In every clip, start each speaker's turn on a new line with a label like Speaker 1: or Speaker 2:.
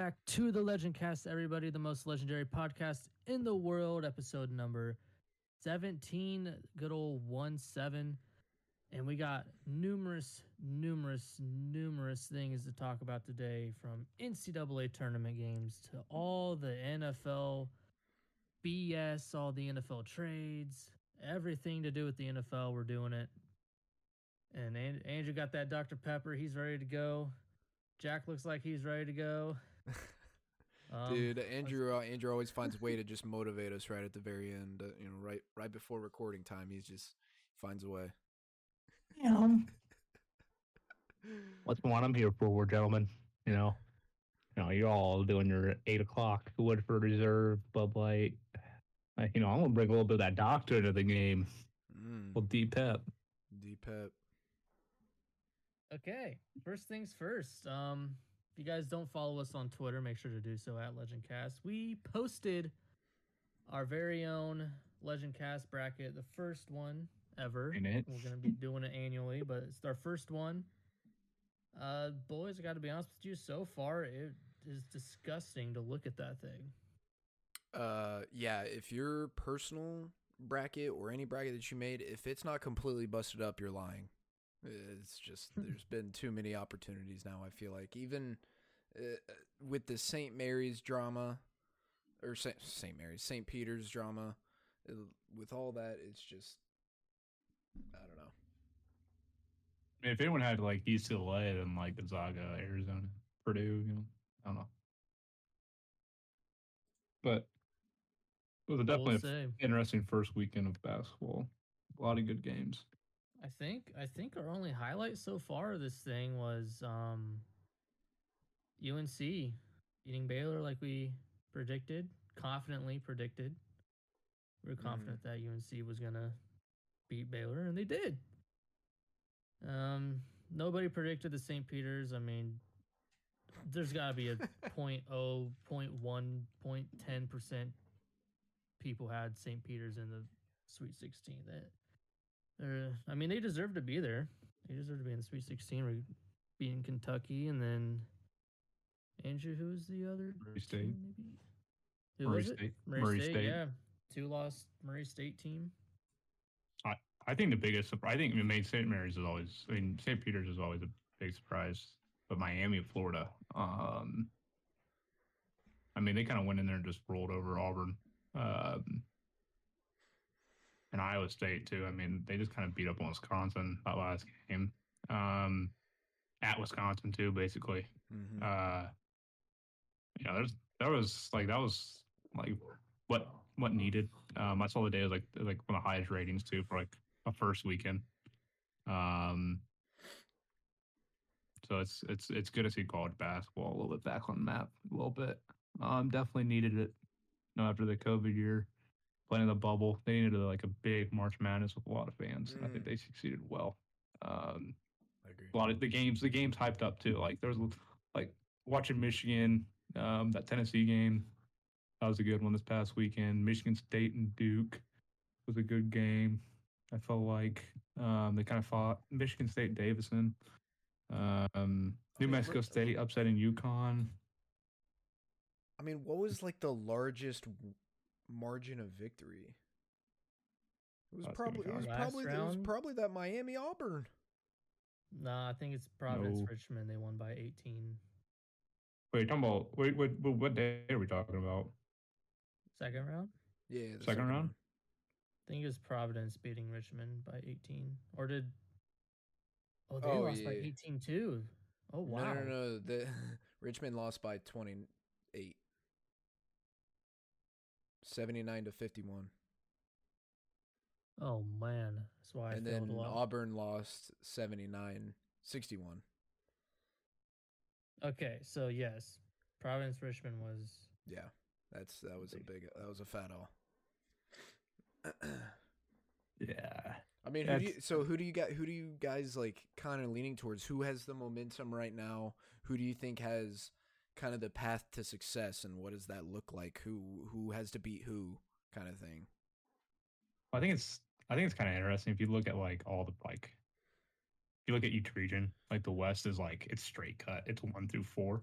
Speaker 1: back to the Legend Cast, everybody, the most legendary podcast in the world, episode number 17, good old 1 7. And we got numerous, numerous, numerous things to talk about today from NCAA tournament games to all the NFL BS, all the NFL trades, everything to do with the NFL. We're doing it. And An- Andrew got that Dr. Pepper. He's ready to go. Jack looks like he's ready to go. Um,
Speaker 2: Dude, Andrew, uh, Andrew always finds a way to just motivate us right at the very end. Uh, you know, right, right before recording time, he's just finds a way.
Speaker 3: Yeah. What's what I'm here for, gentlemen? You know, you know, you're all doing your eight o'clock Woodford Reserve, Bud Light. Uh, You know, I'm gonna bring a little bit of that doctor into the game.
Speaker 2: Mm,
Speaker 3: Well, D Pep.
Speaker 2: D Pep.
Speaker 1: Okay, first things first. Um, if you guys don't follow us on Twitter, make sure to do so at LegendCast. We posted our very own LegendCast bracket, the first one ever.
Speaker 3: Ain't it?
Speaker 1: We're gonna be doing it annually, but it's our first one. Uh, boys, I got to be honest with you. So far, it is disgusting to look at that thing.
Speaker 2: Uh, yeah. If your personal bracket or any bracket that you made, if it's not completely busted up, you're lying. It's just there's been too many opportunities now. I feel like even uh, with the St. Mary's drama, or St. St. Mary's, St. Peter's drama, uh, with all that, it's just I don't know.
Speaker 3: I mean, if anyone had like UCLA, then like Gonzaga, Arizona, Purdue, you know, I don't know. But it was a
Speaker 1: I will
Speaker 3: definitely an interesting first weekend of basketball. A lot of good games.
Speaker 1: I think I think our only highlight so far of this thing was um UNC beating Baylor like we predicted, confidently predicted. We were
Speaker 2: Mhm.
Speaker 1: confident that UNC was gonna beat Baylor, and they did. Um, nobody predicted the St. Peter's. I mean, there's got to be a point oh, point one, point ten percent people had St. Peter's in the Sweet 16. That uh, I mean, they deserve to be there. They deserve to be in the Sweet 16. We're beating Kentucky, and then Andrew, who's the other?
Speaker 3: Murray State.
Speaker 1: Maybe. Who
Speaker 3: Murray
Speaker 1: was it?
Speaker 3: State.
Speaker 1: Murray,
Speaker 3: Murray
Speaker 1: State,
Speaker 3: State.
Speaker 1: Yeah, two lost Murray State team.
Speaker 3: I think the biggest surprise, I think I mean St. Mary's is always, I mean St. Peter's is always a big surprise, but Miami, Florida, um, I mean they kind of went in there and just rolled over Auburn, um, and Iowa State too. I mean they just kind of beat up on Wisconsin that last game, um, at Wisconsin too, basically.
Speaker 2: Mm-hmm.
Speaker 3: Uh, you know, there's that was like that was like what what needed. Um, I saw the day was like like one of the highest ratings too for like a first weekend. Um, so it's it's it's good to see college basketball a little bit back on the map a little bit. Um, definitely needed it. You know, after the COVID year, playing in the bubble, they needed like a big March Madness with a lot of fans. and I think
Speaker 2: Mm.
Speaker 3: they succeeded well. Um,
Speaker 2: I agree.
Speaker 3: a lot of the games the games hyped up too like there was like watching michigan um that tennessee game that was a good one this past weekend michigan state and duke was a good game i felt like um they kind of fought michigan state davidson um new
Speaker 2: mean,
Speaker 3: mexico state upsetting UConn
Speaker 2: I mean, what was like the largest margin of victory? It was
Speaker 3: That's
Speaker 2: probably it was
Speaker 1: Last
Speaker 2: probably it was probably that Miami Auburn.
Speaker 1: Nah, I think it's Providence
Speaker 3: No.
Speaker 1: Richmond. They won by 18.
Speaker 3: wait you're talking about wait what what, what day are we talking about
Speaker 1: Second round?
Speaker 2: Yeah, the
Speaker 3: Second round?
Speaker 1: I think it was Providence beating Richmond by 18. Or did. Oh, they
Speaker 2: Oh,
Speaker 1: lost by
Speaker 2: yeah.
Speaker 1: 18 too. Oh, wow.
Speaker 2: No, no, no. The Richmond lost by twenty eight. Seventy nine to fifty one.
Speaker 1: Oh, man. That's why I
Speaker 2: and
Speaker 1: failed
Speaker 2: then
Speaker 1: a lot.
Speaker 2: Auburn lost 79 61.
Speaker 1: Okay, so yes. Providence Richmond was.
Speaker 2: Yeah. That's that was a
Speaker 1: Big.
Speaker 2: big that was a fat all.
Speaker 3: yeah
Speaker 2: I mean, who do you, so who do you got? Who do you guys like? Kind of leaning towards who has the momentum right now? Who do you think has kind of the path to success, and what does that look like? Who who has to beat who? Kind of thing.
Speaker 3: I think it's I think it's kind of interesting if you look at like all the like if you look at each region, like the West is like it's straight cut. It's one through four.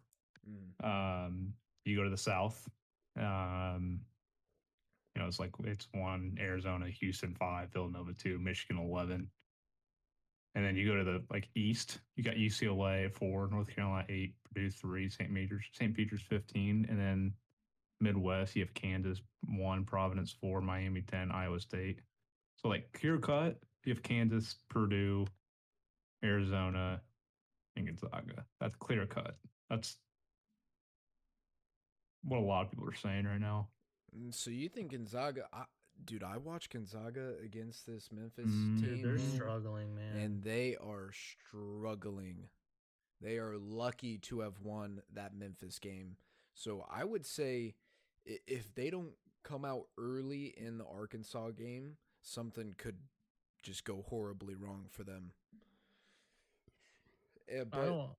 Speaker 2: Mm.
Speaker 3: Um, you go to the south. Um, you know, it's like it's one Arizona, Houston five, Villanova two, Michigan eleven. And then you go to the like east, you got UCLA four, North Carolina eight, Purdue three, St. Peter's, St. Peter's fifteen, and then Midwest, you have Kansas one, Providence four, Miami ten, Iowa State. So like clear cut, you have Kansas, Purdue, Arizona, and Gonzaga. That's clear cut. That's what a lot of people are saying right now.
Speaker 2: Mm, So you think Gonzaga? I, dude, I watched Gonzaga against this Memphis
Speaker 3: Mm.
Speaker 2: Team,
Speaker 1: they're struggling, man.
Speaker 2: and they are struggling. They are lucky to have won that Memphis game. So I would say if they don't come out early in the Arkansas game, something could just go horribly wrong for them.
Speaker 1: I
Speaker 2: but
Speaker 1: don't.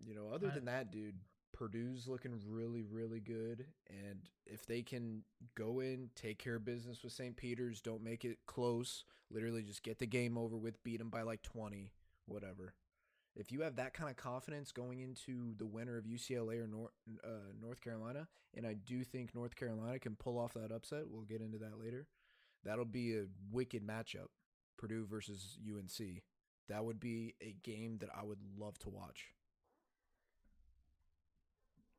Speaker 2: you know, other
Speaker 1: I-
Speaker 2: than that, dude, Purdue's looking really, really good. And if they can go in, take care of business with St. Peter's, don't make it close, literally just get the game over with, beat them by like 20, whatever. If you have that kind of confidence going into the winner of UCLA or North, uh, North Carolina, and I do think North Carolina can pull off that upset, we'll get into that later. That'll be a wicked matchup, Purdue versus UNC. That would be a game that I would love to watch.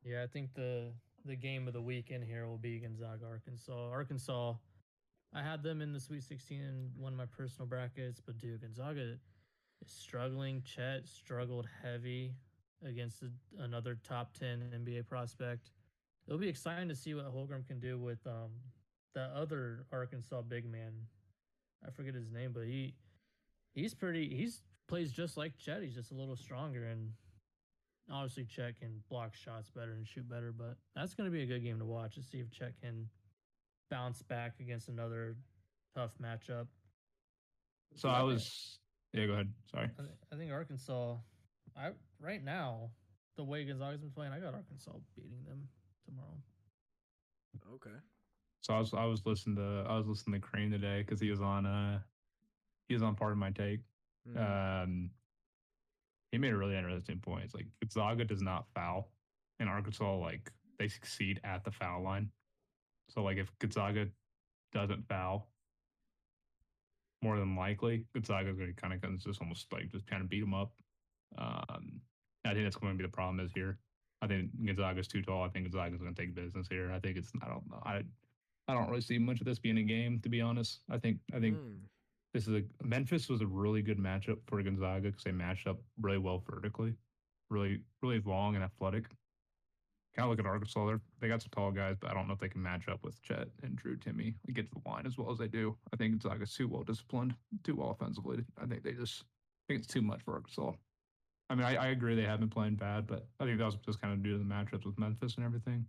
Speaker 1: Yeah, I think the the game of the weekend here will be Gonzaga Arkansas. Arkansas, I had them in the Sweet 16 in one of my personal brackets, but dude, Gonzaga is struggling. Chet struggled heavy against a, another top 10 NBA prospect. It'll be exciting to see what Holmgren can do with um that other Arkansas big man. I forget his name, but he he's pretty. He's plays just like Chet. He's just a little stronger and obviously Chet can block shots better and shoot better, but that's going to be a good game to watch to see if Chet can bounce back against another tough matchup.
Speaker 3: So I
Speaker 1: I
Speaker 3: was yeah, go ahead. Sorry.
Speaker 1: I, th- I think Arkansas, I right now the way Gonzaga's been playing, I got Arkansas beating them tomorrow.
Speaker 2: Okay.
Speaker 3: So I was I was listening to I was listening to Crane today because he was on uh he was on Pardon My Take.
Speaker 2: Mhm.
Speaker 3: Um, he made a really interesting point. It's like Gonzaga does not foul, and Arkansas like they succeed at the foul line. So like if Gonzaga doesn't foul, more than likely Gonzaga is going to kind of just almost like just kind of beat them up. Um, I think that's going to be the problem is here. I think Gonzaga's too tall. I think Gonzaga's going to take business here. I think it's I don't know. I I don't really see much of this being a game to be honest. I think I think
Speaker 2: Mm.
Speaker 3: This is a Memphis was a really good matchup for Gonzaga because they matched up really well vertically, really really long and athletic. Kind of look at Arkansas. They're, they got some tall guys, but I don't know if they can match up with Chet and Drew Timme and get to the line as well as they do. I think Gonzaga's too well disciplined, too well offensively. I think they just I think it's too much for Arkansas. I mean, I, I agree they have been playing bad, but I think that was just kind of due to the matchups with Memphis and everything.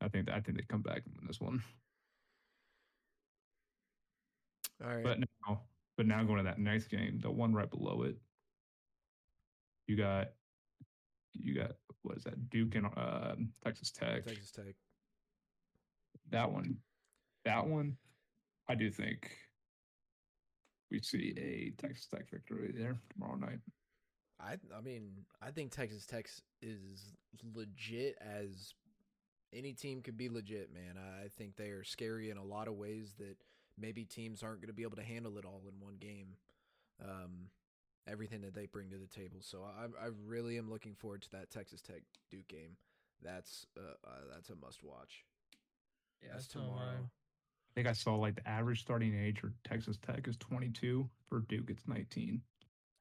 Speaker 3: I think I think they come back and win this one.
Speaker 2: All right.
Speaker 3: But now, but now going to that next game, the one right below it, you got, you got what is that? Duke and uh, Texas Tech.
Speaker 2: Texas Tech.
Speaker 3: That one, that one, I do think we see a Texas Tech victory there tomorrow night.
Speaker 2: I I mean, I think Texas Tech is legit as any team could be legit, man. I think they are scary in a lot of ways that maybe teams aren't going to be able to handle it all in one game. Um, everything that they bring to the table. So I I really am looking forward to that Texas Tech Duke game. That's uh, uh that's a must watch.
Speaker 1: Yeah,
Speaker 2: that's
Speaker 1: so I.
Speaker 2: tomorrow.
Speaker 3: I think I saw like the average starting age for Texas Tech is 22. For Duke, it's 19.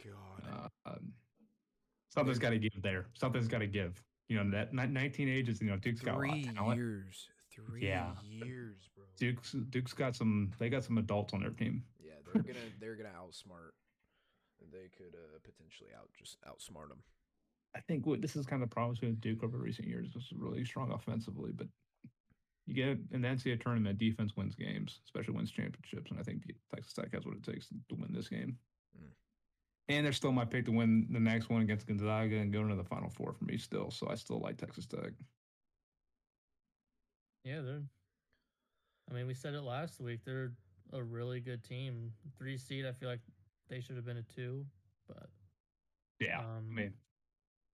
Speaker 2: God.
Speaker 3: Uh, um, something's got to give there. Something's got to give. You know that ni- 19 ages. You know Duke's got a lot of talent.
Speaker 2: years. Three
Speaker 3: Yeah.
Speaker 2: years, bro.
Speaker 3: Duke's Duke's got some. They got some adults on their team.
Speaker 2: Yeah, they're gonna they're gonna outsmart. They could uh, potentially out just outsmart them.
Speaker 3: I think what this is kind of the problem with Duke over recent years. This is really strong offensively, but you get in the NCAA tournament, defense wins games, especially wins championships, and I think Texas Tech has what it takes to win this game.
Speaker 2: Mm.
Speaker 3: And they're still my pick to win the next one against Gonzaga and go into the Final Four for me still. So I still like Texas Tech.
Speaker 1: Yeah, they're. I mean, we said it last week. They're a really good team. Three seed. I feel like they should have been a two, but
Speaker 3: Yeah,
Speaker 1: um,
Speaker 3: I mean,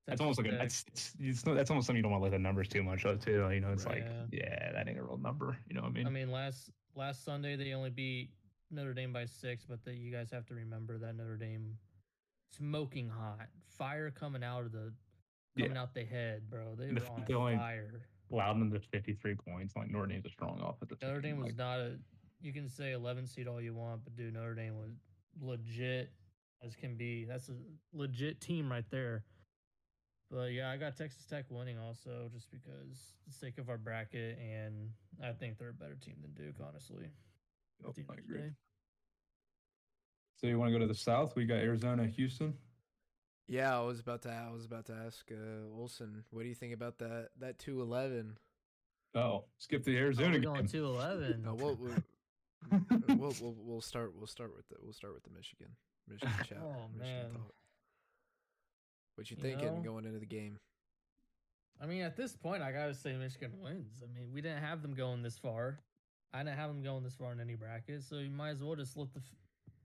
Speaker 3: That's almost like a, that's it's, it's, that's almost something you don't want to let the numbers too much of too. You know, it's like
Speaker 1: Yeah.
Speaker 3: yeah, that ain't a real number. You know what I mean?
Speaker 1: I mean, last last Sunday they only beat Notre Dame by six, but that you guys have to remember that Notre Dame smoking hot, fire coming out of the
Speaker 3: Yeah.
Speaker 1: coming out the head, bro. They
Speaker 3: The
Speaker 1: were on
Speaker 3: the only-
Speaker 1: fire.
Speaker 3: Them to 53 points. Like Notre Dame's a strong offensive.
Speaker 1: Notre Dame was
Speaker 3: like,
Speaker 1: not a. You can say 11 seed all you want, but dude, Notre Dame was legit as can be. That's a legit team right there. But yeah, I got Texas Tech winning also, just because the sake of our bracket, and I think they're a better team than Duke, honestly. at the end
Speaker 3: I agree.
Speaker 1: day.
Speaker 4: So you want to go to the south? We got Arizona, Houston.
Speaker 2: Yeah, I was about to. I was about to ask uh, Olson, what do you think about that that two eleven?
Speaker 4: Oh, skip the
Speaker 1: Oh,
Speaker 4: Arizona
Speaker 1: we're going
Speaker 4: game.
Speaker 1: to 11.
Speaker 2: Uh, we'll, we'll, we'll we'll we'll start we'll start with the we'll start with the Michigan Michigan chat.
Speaker 1: Oh,
Speaker 2: Michigan
Speaker 1: man.
Speaker 2: talk. What you
Speaker 1: You
Speaker 2: thinking
Speaker 1: know?
Speaker 2: going into the game?
Speaker 1: I mean, at this point, I gotta say Michigan wins. I mean, we didn't have them going this far. I didn't have them going this far in any bracket, so you might as well just let the f-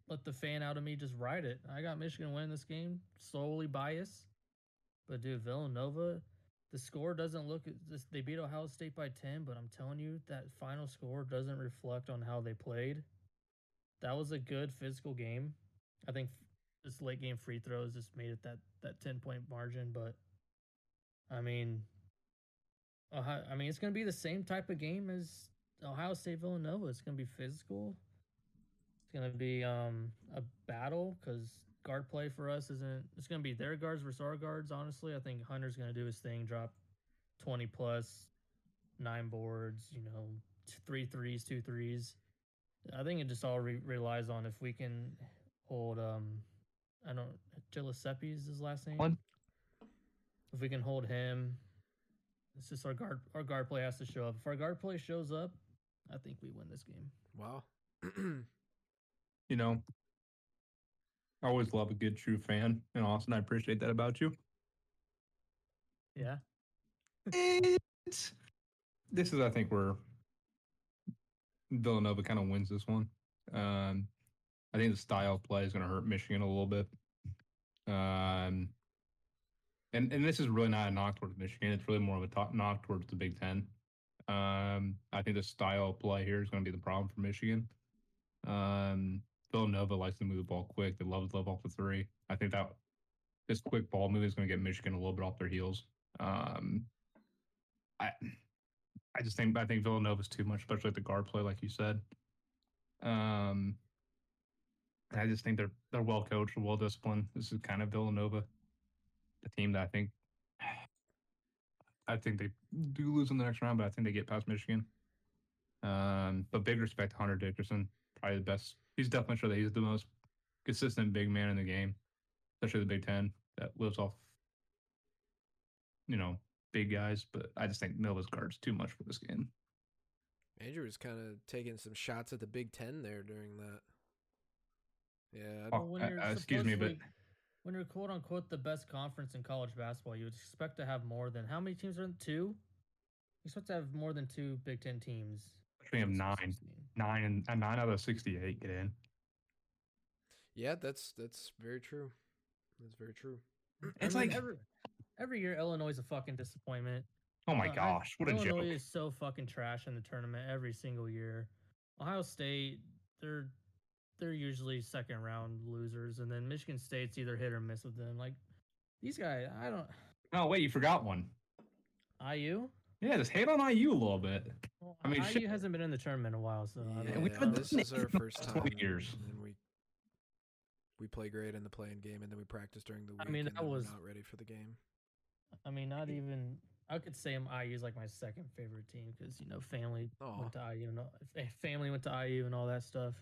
Speaker 1: let the fan out of me just ride it. I got Michigan winning this game, solely biased. But dude, Villanova, the score doesn't look. They beat Ohio State by ten, but I'm telling you that final score doesn't reflect on how they played. That was a good physical game. I think this late game free throws just made it that that ten point margin, but I mean, Ohio, I mean, it's to be the same type of game as Ohio State Villanova. It's to be physical. It's going to be um, a battle because guard play for us isn't. It's going to be their guards versus our guards. Honestly, I think Hunter's going to do his thing, drop twenty plus, nine boards. You know, three threes, two threes. I think it just all re- relies on if we can hold. um I don't. Gillespie is his last name.
Speaker 3: One.
Speaker 1: If we can hold him, it's just our guard. Our guard play has to show up. If our guard play shows up, I think we win this game.
Speaker 2: Wow.
Speaker 4: You know, I always love a good true fan, and Austin, I appreciate that about you.
Speaker 1: Yeah.
Speaker 4: It's, this is, I think, where Villanova kind of wins this one. Um, I think the style of play is going to hurt Michigan a little bit. Um, and and this is really not a knock towards Michigan. It's really more of a top knock towards the Big Ten. Um, I think the style of play here is going to be the problem for Michigan. Um, Villanova likes to move the ball quick. They love to live off the three. I think that this quick ball move is going to get Michigan a little bit off their heels. Um, I I just think I think Villanova's too much, especially at the guard play, like you said. Um, I just think they're they're well coached, well disciplined. This is kind of Villanova, the team that I think I think they do lose in the next round, but I think they get past Michigan. Um, but big respect to Hunter Dickinson, probably the best. He's definitely sure that he's the most consistent big man in the game, especially the Big Ten that lives off, you know, big guys. But I just think Nova's guard's too much for this game.
Speaker 2: Andrew was kind of taking some shots at the Big Ten there during that. Yeah,
Speaker 3: Oh,
Speaker 1: Well, when
Speaker 3: uh,
Speaker 1: you're
Speaker 3: uh, excuse me, but-
Speaker 1: when you're quote unquote the best conference in college basketball, you would expect to have more than how many teams are in two? You expect to have more than two Big Ten teams.
Speaker 3: We have
Speaker 1: in
Speaker 3: nine.
Speaker 1: 16.
Speaker 3: Nine and uh, nine out of sixty-eight get in.
Speaker 2: yeah, that's that's very true. That's very true.
Speaker 3: It's
Speaker 1: I mean,
Speaker 3: like-
Speaker 1: every every year Illinois is a fucking disappointment.
Speaker 3: Oh my
Speaker 1: Uh,
Speaker 3: gosh, what a
Speaker 1: Illinois
Speaker 3: joke!
Speaker 1: is so fucking trash in the tournament every single year. Ohio State, they're they're usually second round losers, and then Michigan State's either hit or miss with them. Like these guys, I don't.
Speaker 3: Oh wait, you forgot one.
Speaker 1: IU.
Speaker 3: Yeah, just hate on IU a little bit.
Speaker 1: Well,
Speaker 3: I mean,
Speaker 1: IU
Speaker 3: shit.
Speaker 1: hasn't been in the tournament in a while, so I
Speaker 2: Yeah,
Speaker 1: don't
Speaker 3: we
Speaker 1: know.
Speaker 3: haven't
Speaker 2: this
Speaker 3: done
Speaker 2: is our first time.
Speaker 3: 20 years.
Speaker 2: and we we play great in the playing game, and then we practice during the week.
Speaker 1: I mean,
Speaker 2: and
Speaker 1: that
Speaker 2: then we're
Speaker 1: was-
Speaker 2: not ready for the game.
Speaker 1: I mean, not even. I could say IU is like my second favorite team because you know family
Speaker 2: Aw.
Speaker 1: went to IU and all, family went to IU and all that stuff.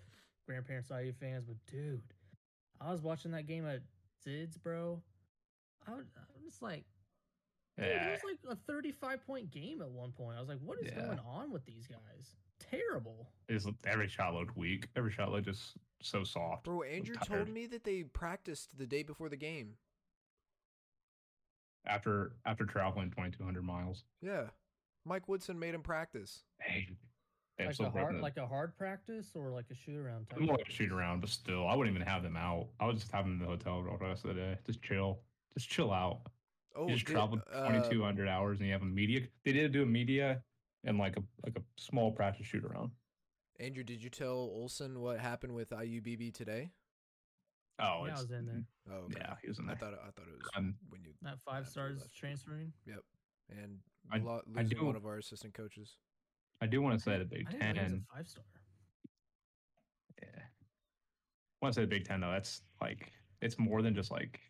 Speaker 1: Grandparents IU fans, but dude, I was watching that game at Zids, bro. I was, I was just like, dude, it was like a 35 point game at one point. I was like, what is
Speaker 3: Yeah.
Speaker 1: going on with these guys? Terrible.
Speaker 3: Is every shot looked weak. Every shot looked just so soft.
Speaker 2: Bro, Andrew told me that they practiced the day before the game.
Speaker 3: After after traveling twenty two hundred miles,
Speaker 2: Yeah, Mike Woodson made him practice.
Speaker 3: hey,
Speaker 1: Like a hard, like a hard practice or like a shoot around type.
Speaker 3: more like a shoot around, but still, I wouldn't even have them out. I would just have them in the hotel the rest of the day. Just chill, just chill out.
Speaker 2: Oh,
Speaker 3: you just
Speaker 2: did-
Speaker 3: traveled
Speaker 2: uh,
Speaker 3: 2,200 hours and you have a media. They did do a media and like a like a small practice shoot around.
Speaker 2: Andrew, did you tell Olson what happened with IUBB today?
Speaker 3: Oh,
Speaker 1: Yeah, I was in there.
Speaker 2: Oh, okay.
Speaker 3: yeah, he was in
Speaker 2: I thought I thought it was
Speaker 3: Um,
Speaker 2: when you
Speaker 1: That five stars
Speaker 2: last year.
Speaker 1: transferring.
Speaker 2: and
Speaker 3: I-
Speaker 2: lo-
Speaker 3: I
Speaker 2: losing one of our assistant coaches.
Speaker 3: I do want to say the Big
Speaker 1: I didn't know he was
Speaker 3: Ten.
Speaker 1: a five star.
Speaker 3: Yeah. I want to say the Big Ten though. That's like it's more than just like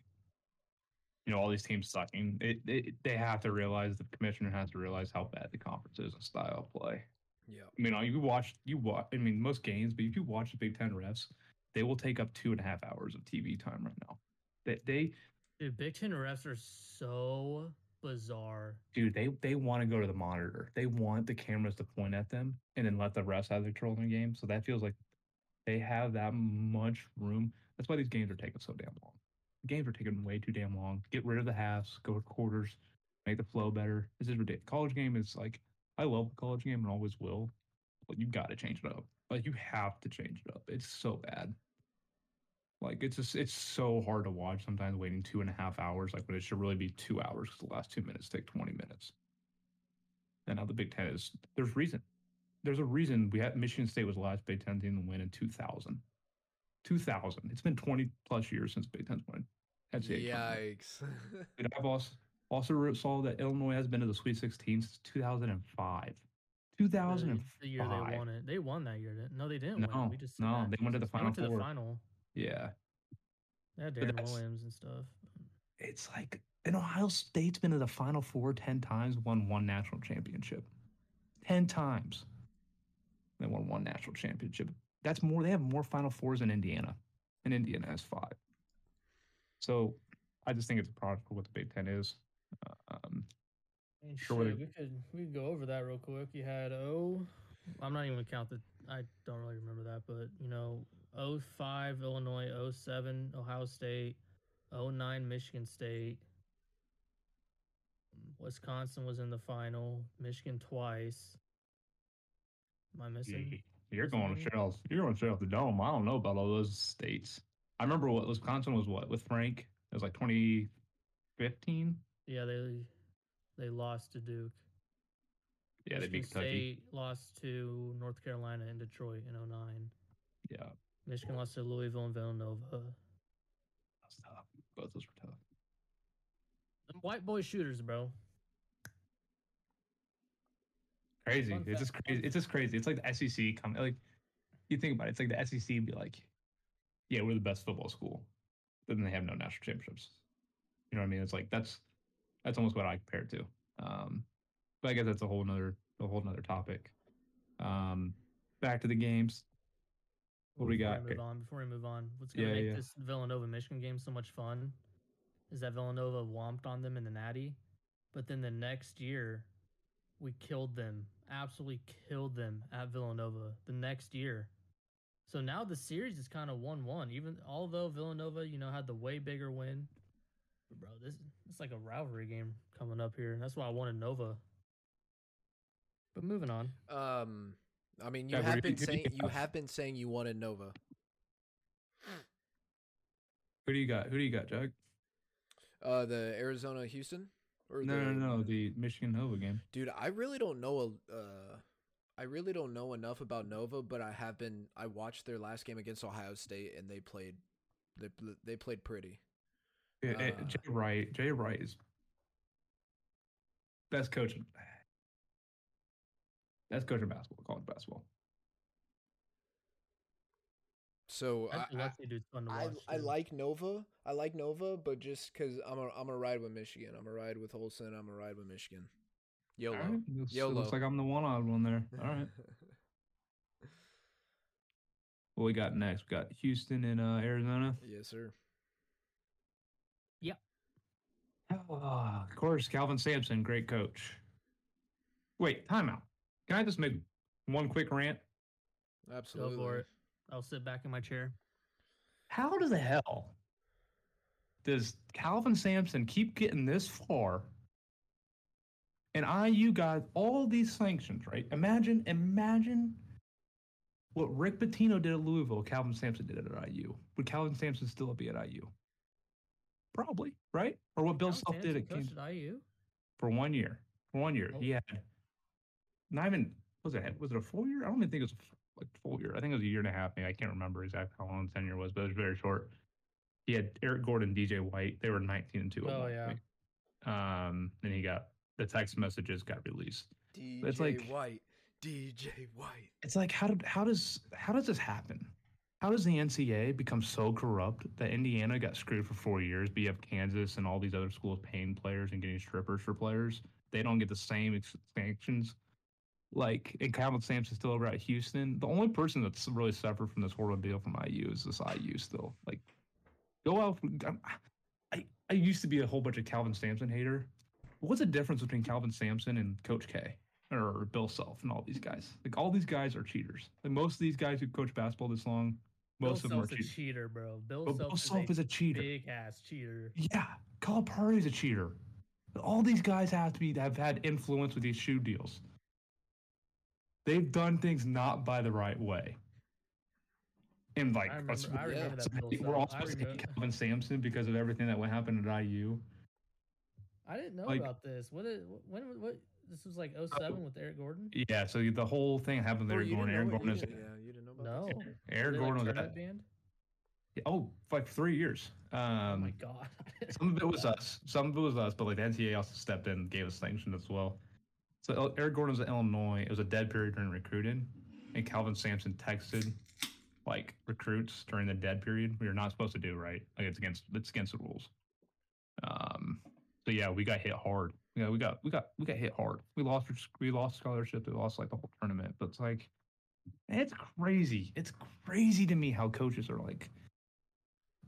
Speaker 3: you know all these teams sucking. It, it they have to realize the commissioner has to realize how bad the conference is in style of play.
Speaker 2: Yeah.
Speaker 3: I mean, you watch you watch. I mean, most games, but if you watch the Big Ten refs, they will take up two and a half hours of TV time right now. They they
Speaker 1: Dude, Big Ten refs are so bizarre.
Speaker 3: dude they they want to go to the monitor. They want the cameras to point at them and then let the refs have the control in the game. So that feels like they have that much room. That's why these games are taking so damn long. Games are taking way too damn long. Get rid of the halves, go to quarters, make the flow better. This is ridiculous. College game is like I love college game and always will, but you got to change it up. Like you have to change it up. It's so bad. Like it's just it's so hard to watch sometimes waiting two and a half hours, like when it should really be two hours because the last two minutes take twenty minutes. And now the Big Ten is there's reason. There's a reason we had Michigan State was the last Big Ten team to win in 2000. 2000. It's been 20 plus years since Big Ten's won.
Speaker 2: Yikes.
Speaker 3: And I've also also saw that Illinois has been to the Sweet 16 since 2005.
Speaker 1: The,
Speaker 3: 2005.
Speaker 1: the year they won it. They won that year. No, they didn't.
Speaker 3: No.
Speaker 1: We just
Speaker 3: no,
Speaker 1: that.
Speaker 3: they went to the
Speaker 1: They
Speaker 3: Final
Speaker 1: went to the final.
Speaker 3: Yeah.
Speaker 1: They had
Speaker 3: But Deron
Speaker 1: Williams and stuff.
Speaker 3: it's like and Ohio State's been to the Final Four ten times, won one national championship. Ten times. They won one national championship. That's more. They have more Final Fours in Indiana, and Indiana has five. So, I just think it's a product of what the Big Ten is. Um,
Speaker 1: I
Speaker 3: Sure,
Speaker 1: shit,
Speaker 3: they-
Speaker 1: we could we could go over that real quick. You had O. I'm not even gonna count the. I don't really remember that, but you know, 05 Illinois, 07 Ohio State, 09 Michigan State. Wisconsin was in the final. Michigan twice. Am I missing?
Speaker 3: You're going
Speaker 1: there mm-hmm.
Speaker 3: straight off. You're going straight off the dome. I don't know about all those states. I remember what Wisconsin was. What with Frank? It was like 2015.
Speaker 1: Yeah, they they lost to Duke.
Speaker 3: Yeah, they beat Kentucky.
Speaker 1: State lost to North Carolina and Detroit in 09.
Speaker 3: Yeah,
Speaker 1: Michigan lost to Louisville and Villanova.
Speaker 3: that's tough. Both those were tough.
Speaker 1: Them white boy shooters, bro.
Speaker 3: Crazy. It's just crazy. It's just crazy. It's like the SEC come like you think about it. It's like the SEC be like, yeah, we're the best football school, but then they have no national championships. You know what I mean? It's like that's that's almost what I compare it to. Um, but I guess that's a whole nother a whole nother topic. Um, back to the games. What do we
Speaker 1: Before
Speaker 3: got?
Speaker 1: Move on. Before we move on, what's gonna
Speaker 3: Yeah,
Speaker 1: make
Speaker 3: yeah.
Speaker 1: this Villanova Michigan game so much fun is that Villanova whomped on them in the Natty, but then the next year we killed them, absolutely killed them at Villanova the next year. So now the series is kind of one-one. Even although Villanova, you know, had the way bigger win, but bro, this it's like a rivalry game coming up here. That's why I wanted Nova. But moving on.
Speaker 2: um, I mean, you
Speaker 3: Yeah,
Speaker 2: have been saying you
Speaker 3: have?
Speaker 2: have been saying you wanted Nova.
Speaker 3: Who do you got? Who do you got, Jack?
Speaker 2: Uh, the Arizona Houston. Or
Speaker 3: No,
Speaker 2: the,
Speaker 3: no, no. The Michigan Nova game.
Speaker 2: Dude, I really don't know. a- Uh, I really don't know enough about Nova, but I have been. I watched their last game against Ohio State, and they played. They they played pretty.
Speaker 3: Yeah, eh,
Speaker 2: Uh,
Speaker 3: Jay Wright. Jay Wright is best coach. Best coach in basketball, college basketball.
Speaker 2: So I, I,
Speaker 1: Lexi dude's fun to
Speaker 2: I. I like Nova. I like Nova, but just because I'm a I'm a ride with Michigan. I'm a ride with Olson. I'm a ride with Michigan. YOLO.
Speaker 3: All right, looks,
Speaker 2: YOLO.
Speaker 3: looks like I'm the one odd one there. All right. what we got next? We got Houston and uh, Arizona.
Speaker 2: yes, sir.
Speaker 3: Oh, of course, Kelvin Sampson, great coach. Wait, timeout. Can I just make one quick rant?
Speaker 2: Absolutely.
Speaker 1: Go for it. I'll sit back in my chair.
Speaker 3: How the hell does Kelvin Sampson keep getting this far? And IU got all these sanctions, right? Imagine, imagine what Rick Pitino did at Louisville, Kelvin Sampson did it at IU. Would Kelvin Sampson still be at IU? probably right, or what Bill Self did at Kansas
Speaker 1: at IU.
Speaker 3: for one year. For one year,
Speaker 1: Oh.
Speaker 3: he had not even was it was it a full year? I don't even think it was a like full year. I think it was a year and a half. Maybe I can't remember exactly how long the tenure was, but it was very short. He had Eric Gordon, DJ White. They were nineteen and two.
Speaker 1: Oh, yeah.
Speaker 3: Um, and he got the text messages got released.
Speaker 2: DJ
Speaker 3: It's like-
Speaker 2: White. DJ White.
Speaker 3: It's like how did how does how does this happen? How does the NCAA become so corrupt that Indiana got screwed for four years, but you have Kansas and all these other schools paying players and getting strippers for players? They don't get the same ex- sanctions. Like, and Kelvin Sampson's still over at Houston. The only person that's really suffered from this horrible deal from IU is this IU still. Like, go out. I'm- I, I used to be a whole bunch of Kelvin Sampson hater. What's the difference between Kelvin Sampson and Coach K? or Bill Self and all these guys. Like all these guys are cheaters. Like most of these guys who coach basketball this long, most
Speaker 1: Bill
Speaker 3: of them are
Speaker 1: Self's a cheater, bro. Bill
Speaker 3: But
Speaker 1: Self,
Speaker 3: Bill
Speaker 1: is,
Speaker 3: Self
Speaker 1: a
Speaker 3: is a cheater.
Speaker 1: big ass cheater.
Speaker 3: Yeah, Calipari's a cheater. All these guys have to be have had influence with these shoe deals. They've done things not by the right way. And like
Speaker 1: I
Speaker 3: let's-
Speaker 1: remember,
Speaker 2: yeah.
Speaker 1: that
Speaker 3: we're all
Speaker 1: Self. I,
Speaker 3: supposed to hate Kelvin Sampson because of everything that went happened at IU.
Speaker 1: I didn't know
Speaker 3: like-
Speaker 1: about this. What? Did, when? What? This was like 07 with Eric Gordon.
Speaker 3: Yeah, so the whole thing happened
Speaker 2: Oh,
Speaker 3: there.
Speaker 2: you
Speaker 3: Aaron Gordon
Speaker 2: it?
Speaker 3: is
Speaker 2: yeah, you didn't know about
Speaker 1: No.
Speaker 2: this?
Speaker 1: Were
Speaker 3: Aaron Gordon
Speaker 1: like,
Speaker 3: was
Speaker 1: turn
Speaker 3: at
Speaker 1: band?
Speaker 3: oh like three years. Um,
Speaker 1: oh my god.
Speaker 3: Some of it was us. Some of it was us, but like the NCAA also stepped in and gave us sanctions as well. So Eric Gordon was at Illinois. It was a dead period during recruiting, and Kelvin Sampson texted like recruits during the dead period. We are not supposed to do right. Like it's against it's against the rules. Um. So yeah, we got hit hard. Yeah, we got we got we got hit hard. We lost we lost scholarship. We lost like the whole tournament. But it's like it's crazy. It's crazy to me how coaches are like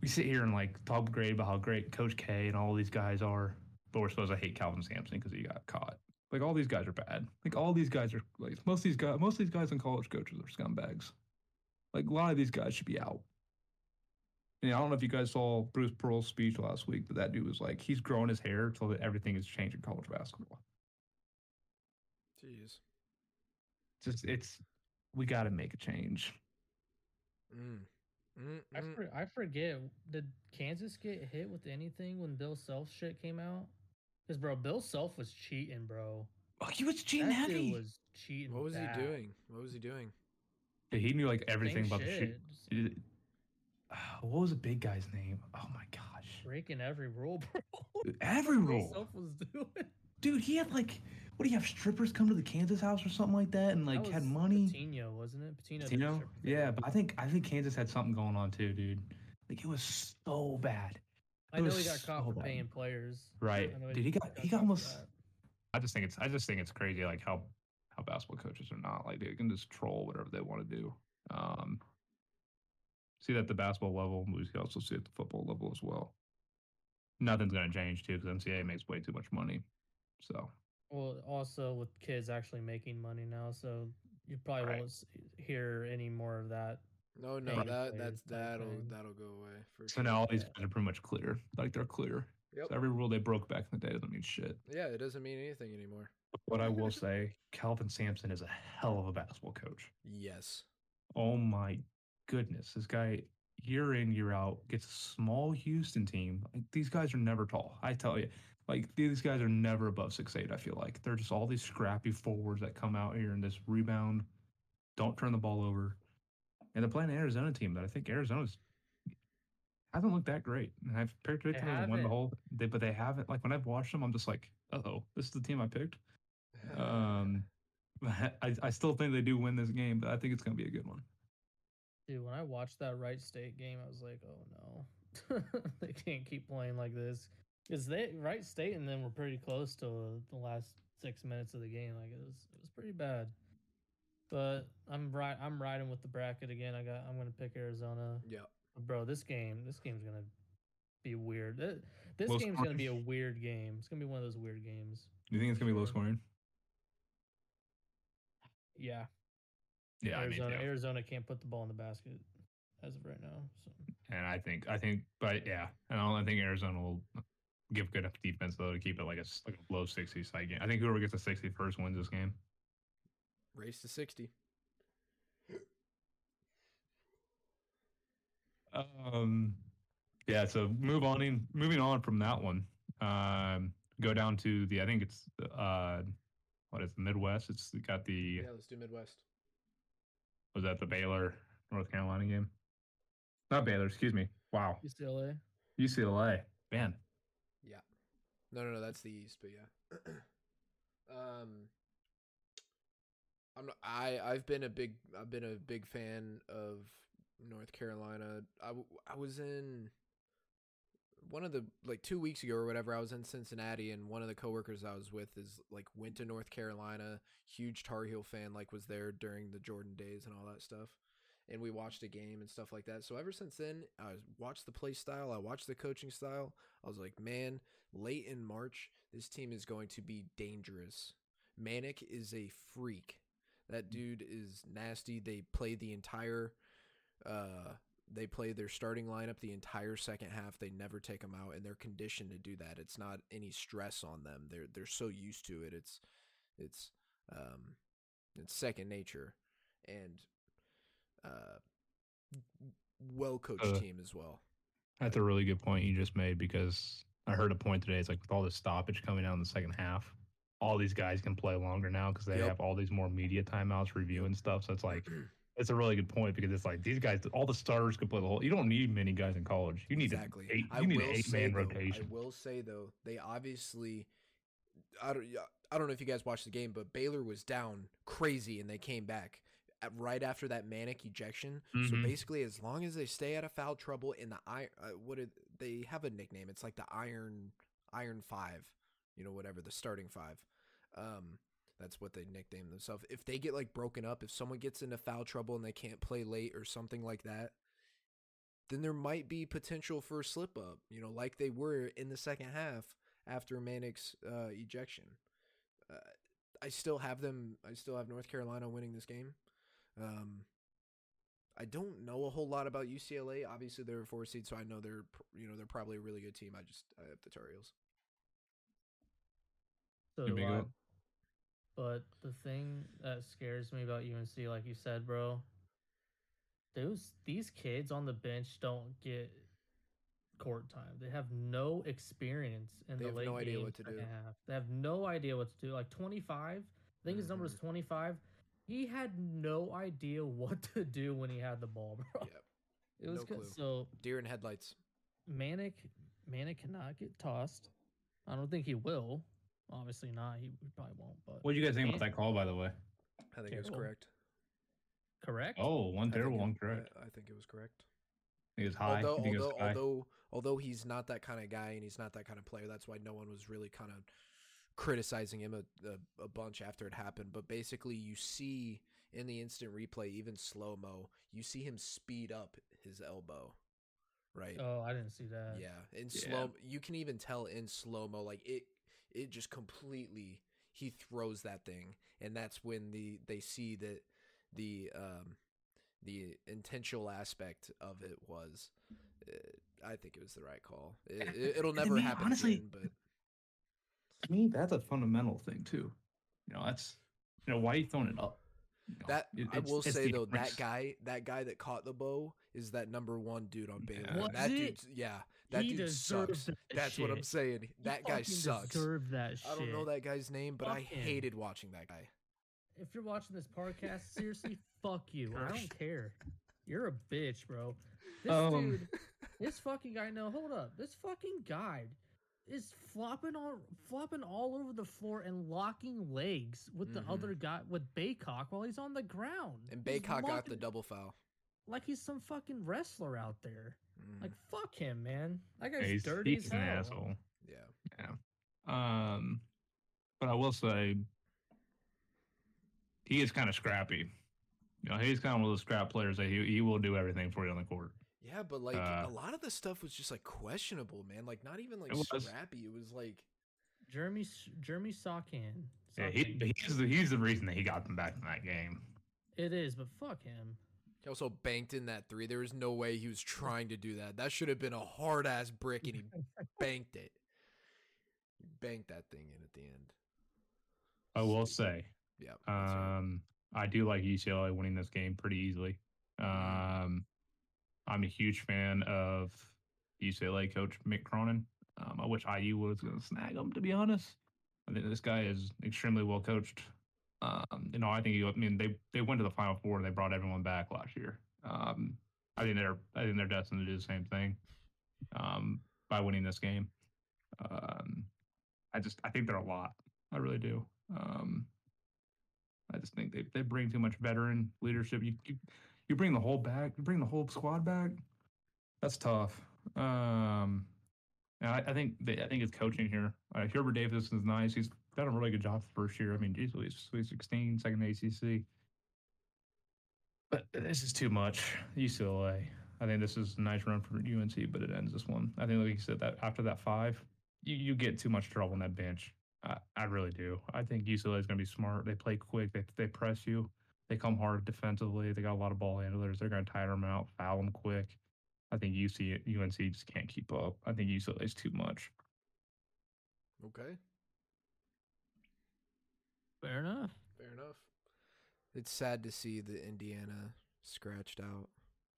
Speaker 3: we sit here and like talk great about how great Coach K and all these guys are, but we're supposed to hate Kelvin Sampson because he got caught. Like all these guys are bad. Like all these guys are like most of these guys most of these guys in college coaches are scumbags. Like a lot of these guys should be out. And I don't know if you guys saw Bruce Pearl's speech last week, but that dude was like he's growing his hair so that everything is changing college basketball.
Speaker 2: Jeez.
Speaker 3: Just it's we got to make a change.
Speaker 2: Mm. Mm,
Speaker 1: I, for, I forget. Did Kansas get hit with anything when Bill Self shit came out? Because bro, Bill Self was cheating, bro.
Speaker 3: Oh, he was cheating
Speaker 1: that
Speaker 3: heavy.
Speaker 1: dude was cheating.
Speaker 2: What was
Speaker 1: bad.
Speaker 2: he doing? What was he doing?
Speaker 3: Yeah, he knew like
Speaker 1: Same
Speaker 3: everything about the shoot.
Speaker 1: shit,
Speaker 3: What was the big guy's name? Oh my gosh.
Speaker 1: breaking every rule, bro.
Speaker 3: Every
Speaker 1: Bill
Speaker 3: rule.
Speaker 1: Self was doing.
Speaker 3: Dude, he had like, what do you have? Strippers come to the Kansas house or something like that, and like
Speaker 1: That
Speaker 3: had money.
Speaker 1: Pitino, wasn't it? Pitino. did Pitino?
Speaker 3: Yeah, but I think I think Kansas had something going on too, dude. Like it was so bad.
Speaker 1: I know he got caught
Speaker 3: so
Speaker 1: for paying players.
Speaker 3: Right. Dude, he got he got almost.
Speaker 5: I just think it's I just think it's crazy like how how basketball coaches are not like they can just troll whatever they want to do. Um, see that at the basketball level, we can also see at the football level as well. Nothing's gonna change too because NCAA makes way too much money. So
Speaker 1: Well, also with kids actually making money now, so you probably
Speaker 5: Right.
Speaker 1: won't hear any more of that.
Speaker 2: No, no,
Speaker 1: Right.
Speaker 2: that that's that'll that'll go away for
Speaker 3: So
Speaker 2: sure.
Speaker 3: now all these guys are pretty much clear. Like they're clear.
Speaker 2: Yep.
Speaker 3: So every rule they broke back in the day doesn't mean shit.
Speaker 2: Yeah, it doesn't mean anything anymore.
Speaker 3: But I will say, Kelvin Sampson is a hell of a basketball coach.
Speaker 2: Yes.
Speaker 3: Oh my goodness. This guy year in, year out gets a small Houston team. Like these guys are never tall. I tell you. Like these guys are never above six eight, I feel like. They're just all these scrappy forwards that come out here and this rebound, don't turn the ball over. And they're playing an Arizona team that I think Arizona's hasn't looked that great. And I've picked it to win the whole they, but they haven't like when I've watched them, I'm just like, uh oh, this is the team I picked. Um I, I still think they do win this game, but I think it's gonna be a good one.
Speaker 1: Dude, when I watched that Wright State game, I was like, oh no, they can't keep playing like this. Because they Wright State and them were pretty close to the last six minutes of the game. Like it was, it was pretty bad. But I'm right. I'm riding with the bracket again. I got. I'm gonna pick Arizona.
Speaker 2: yeah.
Speaker 1: Bro, this game, this game's gonna be weird. Th- This
Speaker 3: Low
Speaker 1: game's gonna be a weird game. It's gonna be one of those weird games.
Speaker 3: Do you think it's gonna be low scoring?
Speaker 1: Yeah,
Speaker 5: yeah, I mean,
Speaker 1: Arizona.
Speaker 5: yeah.
Speaker 1: Arizona can't put the ball in the basket as of right now. So
Speaker 5: and I think I think, but yeah, and I think Arizona will give good enough defense though to keep it like a s- like a low sixty side game. I think whoever gets the sixty first wins this game.
Speaker 2: Race to sixty.
Speaker 3: Um, Yeah, so move on in moving on from that one. Um go down to the I think it's uh what is the Midwest? It's got the
Speaker 2: Yeah, let's do Midwest.
Speaker 3: was that the Baylor North Carolina game? Not Baylor, excuse me. Wow.
Speaker 1: UCLA.
Speaker 3: UCLA. Man.
Speaker 2: Yeah. No, no, no. That's the East, but yeah. um, I'm not, I I've been a big I've been a big fan of North Carolina. I I was in one of the like two weeks ago or whatever. I was in Cincinnati, and one of the coworkers I was with is like went to North Carolina. Huge Tar Heel fan. Like was there during the Jordan days and all that stuff. And we watched a game and stuff like that. So ever since then, I watched the play style. I watched the coaching style. I was like, man, late in March, this team is going to be dangerous. Manek is a freak. That dude is nasty. They play the entire uh they play their starting lineup the entire second half. They never take them out and they're conditioned to do that. It's not any stress on them. They're they're so used to it. It's it's um it's second nature and uh well coached
Speaker 3: Uh,
Speaker 2: team as well.
Speaker 3: That's a really good point you just made because I heard a point today. It's like with all this stoppage coming out in the second half, all these guys can play longer now because they
Speaker 2: Yep.
Speaker 3: have all these more media timeouts reviewing stuff. So it's like it's a really good point because it's like these guys, all the starters can play the whole. You don't need many guys in college. You need
Speaker 2: exactly.
Speaker 3: an eight. You need an eight man
Speaker 2: though,
Speaker 3: rotation.
Speaker 2: I will say though, they obviously, I don't, I don't know if you guys watched the game, but Baylor was down crazy and they came back at, right after that Manek ejection. So
Speaker 3: Mhm.
Speaker 2: basically, as long as they stay out of foul trouble in the iron, uh, what did they have a nickname? It's like the Iron Iron Five, you know, whatever the starting five. Um, that's what they nickname themselves. If they get like broken up, if someone gets into foul trouble and they can't play late or something like that, then there might be potential for a slip up, you know, like they were in the second half after Manek's uh, ejection. Uh, I still have them. I still have North Carolina winning this game. Um, I don't know a whole lot about UCLA. Obviously, they're a four seed, so I know they're you know they're probably a really good team. I just I have the Tar Heels.
Speaker 1: So do. I. But the thing that scares me about UNC, like you said, bro, those these kids on the bench don't get court time. They have no experience in
Speaker 2: They
Speaker 1: the
Speaker 2: have
Speaker 1: late
Speaker 2: no idea
Speaker 1: game
Speaker 2: what to do.
Speaker 1: half. They have no idea what to do. Like twenty five, I think his number is
Speaker 2: Mhm.
Speaker 1: twenty five. He had no idea what to do when he had the ball, bro.
Speaker 2: Yep.
Speaker 1: It was
Speaker 2: no
Speaker 1: co-
Speaker 2: clue.
Speaker 1: so
Speaker 2: Deer in headlights.
Speaker 1: Manek Manek cannot get tossed. I don't think he will. Obviously not. He probably won't. But
Speaker 3: What do you guys think about that call, by the way?
Speaker 2: I think it was
Speaker 1: Terrible.
Speaker 2: correct.
Speaker 1: correct.
Speaker 3: Oh, one
Speaker 2: I think
Speaker 3: terrible,
Speaker 2: it-
Speaker 3: one correct.
Speaker 2: I, I think it was correct.
Speaker 3: I think it's high.
Speaker 2: although
Speaker 3: I think
Speaker 2: although
Speaker 3: it's high.
Speaker 2: although although he's not that kind of guy and he's not that kind of player, that's why no one was really kind of criticizing him a, a, a bunch after it happened. But basically, you see in the instant replay, even slow mo, you see him speed up his elbow, right?
Speaker 1: Oh, I didn't see that.
Speaker 2: Yeah, in
Speaker 3: Yeah.
Speaker 2: slow, you can even tell in slow mo, like it, it just completely he throws that thing, and that's when the they see that the um the intentional aspect of it was. Uh, I think it was the right call. It, it, will
Speaker 3: And
Speaker 2: never
Speaker 3: me,
Speaker 2: happen
Speaker 3: honestly-
Speaker 2: again, but
Speaker 3: to me, that's a fundamental thing too. You know, that's you know why are you throwing it up. You know,
Speaker 2: that
Speaker 3: it-
Speaker 2: I will say
Speaker 3: the
Speaker 2: though, that guy, that guy that caught the bow is that number one dude on Baylor.
Speaker 3: Yeah.
Speaker 1: Was
Speaker 2: That
Speaker 1: it?
Speaker 2: dude's yeah, that
Speaker 1: He
Speaker 2: dude sucks.
Speaker 1: that
Speaker 2: That's what I'm
Speaker 1: shit.
Speaker 2: saying.
Speaker 1: He
Speaker 2: That guy sucks.
Speaker 1: Deserved that shit.
Speaker 2: I don't know that guy's name, but I
Speaker 1: Fuck him.
Speaker 2: hated watching that guy.
Speaker 1: If you're watching this podcast, seriously, fuck you. I don't care. You're a bitch, bro. This
Speaker 3: Um,
Speaker 1: dude, this fucking guy. No, hold up. This fucking guy is flopping on, flopping all over the floor and locking legs with the
Speaker 2: Mhm.
Speaker 1: other guy with Bacot while he's on the ground.
Speaker 2: And Bacot got the double foul.
Speaker 1: like he's some fucking wrestler out there.
Speaker 2: Mm,
Speaker 1: Like fuck him, man. That
Speaker 3: Yeah,
Speaker 1: guy's
Speaker 3: he's,
Speaker 1: dirty
Speaker 3: he's
Speaker 1: as
Speaker 3: an asshole.
Speaker 2: yeah. Yeah.
Speaker 3: Um, but I will say he is kind of scrappy. You know, he's kind of one of those scrap players that he, he will do everything for you on the court.
Speaker 2: Yeah, but like
Speaker 3: Uh,
Speaker 2: a lot of the stuff was just like questionable, man. Like not even like
Speaker 3: It was.
Speaker 2: scrappy. It was like
Speaker 1: Jeremy S- Jeremy Sochan.
Speaker 3: Yeah, he, he's the he's the reason that he got them back in that game.
Speaker 1: It is, but fuck him.
Speaker 2: He also banked in that three. There was no way he was trying to do that. That should have been a hard ass brick, and he banked it. He banked that thing in at the end.
Speaker 3: I will say,
Speaker 2: Yeah. that's right.
Speaker 3: um, I do like UCLA winning this game pretty easily. Um, I'm a huge fan of UCLA coach Mick Cronin. Um, I wish IU was going to snag him, to be honest. I think this guy is extremely well coached. Um, you know, I think he, I mean they they went to the Final Four and they brought everyone back last year. Um, I think they're I think they're destined to do the same thing um, by winning this game. Um, I just I think they're a lot. I really do. Um, I just think they, they bring too much veteran leadership. You, you you bring the whole back, you bring the whole squad back. That's tough. Um, I, I think they, I think it's coaching here. Uh, Hubert Davis is nice. He's done a really good job the first year. I mean, geez, he's Sweet 16, second ACC. But this is too much. UCLA. I think this is a nice run for UNC, but it ends this one. I think, like you said, that after that five, you, you get too much trouble on that bench. I, I really do. I think UCLA is going to be smart. They play quick. They they press you. They come hard defensively. They got a lot of ball handlers. They're going to tire them out, foul them quick. I think UC UNC just can't keep up. I think UCLA is too much.
Speaker 2: Okay,
Speaker 1: Fair enough.
Speaker 2: fair enough. It's sad to see the Indiana scratched out.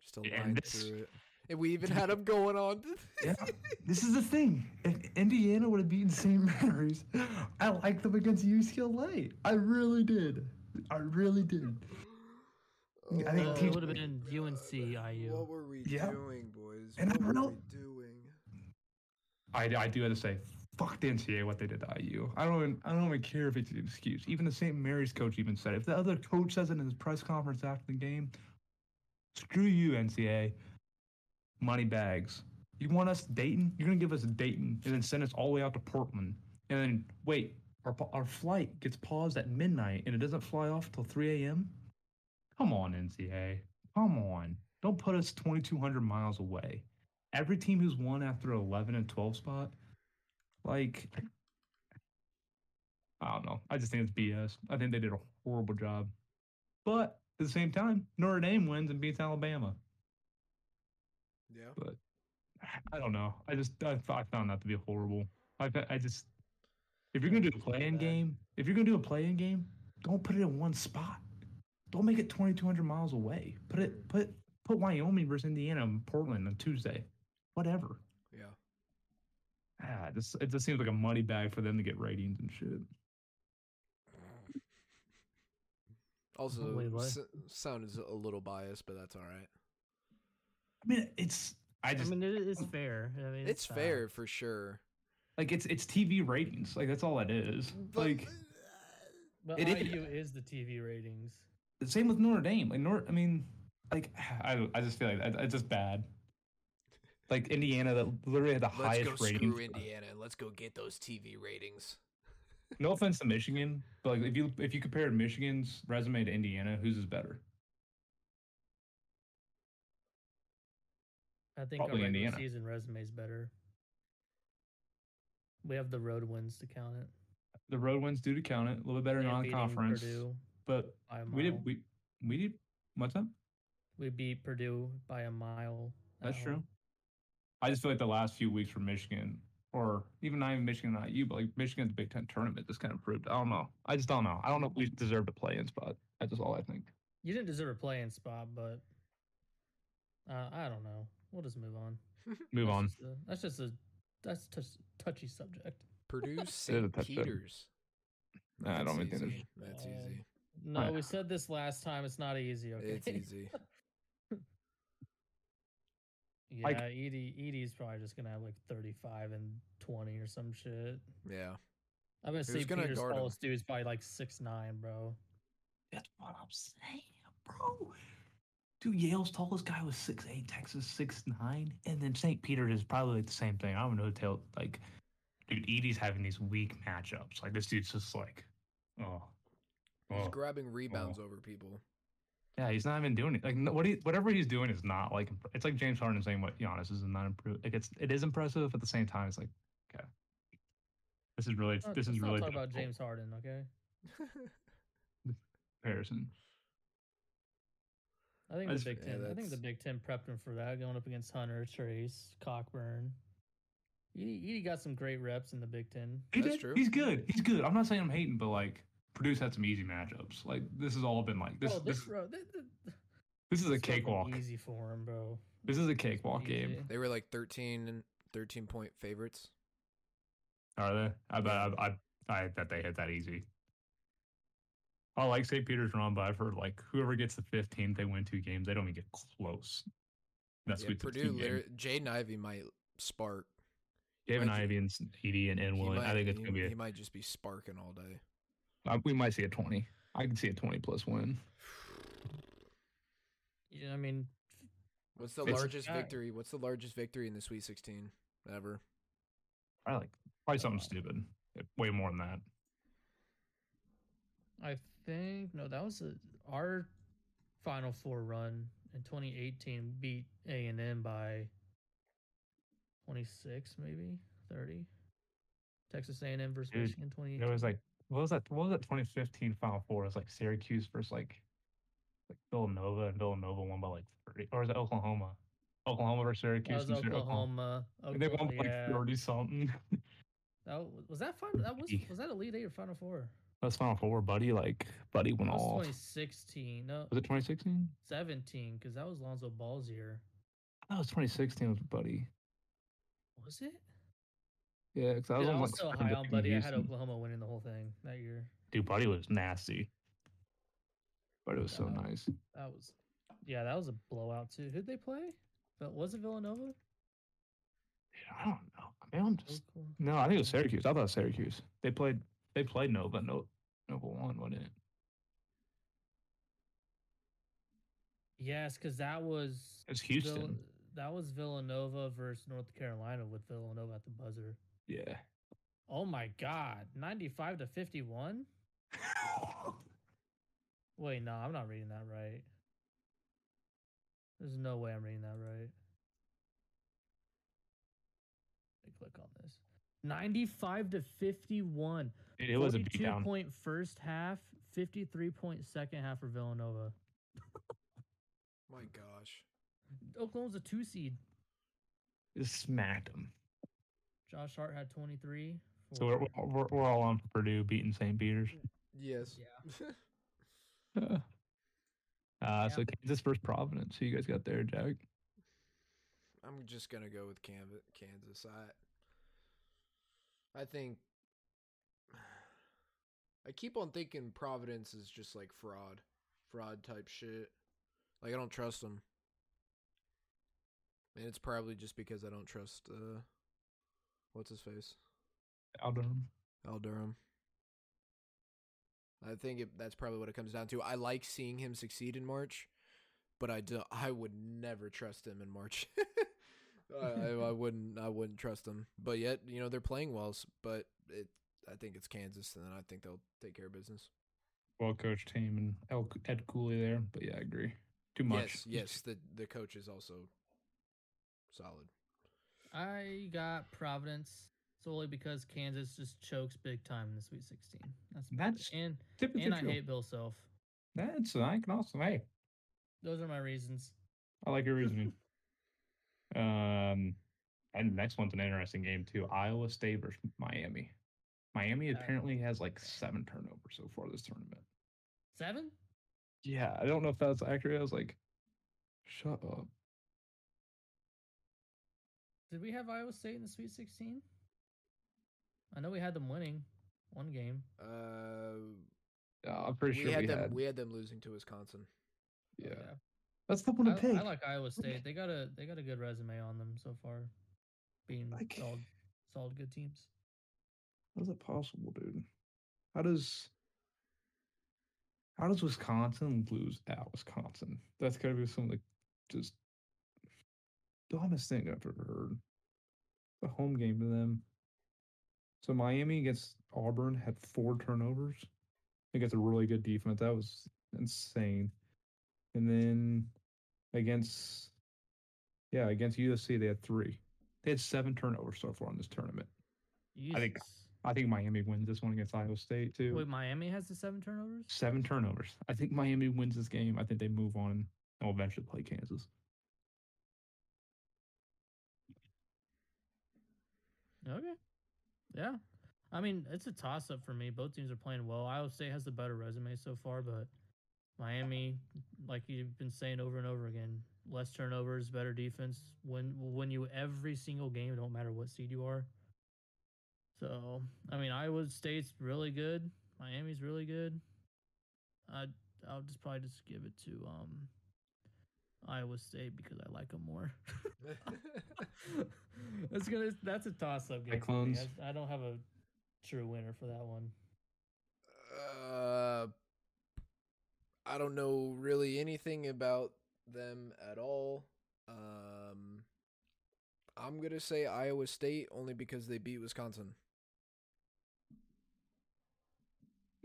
Speaker 2: Just a
Speaker 3: Yeah,
Speaker 2: line
Speaker 3: this-
Speaker 2: through it. And we even had them going on.
Speaker 3: Yeah, this is the thing. If Indiana would have beaten St. Mary's, I liked them against UCLA. I really did. I really did. I think
Speaker 1: Uh, it would have been UNC IU.
Speaker 2: What were we
Speaker 3: Yeah.
Speaker 2: doing, boys?
Speaker 3: And I
Speaker 2: what
Speaker 3: don't
Speaker 2: were
Speaker 3: know-
Speaker 2: we doing?
Speaker 3: I, I do have to say, fuck the NCAA what they did to IU. I don't even, I don't even care if it's an excuse. Even the St. Mary's coach even said it. If the other coach says it in his press conference after the game, screw you NCAA. Money bags. You want us Dayton? You're gonna give us Dayton and then send us all the way out to Portland, and then wait, our our flight gets paused at midnight and it doesn't fly off till 3 a.m. Come on, NCAA. Come on. Don't put us 2,200 miles away every team who's won after 11 and 12 spot, like, I don't know. I just think it's BS. I think they did a horrible job. But at the same time, Notre Dame wins and beats Alabama.
Speaker 2: Yeah.
Speaker 3: But I don't know. I just I, I found that to be horrible. I I just if you're gonna do a play-in game, if you're gonna do a play-in game, don't put it in one spot. Don't make it 2,200 miles away. Put it put put Wyoming versus Indiana in Portland on Tuesday. Whatever.
Speaker 2: Yeah.
Speaker 3: Ah, this it just seems like a money bag for them to get ratings and shit.
Speaker 2: Also,
Speaker 1: Wait,
Speaker 2: s- sound is a little biased, but that's all right.
Speaker 3: I mean, it's I
Speaker 1: I
Speaker 3: just
Speaker 1: mean, it is fair. I mean,
Speaker 2: It's
Speaker 1: uh,
Speaker 2: fair for sure.
Speaker 3: like it's it's TV ratings. Like that's all it is.
Speaker 2: But-
Speaker 3: like
Speaker 1: But
Speaker 3: It is-
Speaker 1: IU is the TV ratings.
Speaker 3: the same with Notre Dame. Like Notre, I mean, like I I just feel like it's just bad. Like Indiana that literally had the
Speaker 2: let's
Speaker 3: highest
Speaker 2: go
Speaker 3: ratings.
Speaker 2: screw Indiana and let's go get those TV ratings.
Speaker 3: No offense to Michigan, but like if you if you compare Michigan's resume to Indiana, whose is better?
Speaker 1: I think
Speaker 3: Probably
Speaker 1: our
Speaker 3: Indiana.
Speaker 1: season resume is better. We have the road wins to count it.
Speaker 3: The road wins do to count it a little bit better
Speaker 1: And
Speaker 3: non-conference,
Speaker 1: Purdue
Speaker 3: but we did we we did what's that?
Speaker 1: We beat Purdue by a mile.
Speaker 3: That's true.
Speaker 1: home.
Speaker 3: I just feel like the last few weeks for Michigan, or even not even Michigan, not you, but like Michigan's Big Ten tournament, just kind of proved. I don't know. I just don't know. I don't know if we deserve to play in spot. That's just all I think.
Speaker 1: You didn't deserve a play-in spot, but uh, I don't know. We'll just move on.
Speaker 3: Move
Speaker 1: That's
Speaker 3: on.
Speaker 1: just a- that's just a that's touch, touchy subject.
Speaker 2: Purdue St. Peter's.
Speaker 3: Nah, I don't think there's-
Speaker 2: easy. That's
Speaker 1: Um,
Speaker 2: easy.
Speaker 1: No,
Speaker 3: Right.
Speaker 1: we said this last time. It's not easy. Okay.
Speaker 2: It's easy.
Speaker 1: yeah,
Speaker 3: Like-
Speaker 1: Edey Edey's probably just gonna have like thirty-five and twenty or some shit.
Speaker 2: Yeah.
Speaker 1: I'm gonna
Speaker 2: Who's
Speaker 1: say
Speaker 2: gonna
Speaker 1: Peter's
Speaker 2: guard him?
Speaker 1: tallest dude's probably like six nine, bro.
Speaker 3: That's what I'm saying, bro. Dude, Yale's tallest guy was six eight, Texas six nine, and then St. Peter is probably like the same thing. I don't know. The tell like, dude, Edey's having these weak matchups. Like this dude's just like, oh,
Speaker 2: He's
Speaker 3: oh.
Speaker 2: grabbing oh. rebounds over people.
Speaker 3: Yeah, he's not even doing it. Like what he, whatever he's doing is not like it's like James Harden saying what Giannis is not improved. Like it's it is impressive at the same time. It's like, okay, this is really
Speaker 1: Uh,
Speaker 3: this
Speaker 1: let's
Speaker 3: is
Speaker 1: not
Speaker 3: really
Speaker 1: talk about James Harden, okay?
Speaker 3: comparison.
Speaker 1: I think
Speaker 3: I
Speaker 1: the
Speaker 3: just-
Speaker 1: Big
Speaker 2: yeah,
Speaker 1: Ten. I think the Big Ten prepped him for that, going up against Hunter, Trayce, Cockburn. Edey, Edey got some great reps in the Big Ten.
Speaker 3: He
Speaker 2: That's
Speaker 3: did.
Speaker 2: true.
Speaker 3: He's good. He's good. I'm not saying I'm hating, but like Purdue's had some easy matchups. Like this has all been like this.
Speaker 1: oh,
Speaker 3: this,
Speaker 1: this, bro, this, this,
Speaker 3: this is a cakewalk.
Speaker 1: Easy for him, bro.
Speaker 4: This is a cakewalk game.
Speaker 2: They were like 13 and 13 point favorites.
Speaker 3: Are they? I bet. I, I, I bet they hit that easy. I like St. Peter's run, but I've heard like whoever gets the 15th, they win two games. They don't even get close. That's
Speaker 2: yeah, Purdue,
Speaker 3: 16 game.
Speaker 2: liter- Jaden Ivey might spark.
Speaker 3: Gavin
Speaker 2: might-
Speaker 3: Ivey and Edey and, and
Speaker 2: He
Speaker 3: William. I think it's gonna be. A, he
Speaker 2: might just be sparking all day.
Speaker 4: Uh, we might see a 20. I can see a 20 plus win.
Speaker 1: Yeah, I mean,
Speaker 2: What's the largest
Speaker 1: guy.
Speaker 2: victory? What's the largest victory in the Sweet 16 ever?
Speaker 3: I like probably something
Speaker 1: Uh,
Speaker 3: stupid. Way more than that.
Speaker 1: I think no, that was a, our Final Four run in 2018 beat A and M by 26, maybe 30. Texas A&M versus
Speaker 3: Dude,
Speaker 1: Michigan 2018.
Speaker 3: It was like what was that? What was that? 2015 Final Four? It was like Syracuse versus like like Villanova, and Villanova won by like 30, or is it Oklahoma? Oklahoma versus
Speaker 1: that
Speaker 3: Syracuse.
Speaker 1: was
Speaker 3: and Syr-
Speaker 1: Oklahoma.
Speaker 3: And they won
Speaker 1: Oklahoma,
Speaker 3: by like
Speaker 1: yeah.
Speaker 3: 30 something.
Speaker 1: That was that final. That was was that Elite Eight or Final Four?
Speaker 3: That's Final Four, buddy. Like, buddy went all.
Speaker 1: 2016. No,
Speaker 3: Was it 2016?
Speaker 1: 17 because that was Lonzo Ball's year.
Speaker 3: That was 2016 with Buddy.
Speaker 1: Was it?
Speaker 3: Yeah, because I was
Speaker 1: Dude, I was
Speaker 3: like
Speaker 1: so high on
Speaker 3: team
Speaker 1: Buddy. I had Oklahoma winning the whole thing that year.
Speaker 3: Dude, Buddy was nasty.
Speaker 4: But it was so
Speaker 1: Yeah.
Speaker 4: nice.
Speaker 1: That was, yeah, that was a blowout too. Who'd they play? But was it Villanova?
Speaker 3: Dude, I don't know. I mean, I'm just
Speaker 1: Oklahoma?
Speaker 3: no. I think it was Syracuse. I thought it was Syracuse. They played. They played Nova. No, Nova won, wasn't it?
Speaker 1: Yes, because that was
Speaker 3: It's
Speaker 1: Vill-
Speaker 3: Houston.
Speaker 1: that was Villanova versus North Carolina with Villanova at the buzzer.
Speaker 3: Yeah.
Speaker 1: Oh my God, ninety-five to fifty-one. Wait, no, I'm not reading that right. There's no way I'm reading that right. Let me click on this. 95 to 51.
Speaker 3: Dude, it was a
Speaker 1: 42
Speaker 3: beatdown.
Speaker 1: point first half, 53 point second half for Villanova.
Speaker 2: My gosh.
Speaker 1: Oklahoma's a two seed.
Speaker 3: Just smacked them.
Speaker 1: Josh Hart had 23.
Speaker 3: So we're, we're we're all on Purdue beating St. Peter's.
Speaker 2: Yes.
Speaker 1: Yeah.
Speaker 4: Uh, so Kansas versus Providence. Who you guys got there, Jack?
Speaker 2: I'm just gonna go with Canva- Kansas. I I think I keep on thinking Providence is just like fraud, fraud type shit. Like I don't trust them, and it's probably just because I don't trust uh, what's his face,
Speaker 3: Al Durham.
Speaker 2: Al Durham. I think it, that's probably what it comes down to. I like seeing him succeed in March, but I do, I would never trust him in March. I, I, I wouldn't I wouldn't trust him. But yet, you know, they're playing well. But it I think it's Kansas, and I think they'll take care of business.
Speaker 3: Well coached team and El, Ed Cooley there. But yeah, I agree. Too much.
Speaker 2: Yes, yes. The the coach is also solid.
Speaker 1: I got Providence solely because Kansas just chokes big time in the Sweet 16. That's.
Speaker 3: That's
Speaker 1: and
Speaker 3: Typically
Speaker 1: and I
Speaker 3: true.
Speaker 1: hate Bill Self.
Speaker 3: That's I can also hey.
Speaker 1: Those are my reasons.
Speaker 3: I like your reasoning. um, and next one's an interesting game too. Iowa State versus Miami. Miami
Speaker 1: Uh,
Speaker 3: apparently has like seven turnovers so far this tournament.
Speaker 1: Seven?
Speaker 3: Yeah, I don't know if that's accurate. I was like, shut up.
Speaker 1: Did we have Iowa State in the Sweet 16? I know we had them winning one game.
Speaker 2: Uh,
Speaker 4: Yeah, I'm pretty
Speaker 2: we
Speaker 4: sure
Speaker 2: had
Speaker 4: we
Speaker 2: them.
Speaker 4: had.
Speaker 2: We had them losing to Wisconsin.
Speaker 1: Oh,
Speaker 4: yeah. that's the one
Speaker 1: I,
Speaker 4: to pick.
Speaker 1: I like Iowa State. They got a they got a good resume on them so far, being
Speaker 4: Like-
Speaker 1: solid, solid good teams.
Speaker 4: How is that possible, dude? How does how does Wisconsin lose at Wisconsin? That's gotta be some of the just dumbest thing I've ever heard. The home game to them. So Miami against Auburn had four turnovers. I think it's a really good defense. That was insane. And then against yeah, against USC they had three. They had seven turnovers so far in this tournament.
Speaker 3: I think- I think Miami wins this one against Iowa State too.
Speaker 1: Wait, Miami has the seven turnovers.
Speaker 3: Seven turnovers. I think Miami wins this game. I think they move on and will eventually play Kansas.
Speaker 1: Okay. Yeah. I mean, it's a toss up for me. Both teams are playing well. Iowa State has the better resume so far, but Miami, like you've been saying over and over again, less turnovers, better defense. Win win you every single game. It don't matter what seed you are. So I mean, Iowa State's really good. Miami's really good. I I'll just probably just give it to um Iowa State because I like them more. that's gonna that's a toss up game. for I, I don't have a true winner for that one.
Speaker 2: Uh, I don't know really anything about them at all. Um, I'm gonna say Iowa State only because they beat Wisconsin.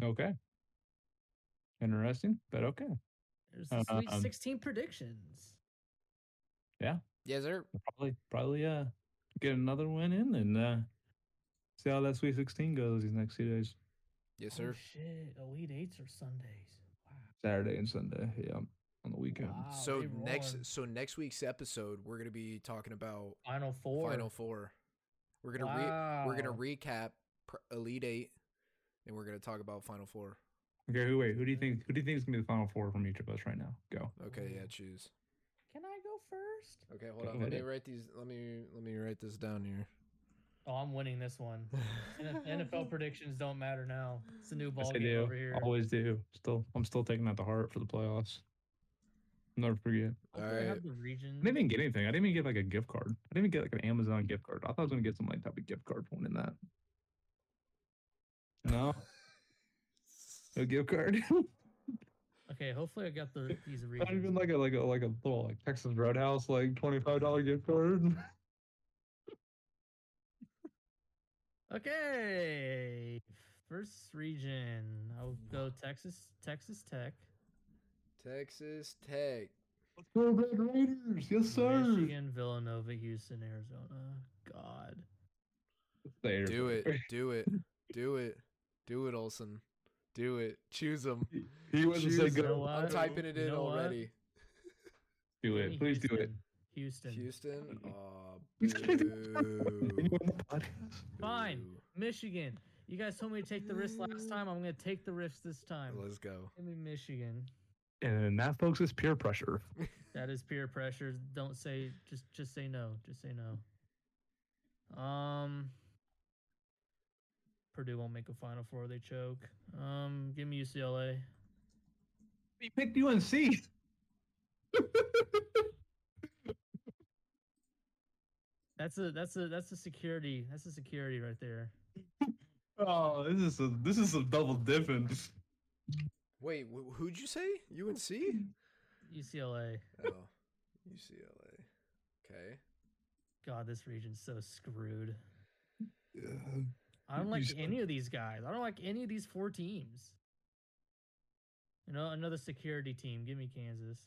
Speaker 3: Okay. Interesting, but okay.
Speaker 1: There's the Sweet
Speaker 3: Um,
Speaker 1: 16 predictions. Yeah.
Speaker 2: Yes, sir.
Speaker 3: Probably, probably, uh, get another win in and uh, see how that Sweet 16 goes these next few days,
Speaker 2: Yes,
Speaker 1: Oh
Speaker 2: sir.
Speaker 1: shit! Elite eights or Sundays? Wow.
Speaker 3: Saturday and Sunday. Yeah, on the weekend.
Speaker 1: Wow,
Speaker 2: so next,
Speaker 1: rolling.
Speaker 2: so next week's episode, we're gonna be talking about
Speaker 1: Final four.
Speaker 2: Final Four. We're gonna re- we're gonna recap pr- Elite Eight, and we're gonna talk about Final Four.
Speaker 3: Okay, who wait? Who do you think? Who do you think is gonna be the final four from each of us right now? Go.
Speaker 2: Okay, yeah, choose.
Speaker 1: Can I go first?
Speaker 2: Okay, hold
Speaker 3: Go
Speaker 2: on. Let me write these. Let me let me write this down here.
Speaker 1: Oh, I'm winning this one. NFL predictions don't matter now. It's a new ball
Speaker 3: I
Speaker 1: game
Speaker 3: do.
Speaker 1: over here.
Speaker 3: Always do. Still, I'm still taking that to heart for the playoffs. Never forget.
Speaker 1: Hopefully I
Speaker 2: Alright.
Speaker 1: have the region.
Speaker 3: I didn't even get anything. I didn't even get like a gift card. I didn't even get like an Amazon gift card. I thought I was gonna get some like type of gift card for winning that. No, no gift card.
Speaker 1: Okay, hopefully I got the these
Speaker 3: Not even like a like a like a little like Texas Roadhouse like twenty five dollar gift card.
Speaker 1: Okay, first region. I'll go Texas, Texas Tech,
Speaker 2: Texas Tech.
Speaker 3: Let's go Red Raiders. Yes, sir.
Speaker 1: Michigan, Villanova, Houston, Arizona. God,
Speaker 3: There.
Speaker 2: Do it. Do it. Do it. Do it, Olson. Do it. Choose them.
Speaker 3: He wasn't say
Speaker 2: Choose
Speaker 1: You know
Speaker 3: go.
Speaker 2: I'm typing it
Speaker 1: You
Speaker 2: in
Speaker 1: know
Speaker 2: already.
Speaker 3: Do it.
Speaker 1: me
Speaker 3: Please do it.
Speaker 1: Houston.
Speaker 2: Houston. Aw,
Speaker 3: He's gonna do
Speaker 2: boo.
Speaker 3: Anyone on the podcast?
Speaker 1: Fine. Michigan. You guys told me to take the risk last time. I'm gonna take the risk this time.
Speaker 2: Let's go.
Speaker 1: Give me Michigan.
Speaker 3: And that, folks, is peer pressure.
Speaker 1: That is peer pressure. Don't say just just say no. Just say no. Um Purdue won't make a final four, they choke. Um give me UCLA.
Speaker 3: He picked UNC.
Speaker 1: That's a that's a that's a security. That's a security right there.
Speaker 3: oh, this is a this is a double dipping.
Speaker 2: Wait, wh- who'd you say? UNC?
Speaker 1: UCLA.
Speaker 2: Oh, UCLA. Okay.
Speaker 1: God, this region's so screwed.
Speaker 3: Yeah.
Speaker 1: I don't like any of these guys. I don't like any of these four teams. You know, another security team. Give me Kansas.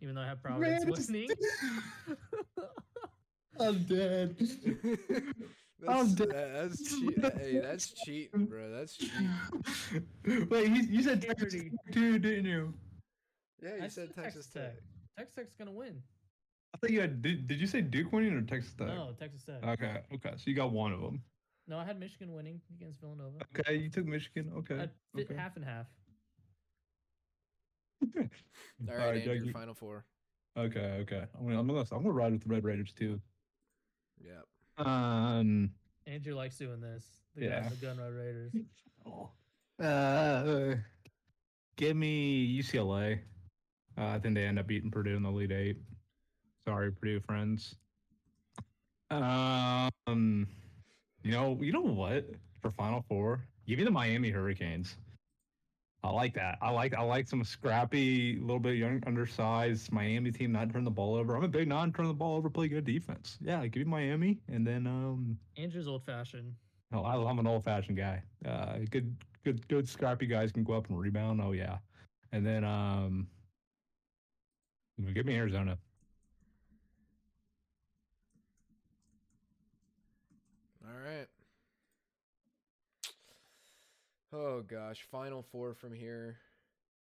Speaker 1: Even though I have Providence
Speaker 3: Man, it's-
Speaker 1: winning.
Speaker 3: I'm dead.
Speaker 2: That's,
Speaker 3: dead.
Speaker 2: that- that's cheat. Hey, that's cheating, bro. That's cheating.
Speaker 3: Wait, you, you said Texas Tech too, didn't you?
Speaker 2: Yeah, you
Speaker 1: I
Speaker 2: said
Speaker 1: said
Speaker 2: Texas
Speaker 1: Texas
Speaker 2: Tech.
Speaker 1: Tech. Texas Tech's gonna win.
Speaker 3: I thought you had. Did, did you say Duke winning or Texas Tech?
Speaker 1: No, Texas Tech.
Speaker 3: Okay, okay. So you got one of them.
Speaker 1: No, I had Michigan winning against Villanova.
Speaker 3: Okay, you took Michigan. Okay.
Speaker 1: I
Speaker 3: okay.
Speaker 1: half and half.
Speaker 2: All right,
Speaker 3: Doug,
Speaker 2: Andrew,
Speaker 3: you-
Speaker 2: final four.
Speaker 3: Okay, okay. I'm gonna, I'm gonna, I'm gonna ride with the Red Raiders too.
Speaker 2: Yep.
Speaker 3: Um.
Speaker 1: Andrew likes doing this. The
Speaker 3: Yeah.
Speaker 1: in the Gun Road Raiders.
Speaker 3: Uh, give me UCLA. Uh, I think they end up beating Purdue in the Elite Eight. Sorry, Purdue friends. Um, you know, you know what? For Final Four, give me the Miami Hurricanes. I like that. I like I like some scrappy, little bit young, undersized Miami team not turn the ball over. I'm a big non turn the ball over, play good defense. Yeah, give me Miami, and then um,
Speaker 1: Andrew's old fashioned.
Speaker 3: Oh, I, I'm an old-fashioned guy. Uh, good, good, good. Scrappy guys can go up and rebound. Oh yeah, and then um, give me Arizona.
Speaker 2: All right. Oh gosh, final four from here.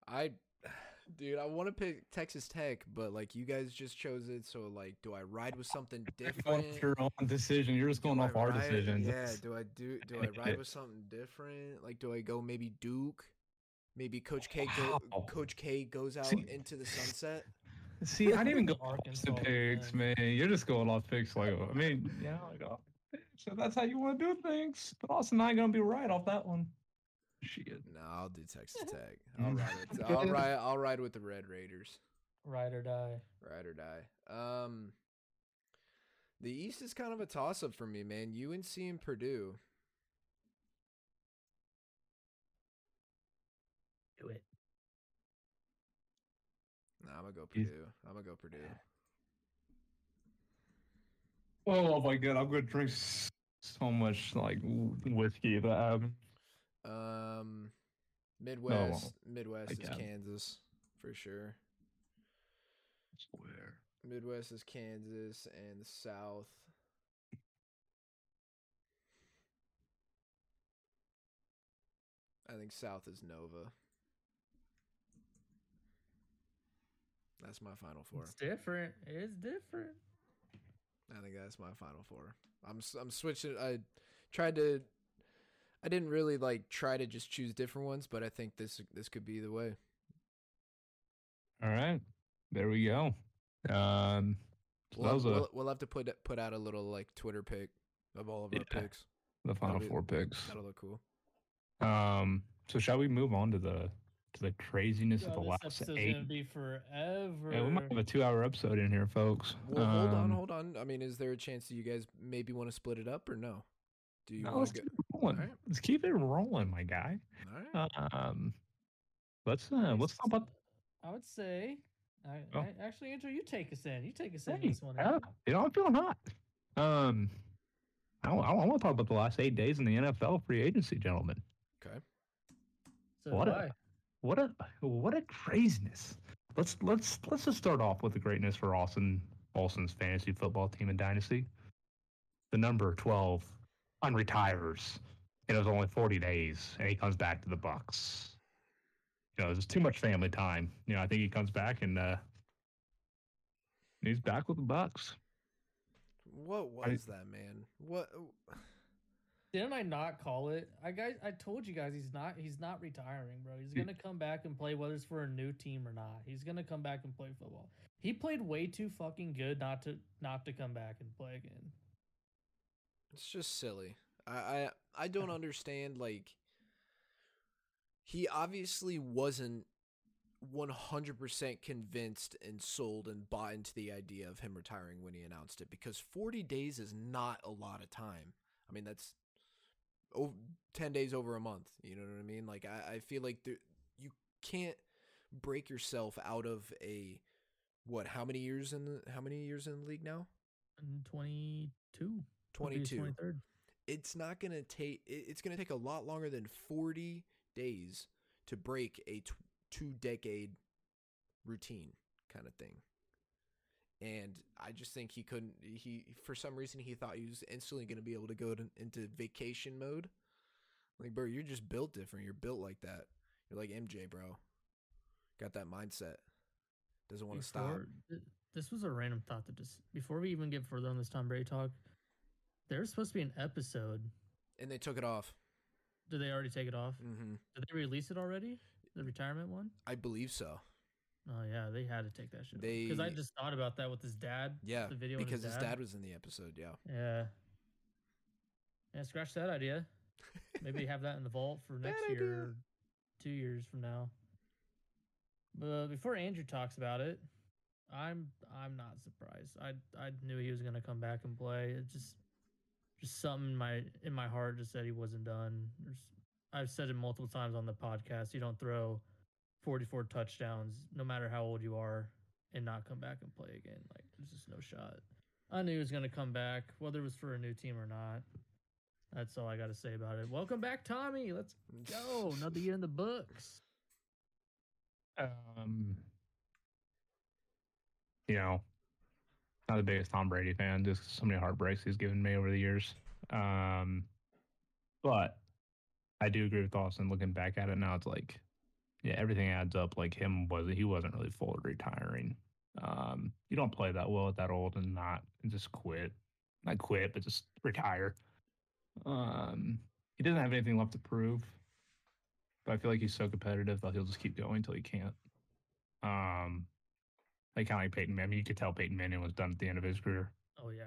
Speaker 2: I, dude, I want to pick Texas Tech, but like you guys just chose it, so like, do I ride with something
Speaker 3: You're going
Speaker 2: different?
Speaker 3: off your own decision. You're just
Speaker 2: Do
Speaker 3: going
Speaker 2: I
Speaker 3: off our
Speaker 2: ride-
Speaker 3: decisions.
Speaker 2: Yeah. Do I do? Do I ride with something different? Like, do I go maybe Duke? Maybe Coach K go, Coach K goes out
Speaker 3: See-
Speaker 2: into the sunset.
Speaker 3: See, I didn't even go
Speaker 1: Arkansas
Speaker 3: Arkansas picks,
Speaker 1: win.
Speaker 3: man. You're just going off picks like I mean, yeah, like, so that's how you want to do things. But also not gonna be right off that one. Shit.
Speaker 2: No, I'll do Texas Tech. I'll ride with I'll ride I'll ride with the Red Raiders.
Speaker 1: Ride or die.
Speaker 2: Ride or die. Um the East is kind of a toss up for me, man. UNC and Purdue.
Speaker 1: Do it.
Speaker 2: Nah, I'm gonna go Purdue. I'm gonna go Purdue.
Speaker 3: Oh my god, I'm gonna drink so much like whiskey that um
Speaker 2: Um Midwest Midwest is. Kansas for sure.
Speaker 3: swear.
Speaker 2: Midwest is Kansas and the South. I think South is Nova. That's my final four.
Speaker 1: It's different. It's different.
Speaker 2: I think that's my final four. I'm s- I'm switching. I tried to. I didn't really like try to just choose different ones, but I think this this could be the way.
Speaker 3: All right, there we go. Um, so
Speaker 2: We'll,
Speaker 3: that was a,
Speaker 2: we'll, we'll have to put put out a little like Twitter pick of all of our picks.
Speaker 3: the final
Speaker 2: be-
Speaker 3: four picks.
Speaker 2: That'll look cool.
Speaker 3: Um, so shall we move on to the to the craziness
Speaker 1: Yo,
Speaker 3: of the
Speaker 1: this
Speaker 3: last
Speaker 1: episode's
Speaker 3: eight?
Speaker 1: gonna be forever.
Speaker 3: Yeah, we might have a two-hour episode in here, folks.
Speaker 2: Well, hold on,
Speaker 3: Um,
Speaker 2: hold on. I mean, is there a chance that you guys maybe want to split it up or no? Do you
Speaker 3: No,
Speaker 2: want to
Speaker 3: keep
Speaker 2: go?
Speaker 3: It rolling.
Speaker 2: Alright.
Speaker 3: Let's keep it rolling, my guy.
Speaker 2: All right.
Speaker 3: Um, let's uh, let's talk about.
Speaker 1: I would say. I,
Speaker 3: Oh.
Speaker 1: I actually, Andrew, you take us in. You take us in this one.
Speaker 3: yeah, you know, I'm feeling hot. Um, I, I, want to talk about the last eight days in the NFL free agency, gentlemen.
Speaker 2: Okay.
Speaker 1: So
Speaker 3: what
Speaker 1: do
Speaker 3: a-
Speaker 1: I.
Speaker 3: What a what a craziness. Let's let's let's just start off with the greatness for Austin Olson's fantasy football team and dynasty. The number twelve unretires. And it was only forty days, and he comes back to the Bucs. You know, there's too much family time. You know, I think he comes back and uh he's back with the Bucs.
Speaker 2: What
Speaker 3: I-
Speaker 2: was that, man? What?
Speaker 1: Didn't I not call it? I guys, I told you guys he's not. He's not retiring, bro. He's
Speaker 3: He-
Speaker 1: gonna come back and play, whether it's for a new team or not. He's gonna come back and play football. He played way too fucking good not to not to come back and play again.
Speaker 2: It's just silly. I I, I don't understand. Like, he obviously wasn't one hundred percent convinced and sold and bought into the idea of him retiring when he announced it. Because forty days is not a lot of time. I mean, that's over, ten days over a month. You know what I mean? Like, I, I feel like there, you can't break yourself out of a what? How many years in the how many years in the league now?
Speaker 1: Mm, and Twenty two.
Speaker 2: Twenty two.
Speaker 1: Twenty third.
Speaker 2: it's not going to take it's going to take a lot longer than 40 days to break a t- two decade routine kind of thing and i just think he couldn't he for some reason he thought he was instantly going to be able to go to, into vacation mode like bro you're just built different you're built like that you're like mj bro got that mindset doesn't want to stop
Speaker 1: th- This was a random thought that just before we even get further on this Tom Brady talk, there's supposed to be an episode.
Speaker 2: and they took it off
Speaker 1: Did they already take it off?
Speaker 2: hmm
Speaker 1: Did they release it already? The retirement one?
Speaker 2: i believe so
Speaker 1: Oh yeah, they had to take that shit. Because I just thought about that with his dad.
Speaker 2: yeah
Speaker 1: the video
Speaker 2: because his dad was in the episode yeah
Speaker 1: Yeah. Yeah, scratch that idea. Maybe have that in the vault for next
Speaker 2: Bad
Speaker 1: year,
Speaker 2: idea.
Speaker 1: two years from now. But before Andrew talks about it, I'm I'm not surprised. I I knew he was gonna come back and play. It just just something in my in my heart just said he wasn't done. There's, I've said it multiple times on the podcast. You don't throw 44 touchdowns, no matter how old you are, and not come back and play again. Like there's just no shot. I knew he was gonna come back, whether it was for a new team or not. That's all I got to say about it. Welcome back, Tommy. Let's go. Another year in the books.
Speaker 3: Um, you know, not the biggest Tom Brady fan. Just so many heartbreaks he's given me over the years. Um, but I do agree with Austin. Looking back at it now, it's like, yeah, everything adds up. Like him wasn't he wasn't really fully retiring. Um, you don't play that well at that old and not and just quit. Not quit, but just retire. Um, he doesn't have anything left to prove. But I feel like he's so competitive that he'll just keep going until he can't. Um, Like kind of like Peyton Manning. You could tell Peyton Manning was done at the end of his career.
Speaker 1: Oh yeah.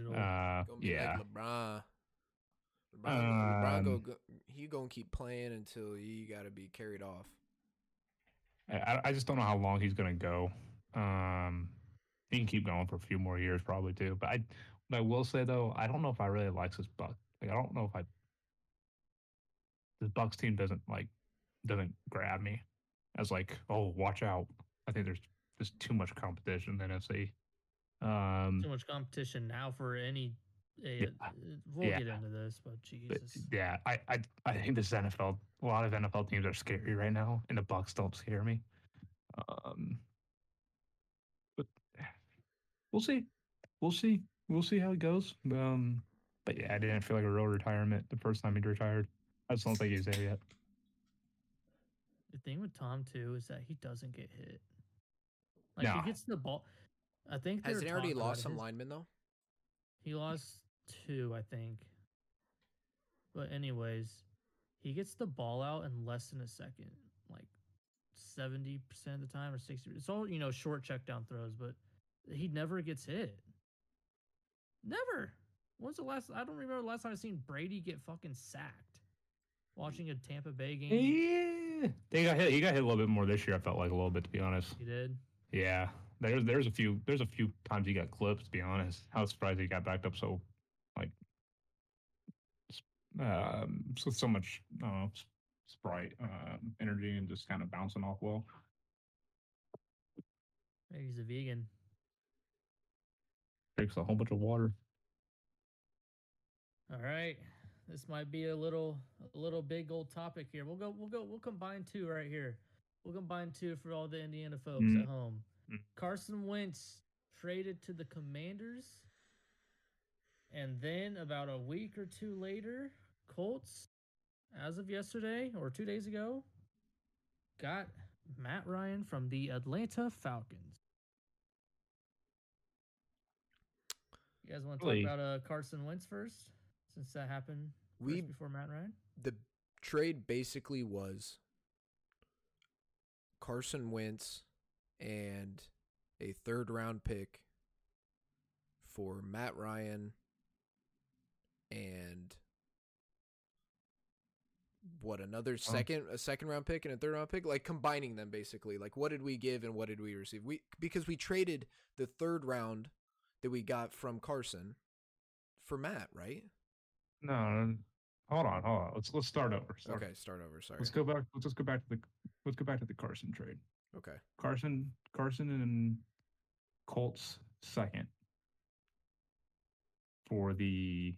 Speaker 3: Uh,
Speaker 2: Gonna be
Speaker 3: yeah.
Speaker 2: like LeBron. LeBron, LeBron go,
Speaker 3: Um,
Speaker 2: go, he gonna keep playing until he got to be carried off.
Speaker 3: I, I- I just don't know how long he's gonna go. Um, he can keep going for a few more years probably too. But I, what I will say though, I don't know if I really like this Buck. Like I don't know if I. The Bucs team doesn't like doesn't grab me as like oh watch out. I think there's just too much competition in the NFC. Um,
Speaker 1: too much competition now for any. A,
Speaker 3: Yeah.
Speaker 1: uh, We'll
Speaker 3: Yeah.
Speaker 1: get into this, but
Speaker 3: but
Speaker 1: Jesus.
Speaker 3: yeah, I, I I think this NFL a lot of NFL teams are scary right now, and the Bucs don't scare me. Um, but we'll see, we'll see, we'll see how it goes. Um, but yeah, I didn't feel like a real retirement the first time he retired. I just don't think he's there yet.
Speaker 1: The thing with Tom too is that he doesn't get hit. Like
Speaker 3: Nah.
Speaker 1: he gets the ball. I think
Speaker 2: Has
Speaker 1: they
Speaker 2: he already lost some
Speaker 1: his-
Speaker 2: linemen though?
Speaker 1: He lost two, I think. But anyways, he gets the ball out in less than a second, like seventy percent of the time or sixty. It's all you know, short check down throws, but he never gets hit. Never. When's the last? I don't remember the last time I seen Brady get fucking sacked. Watching a Tampa Bay game,
Speaker 3: Yeah, they got hit. He got hit a little bit more this year. I felt like a little bit to be honest.
Speaker 1: he did.
Speaker 3: Yeah, there's there's a few there's a few times he got clipped. To be honest, I was surprised he got backed up so like um so so much uh, sprite um, energy and just kind of bouncing off well.
Speaker 1: Maybe he's a vegan.
Speaker 3: Drinks a whole bunch of water.
Speaker 1: All right. This might be a little a little big old topic here. We'll go we'll go we'll combine two right here. We'll combine two for all the Indiana folks
Speaker 3: Mm.
Speaker 1: at home.
Speaker 3: Mm.
Speaker 1: Carson Wentz traded to the Commanders. And then about a week or two later, Colts, as of yesterday or two days ago, got Matt Ryan from the Atlanta Falcons. You guys want to
Speaker 3: Really?
Speaker 1: talk about uh, Carson Wentz first, since that happened first
Speaker 2: We
Speaker 1: before Matt Ryan?
Speaker 2: the trade basically was Carson Wentz and a third round pick for Matt Ryan and what another second a second round pick and a third round pick? Like combining them basically. Like what did we give and what did we receive? We because we traded the third round that we got from Carson for Matt right?
Speaker 3: No, no, hold on, hold on. Let's let's start over. Start-
Speaker 2: okay start over sorry
Speaker 3: Let's go back. Let's just go back to the let's go back to the Carson trade.
Speaker 2: okay
Speaker 3: Carson Carson and Colts second for the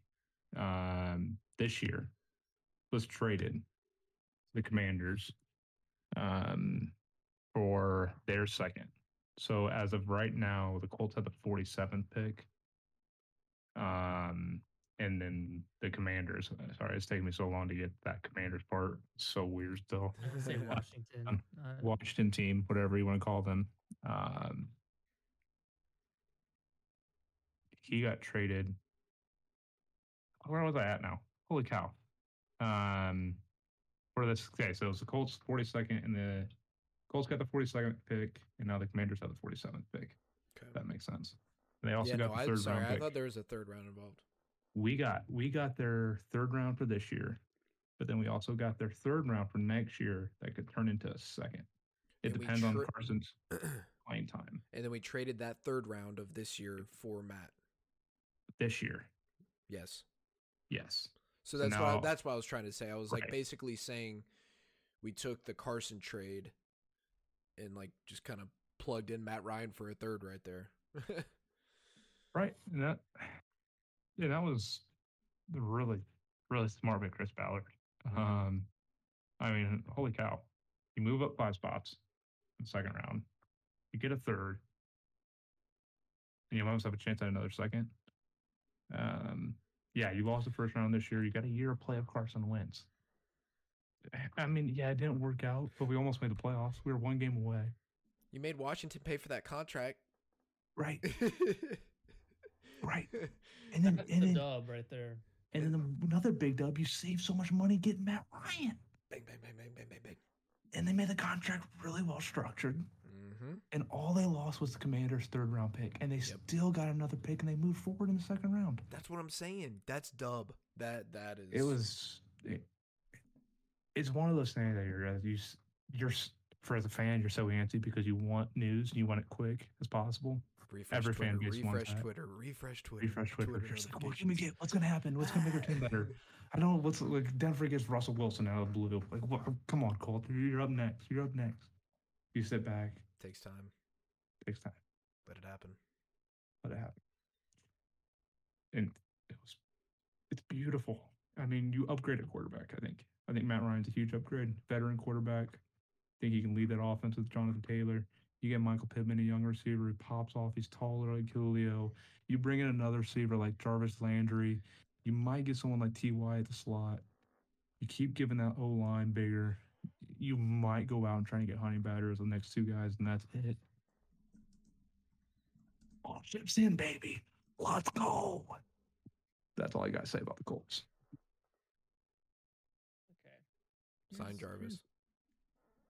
Speaker 3: um this year was traded to the Commanders um for their second. So as of right now, the Colts have the 47th pick. Um and then the Commanders. Sorry, it's taking me so long to get that Commanders part. It's so weird still.
Speaker 1: I can say Washington.
Speaker 3: Um,
Speaker 1: Uh,
Speaker 3: Washington team, whatever you want to call them. Um, he got traded. Where was I at now? Holy cow! Um, for this, okay, so it's the Colts 42nd, and the Colts got the 42nd pick, and now the Commanders have the 47th pick.
Speaker 2: okay
Speaker 3: If that makes sense. And they also
Speaker 2: yeah,
Speaker 3: got
Speaker 2: no,
Speaker 3: the
Speaker 2: I,
Speaker 3: third
Speaker 2: sorry,
Speaker 3: round
Speaker 2: I
Speaker 3: pick.
Speaker 2: thought there was a third round involved.
Speaker 3: We got we got their third round for this year, but then we also got their third round for next year that could turn into a second. It
Speaker 2: And
Speaker 3: depends on Carson's playing time
Speaker 2: and then we traded that third round of this year for Matt.
Speaker 3: this year.
Speaker 2: Yes.
Speaker 3: Yes.
Speaker 2: So that's what I,
Speaker 3: now-
Speaker 2: that's what I was trying to say. I was like basically saying we took the Carson trade and like just kind of plugged in Matt Ryan for a third right there.
Speaker 3: Right. And that yeah, that was really, really smart by Chris Ballard. Um I mean, holy cow. You move up five spots in the second round. You get a third. And you almost have a chance at another second. Um yeah, you lost the first round this year. You got a year of play of Carson Wentz. I mean, yeah, it didn't work out, but we almost made the playoffs. We were one game away.
Speaker 2: you made Washington pay for that contract.
Speaker 3: Right. Right. And then
Speaker 1: that's
Speaker 3: and
Speaker 1: the
Speaker 3: then
Speaker 1: dub right there.
Speaker 3: And then another big dub, you save so much money getting Matt Ryan.
Speaker 2: bang bang bang bang bang bang bang.
Speaker 3: And they made the contract really well structured.
Speaker 2: hmm Mm-hmm.
Speaker 3: and all they lost was the Commanders' third round pick, and they
Speaker 2: Yep.
Speaker 3: still got another pick, and they moved forward in the second round.
Speaker 2: That's what I'm saying. That's dub. That that is.
Speaker 3: It was. It, it's one of those things that you're you you're for as a fan, you're so antsy because you want news and you want it quick as possible.
Speaker 2: Refresh
Speaker 3: every
Speaker 2: Twitter,
Speaker 3: fan base wants
Speaker 2: refresh
Speaker 3: that.
Speaker 2: Twitter, refresh Twitter,
Speaker 3: Refresh Twitter. You're just like, what can we get? What's gonna happen? What's gonna make our team better? I don't know what's like. Denver gets Russell Wilson out of the blue. Like, what, come on, Colt, you're up next. You're up next. You sit back.
Speaker 2: Takes time,
Speaker 3: Takes time.
Speaker 2: but it happened.
Speaker 3: Let it happen. And it was, it's beautiful. I mean, you upgrade a quarterback. I think. I think Matt Ryan's a huge upgrade. Veteran quarterback. I think he can lead that offense with Jonathan Taylor. You get Michael Pittman, a young receiver. who pops off. He's taller like Julio. You bring in another receiver like Jarvis Landry. You might get someone like Ty at the slot. You keep giving that O line bigger. You might go out and try and get Honey Badger as the next two guys, and that's it. All ships in, baby. Let's go. That's all I got to say about the Colts.
Speaker 1: Okay.
Speaker 2: Sign Jarvis.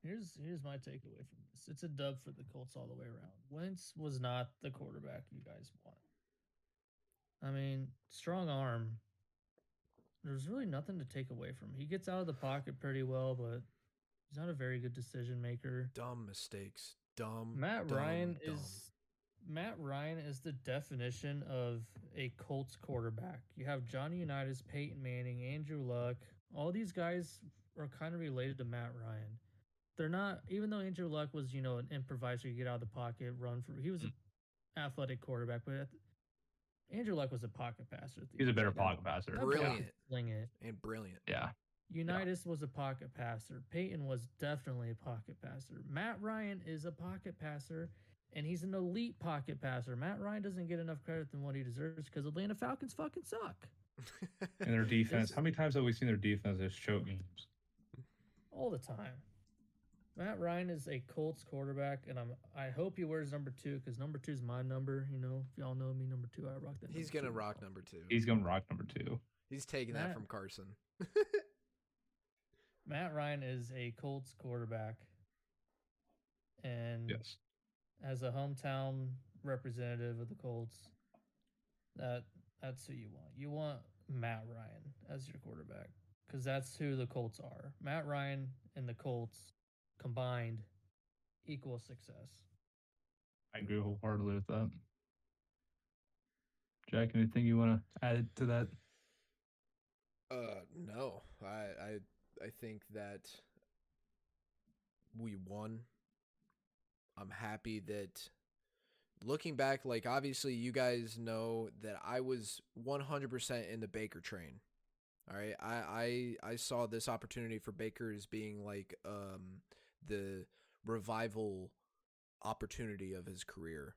Speaker 1: Here's here's my takeaway from this. It's a dub for the Colts all the way around. Wentz was not the quarterback you guys want. I mean, strong arm. There's really nothing to take away from. He gets out of the pocket pretty well, but he's not a very good decision maker.
Speaker 2: Dumb mistakes. Dumb.
Speaker 1: Matt
Speaker 2: dumb,
Speaker 1: Ryan
Speaker 2: dumb.
Speaker 1: is Matt Ryan is the definition of a Colts quarterback. You have Johnny Unitas, Peyton Manning, Andrew Luck. All these guys are kind of related to Matt Ryan. They're not, even though Andrew Luck was, you know, an improviser, you get out of the pocket, run for. He was an mm. athletic quarterback, but at the- Andrew Luck was a pocket passer.
Speaker 3: He's a better pocket passer.
Speaker 1: That guy
Speaker 2: Brilliant.
Speaker 1: Sling it.
Speaker 2: and brilliant.
Speaker 3: Yeah.
Speaker 1: Unitas was a pocket passer. Peyton was definitely a pocket passer. Matt Ryan is a pocket passer, and he's an elite pocket passer. Matt Ryan doesn't get enough credit than what he deserves because Atlanta Falcons fucking suck
Speaker 3: And their defense. How many times have we seen their defense as choke games?
Speaker 1: all the time. Matt Ryan is a Colts quarterback, and I'm I hope he wears number two because number two is my number. You know, if y'all know me, number two, I rock that.
Speaker 2: He's gonna
Speaker 1: two.
Speaker 2: rock number two.
Speaker 3: He's going to rock number two.
Speaker 2: He's taking that from Carson.
Speaker 1: Matt Ryan is a Colts quarterback, and
Speaker 3: Yes.
Speaker 1: as a hometown representative of the Colts, that that's who you want. You want Matt Ryan as your quarterback because that's who the Colts are. Matt Ryan and the Colts combined equal success.
Speaker 3: I agree wholeheartedly with that. Jack, anything you want to add to that?
Speaker 2: Uh, no, I, I, I think that we won. I'm happy that looking back, like obviously you guys know that I was 100% in the Baker train. All right, I, I, I saw this opportunity for Baker as being like um the revival opportunity of his career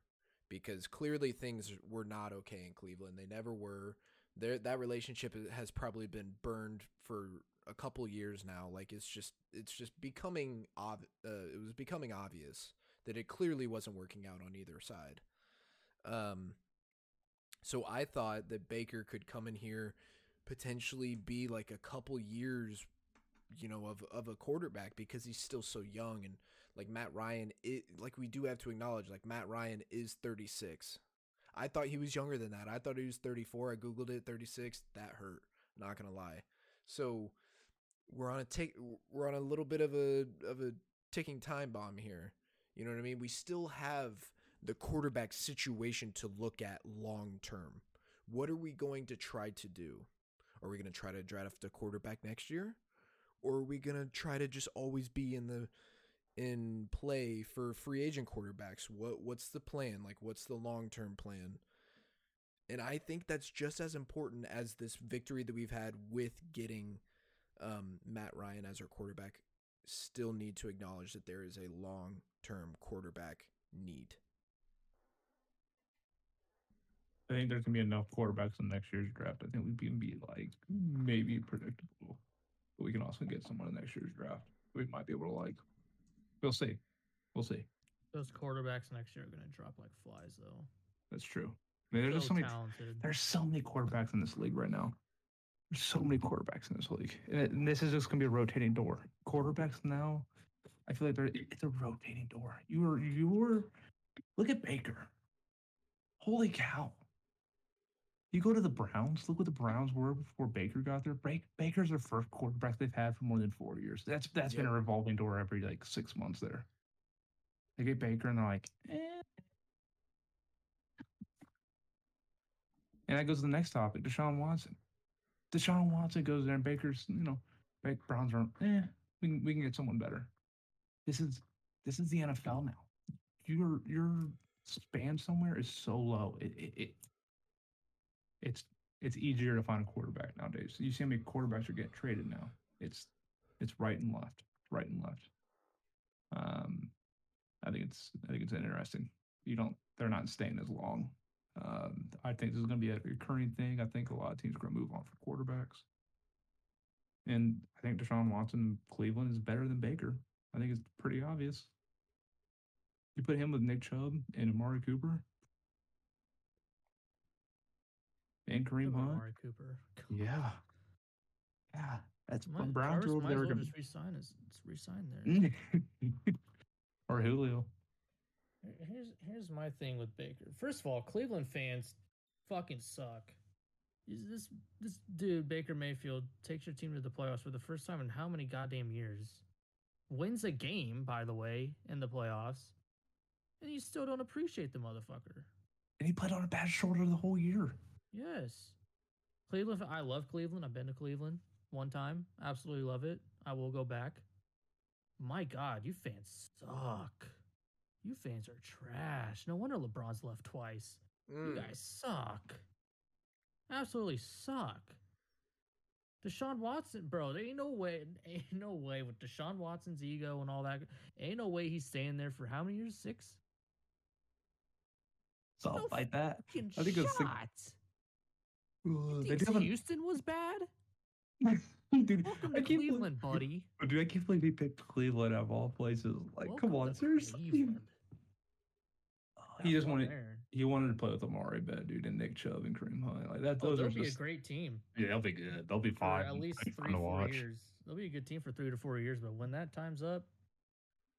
Speaker 2: because clearly things were not okay in Cleveland. They never were. There that relationship has probably been burned for a couple years now. Like it's just it's just becoming ob- uh, it was becoming obvious that it clearly wasn't working out on either side. Um so i thought that baker could come in here potentially be like a couple years you know of of a quarterback because he's still so young and like Matt Ryan it like we do have to acknowledge like Matt Ryan is 36 I thought he was younger than that. I thought he was 34. I googled it, 36. That hurt. Not gonna lie. So we're on a take. We're on a little bit of a of a ticking time bomb here. You know what I mean? We still have the quarterback situation to look at long term. What are we going to try to do? Are we going to try to draft a quarterback next year, or are we going to try to just always be in the in play for free agent quarterbacks? What what's the plan? Like what's the long-term plan? And I think that's just as important as this victory that we've had with getting um, Matt Ryan as our quarterback. Still need to acknowledge that there is a long-term quarterback need.
Speaker 3: I think there's gonna be enough quarterbacks in next year's draft. I think we can be like maybe predictable, but we can also get someone in next year's draft. We might be able to like. We'll see. We'll see.
Speaker 1: Those quarterbacks next year are going to drop like flies, though.
Speaker 3: That's true. I mean, there's just so many.
Speaker 1: talented.
Speaker 3: There's so many quarterbacks in this league right now. There's so many quarterbacks in this league, and, it, and this is just gonna be a rotating door. Quarterbacks now, I feel like they're, it's a rotating door. You were you were look at Baker. Holy cow. You go to the Browns, look what the Browns were before Baker got there. Break, Baker's their first quarterback they've had for more than four years. That's that's been a revolving door every like six months there. They get Baker and they're like, eh. And that goes to the next topic, Deshaun Watson. Deshaun Watson goes there and Baker's, you know, Baker Browns are, eh, we can, we can get someone better. This is this is the NFL now. Your your span somewhere is so low. It, it, it it's it's easier to find a quarterback nowadays. You see how many quarterbacks are getting traded now. It's it's right and left, right and left. Um, I think it's I think it's interesting. You don't they're not staying as long. Um, I think this is going to be a recurring thing. I think a lot of teams are going to move on for quarterbacks. And I think Deshaun Watson, Cleveland, is better than Baker. I think it's pretty obvious. You put him with Nick Chubb and Amari Cooper and Kareem Hunt.
Speaker 1: Amari Cooper.
Speaker 3: Yeah. Yeah. That's
Speaker 1: Might,
Speaker 3: when Browns
Speaker 1: Carson
Speaker 3: are over
Speaker 1: might
Speaker 3: there.
Speaker 1: as well
Speaker 3: gonna-
Speaker 1: just resign just resign there.
Speaker 3: or Julio.
Speaker 1: Here's here's my thing with Baker. First of all, Cleveland fans fucking suck. Is This this dude Baker Mayfield takes your team to the playoffs for the first time in how many goddamn years? Wins a game, by the way, in the playoffs, and you still don't appreciate the motherfucker.
Speaker 3: And he played on a bad shoulder the whole year.
Speaker 1: Yes, Cleveland. I love Cleveland. I've been to Cleveland one time. Absolutely love it. I will go back. My God, you fans suck. You fans are trash. No wonder LeBron's left twice. You
Speaker 2: Mm.
Speaker 1: guys suck. Absolutely suck. Deshaun Watson, bro, there ain't no way, ain't no way with Deshaun Watson's ego and all that. Ain't no way he's staying there for how many years? Six?
Speaker 3: Something
Speaker 1: No
Speaker 3: like that. I think it was six-
Speaker 1: shot. You
Speaker 3: they
Speaker 1: think
Speaker 3: do have a-
Speaker 1: Houston was bad?
Speaker 3: dude,
Speaker 1: Welcome
Speaker 3: I
Speaker 1: to
Speaker 3: can't believe-
Speaker 1: Cleveland, buddy.
Speaker 3: Dude, I can't believe he picked Cleveland out of all places. Like, come on,
Speaker 1: to
Speaker 3: seriously.
Speaker 1: Cleveland.
Speaker 3: He oh,
Speaker 1: Have
Speaker 3: just wanted
Speaker 1: there.
Speaker 3: he wanted to play with Amari Bet, dude, and Nick Chubb and Kareem Hunt. Like that,
Speaker 1: Oh,
Speaker 3: those
Speaker 1: they'll
Speaker 3: are
Speaker 1: be
Speaker 3: just
Speaker 1: a great team
Speaker 6: Yeah, they'll be good. They'll be fine.
Speaker 1: for
Speaker 6: fine.
Speaker 1: at least
Speaker 6: They'll be
Speaker 1: three,
Speaker 6: to
Speaker 1: four
Speaker 6: watch.
Speaker 1: years. They'll be a good team for three to four years. But when that time's up,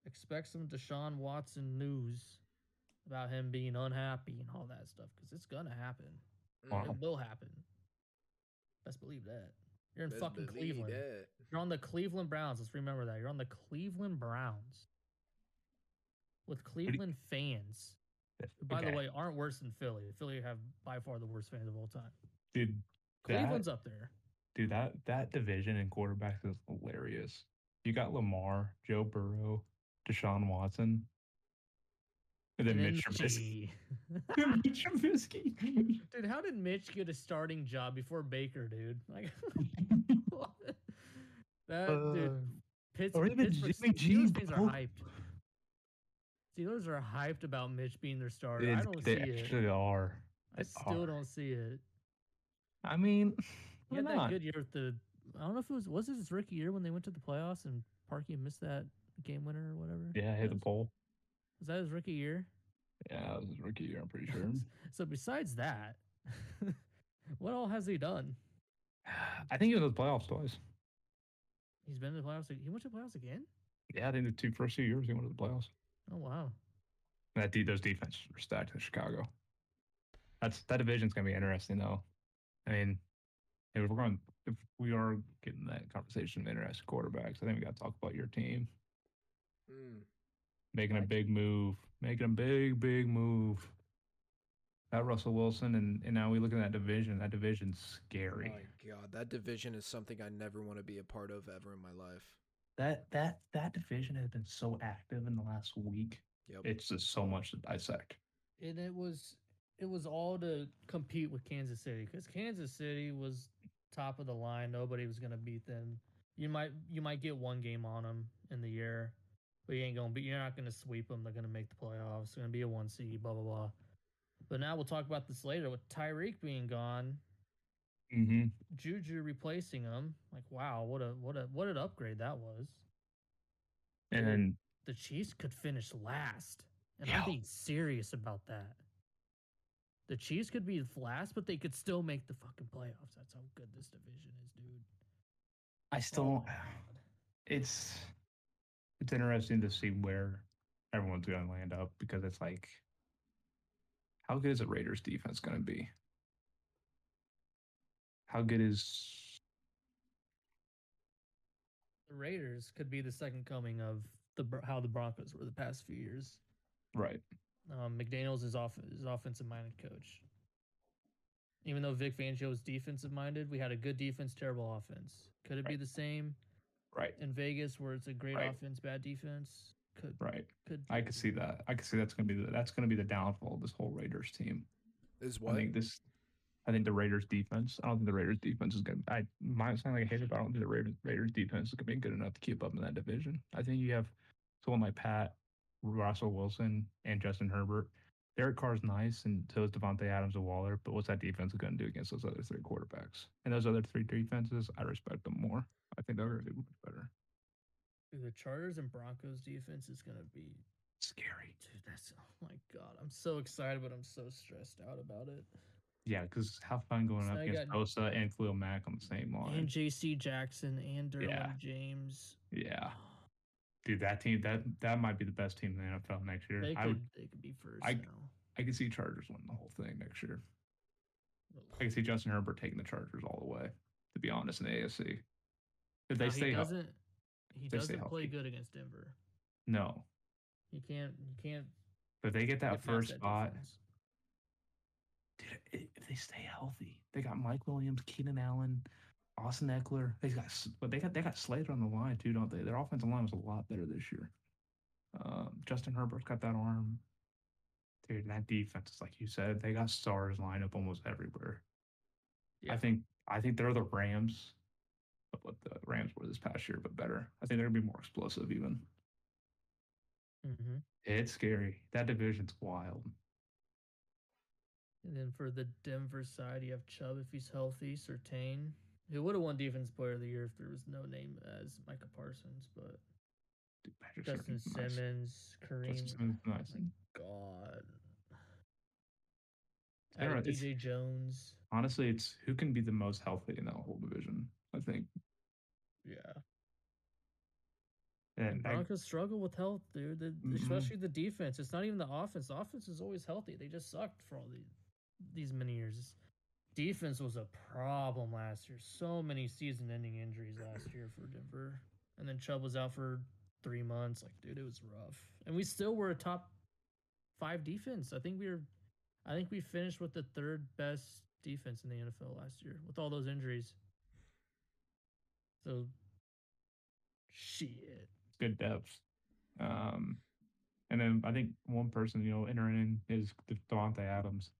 Speaker 1: expect some Deshaun Watson news about him being unhappy and all that stuff because it's gonna happen. It will happen. Best believe that. You're in
Speaker 2: Best
Speaker 1: fucking Cleveland.
Speaker 2: that.
Speaker 1: You're on the Cleveland Browns. Let's remember that. You're on the Cleveland Browns with Cleveland fans. who, By the way, aren't worse than Philly. Philly have by far the worst fans of all time.
Speaker 3: dude.
Speaker 1: Cleveland's
Speaker 3: that,
Speaker 1: up there.
Speaker 3: dude, that that division and quarterbacks is hilarious. You got Lamar, Joe Burrow, Deshaun Watson, and then Mitch Trubisky. Mitch Trubisky.
Speaker 1: Dude, how did Mitch get a starting job before Baker, dude? Like that dude,
Speaker 3: Uh,
Speaker 1: Pitts,
Speaker 3: or even
Speaker 1: Pittsburgh
Speaker 3: Jimmy G,
Speaker 1: Steelers are hyped. Steelers are hyped about Mitch being their starter. I don't
Speaker 3: they
Speaker 1: see it.
Speaker 3: actually are.
Speaker 1: I still
Speaker 3: are.
Speaker 1: don't see it.
Speaker 3: I mean,
Speaker 1: He had that good year with the. I don't know if it was was it his rookie year when they went to the playoffs and Parkey missed that game winner or whatever.
Speaker 3: Yeah, hit the pole.
Speaker 1: Was that his rookie year?
Speaker 3: Yeah, that was his rookie year. I'm pretty sure.
Speaker 1: so besides that, what all has he done?
Speaker 3: I think he was in the playoffs twice.
Speaker 1: He's been in the playoffs. He went to the playoffs again.
Speaker 3: Yeah, I think the two first two years he went to the playoffs.
Speaker 1: Oh wow.
Speaker 3: That de- those defenses were stacked in Chicago. That's that division's gonna be interesting though. I mean, if we're going, if we are getting that conversation of interesting quarterbacks, I think we got to talk about your team
Speaker 2: Mm.
Speaker 3: Making a
Speaker 1: Right.
Speaker 3: big move, making a big big move. That Russell Wilson and and now we look at that division. That division's scary.
Speaker 2: My God, that division is something I never want to be a part of ever in my life.
Speaker 3: That that that division has been so active in the last week.
Speaker 2: Yep.
Speaker 3: It's just so much to dissect.
Speaker 1: and it was it was all to compete with Kansas City because Kansas City was top of the line. Nobody was gonna beat them. You might you might get one game on them in the year, but you ain't gonna be. You're not gonna sweep them. They're gonna make the playoffs. They're gonna be a one seed. Blah blah blah. But now we'll talk about this later with Tyreek being gone,
Speaker 3: Mm-hmm.
Speaker 1: Juju replacing him. Like wow, what a what a what an upgrade that was.
Speaker 3: And then
Speaker 1: The Chiefs could finish last, and
Speaker 3: Yeah.
Speaker 1: I'm being serious about that. The Chiefs could be last, but they could still make the fucking playoffs. That's how good this division is, dude.
Speaker 3: I still
Speaker 1: Oh
Speaker 3: don't.
Speaker 1: my God.
Speaker 3: It's it's interesting to see where everyone's going to land up because it's like, how good is the Raiders defense going to be? How good is
Speaker 1: The Raiders could be the second coming of the how the Broncos were the past few years.
Speaker 3: right?
Speaker 1: Um, McDaniel's is off is offensive minded coach. Even though Vic Fangio was defensive minded, we had a good defense, terrible offense. Could it be the same
Speaker 3: Right,
Speaker 1: in Vegas where it's a great
Speaker 3: Right.
Speaker 1: offense, bad defense? Could
Speaker 3: right.
Speaker 1: could
Speaker 3: I could see that. I could see that's going to be the, that's going to be the downfall of this whole Raiders team.
Speaker 2: Is what I
Speaker 3: think this. I think the Raiders defense. I don't think the Raiders defense is going. to I might sound like a hater, but I don't think the Raiders, Raiders defense is going to be good enough to keep up in that division. I think you have someone like Pat, Russell Wilson, and Justin Herbert. Derek Carr's nice, and so is Davante Adams and Waller. But what's that defense going to do against those other three quarterbacks? And those other three defenses, I respect them more. I think they're going to do much better.
Speaker 1: The Chargers and Broncos defense is gonna be
Speaker 3: Scary.
Speaker 1: dude. That's oh my god. I'm so excited, but I'm so stressed out about it.
Speaker 3: Yeah, because have fun going
Speaker 1: So
Speaker 3: up
Speaker 1: I
Speaker 3: against
Speaker 1: got-
Speaker 3: Bosa and Khalil Mack on the same line.
Speaker 1: And J.C. Jackson and Derwin
Speaker 3: Yeah.
Speaker 1: James.
Speaker 3: yeah. Dude, that team that that might be the best team in the NFL next year.
Speaker 1: They
Speaker 3: I
Speaker 1: could
Speaker 3: would
Speaker 1: they could be first
Speaker 3: I-
Speaker 1: now.
Speaker 3: I can see Chargers winning the whole thing next year. I can see Justin Herbert taking the Chargers all the way. To be honest, in the AFC, if they
Speaker 1: Now,
Speaker 3: stay
Speaker 1: he doesn't he doesn't play
Speaker 3: healthy.
Speaker 1: good against Denver.
Speaker 3: no,
Speaker 1: You can't you can't
Speaker 3: but they get that first
Speaker 1: that
Speaker 3: spot,
Speaker 1: defense.
Speaker 3: dude, if they stay healthy, they got Mike Williams, Keenan Allen, Austin Ekeler. They got, but they got they got Slater on the line too, don't they? Their offensive line was a lot better this year. Um, Justin Herbert's got that arm. Dude, that defense is like you said, they got stars lined up almost everywhere. I think I think they're the Rams, what the Rams were this past year, but better. I think they're gonna be more explosive even.
Speaker 1: Mhm.
Speaker 3: It's scary. That division's wild.
Speaker 1: And then for the Denver side, you have Chubb if he's healthy, Surtain, who would have won Defense Player of the Year if there was no name as Micah Parsons, but
Speaker 3: Dude,
Speaker 1: Justin
Speaker 3: Surtain's nice.
Speaker 1: Simmons, Kareem,
Speaker 3: Justin Simmons nice.
Speaker 1: God,
Speaker 3: They're-
Speaker 1: added
Speaker 3: it's-
Speaker 1: DJ Jones,
Speaker 3: Honestly, it's who can be the most healthy in that whole division. I think,
Speaker 1: yeah.
Speaker 3: and I,
Speaker 1: Broncos struggle with health, dude. The,
Speaker 3: Mhm.
Speaker 1: Especially the defense. It's not even the offense. The offense is always healthy. They just sucked for all the, these many years. Defense was a problem last year. So many season-ending injuries last year for Denver, and then Chubb was out for three months. Like, dude, it was rough. And we still were a top five defense. I think we were. I think we finished with the third best defense in the NFL last year with all those injuries. So, shit.
Speaker 3: good depth. Um, and then I think one person you know entering in is Davante Adams.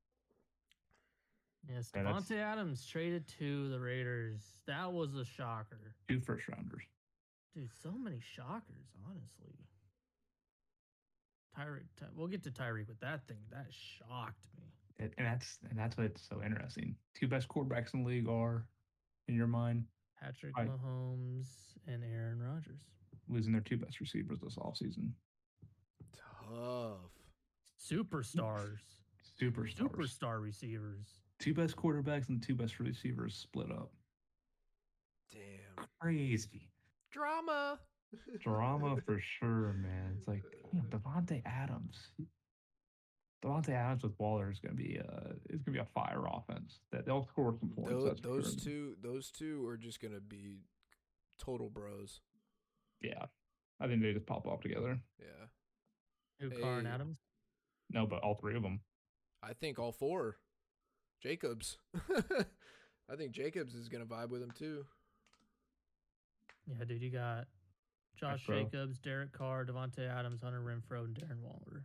Speaker 1: Yes,
Speaker 3: Yeah, that's-
Speaker 1: Adams traded to the Raiders. That was a shocker.
Speaker 3: Two first rounders.
Speaker 1: Dude, so many shockers, honestly. Tyreek, Ty- we'll get to Tyreek with that thing. That shocked me.
Speaker 3: And and that's and that's what's so interesting. Two best quarterbacks in the league are, in your mind,
Speaker 1: Patrick
Speaker 3: Right.
Speaker 1: Mahomes and Aaron Rodgers.
Speaker 3: losing their two best receivers this offseason.
Speaker 2: Tough.
Speaker 1: Superstars.
Speaker 3: Superstars.
Speaker 1: Superstar receivers.
Speaker 3: Two best quarterbacks and two best receivers split up.
Speaker 2: Damn.
Speaker 3: Crazy.
Speaker 2: Drama.
Speaker 3: Drama for sure, man. It's like damn, Davante Adams. Davante Adams with Waller is gonna be uh is gonna be a fire offense. That they'll score some points.
Speaker 2: Those, those
Speaker 3: sure.
Speaker 2: two, those two are just gonna be total bros.
Speaker 3: Yeah. I think they just pop off together.
Speaker 2: Yeah.
Speaker 1: Who, Carr and Adams?
Speaker 3: No, but all three of them.
Speaker 2: I think all four. Jacobs. I think Jacobs is gonna vibe with him too.
Speaker 1: Yeah, dude, you got Josh. Jacobs, Derek Carr, Davante Adams, Hunter Renfrow, and Darren Waller.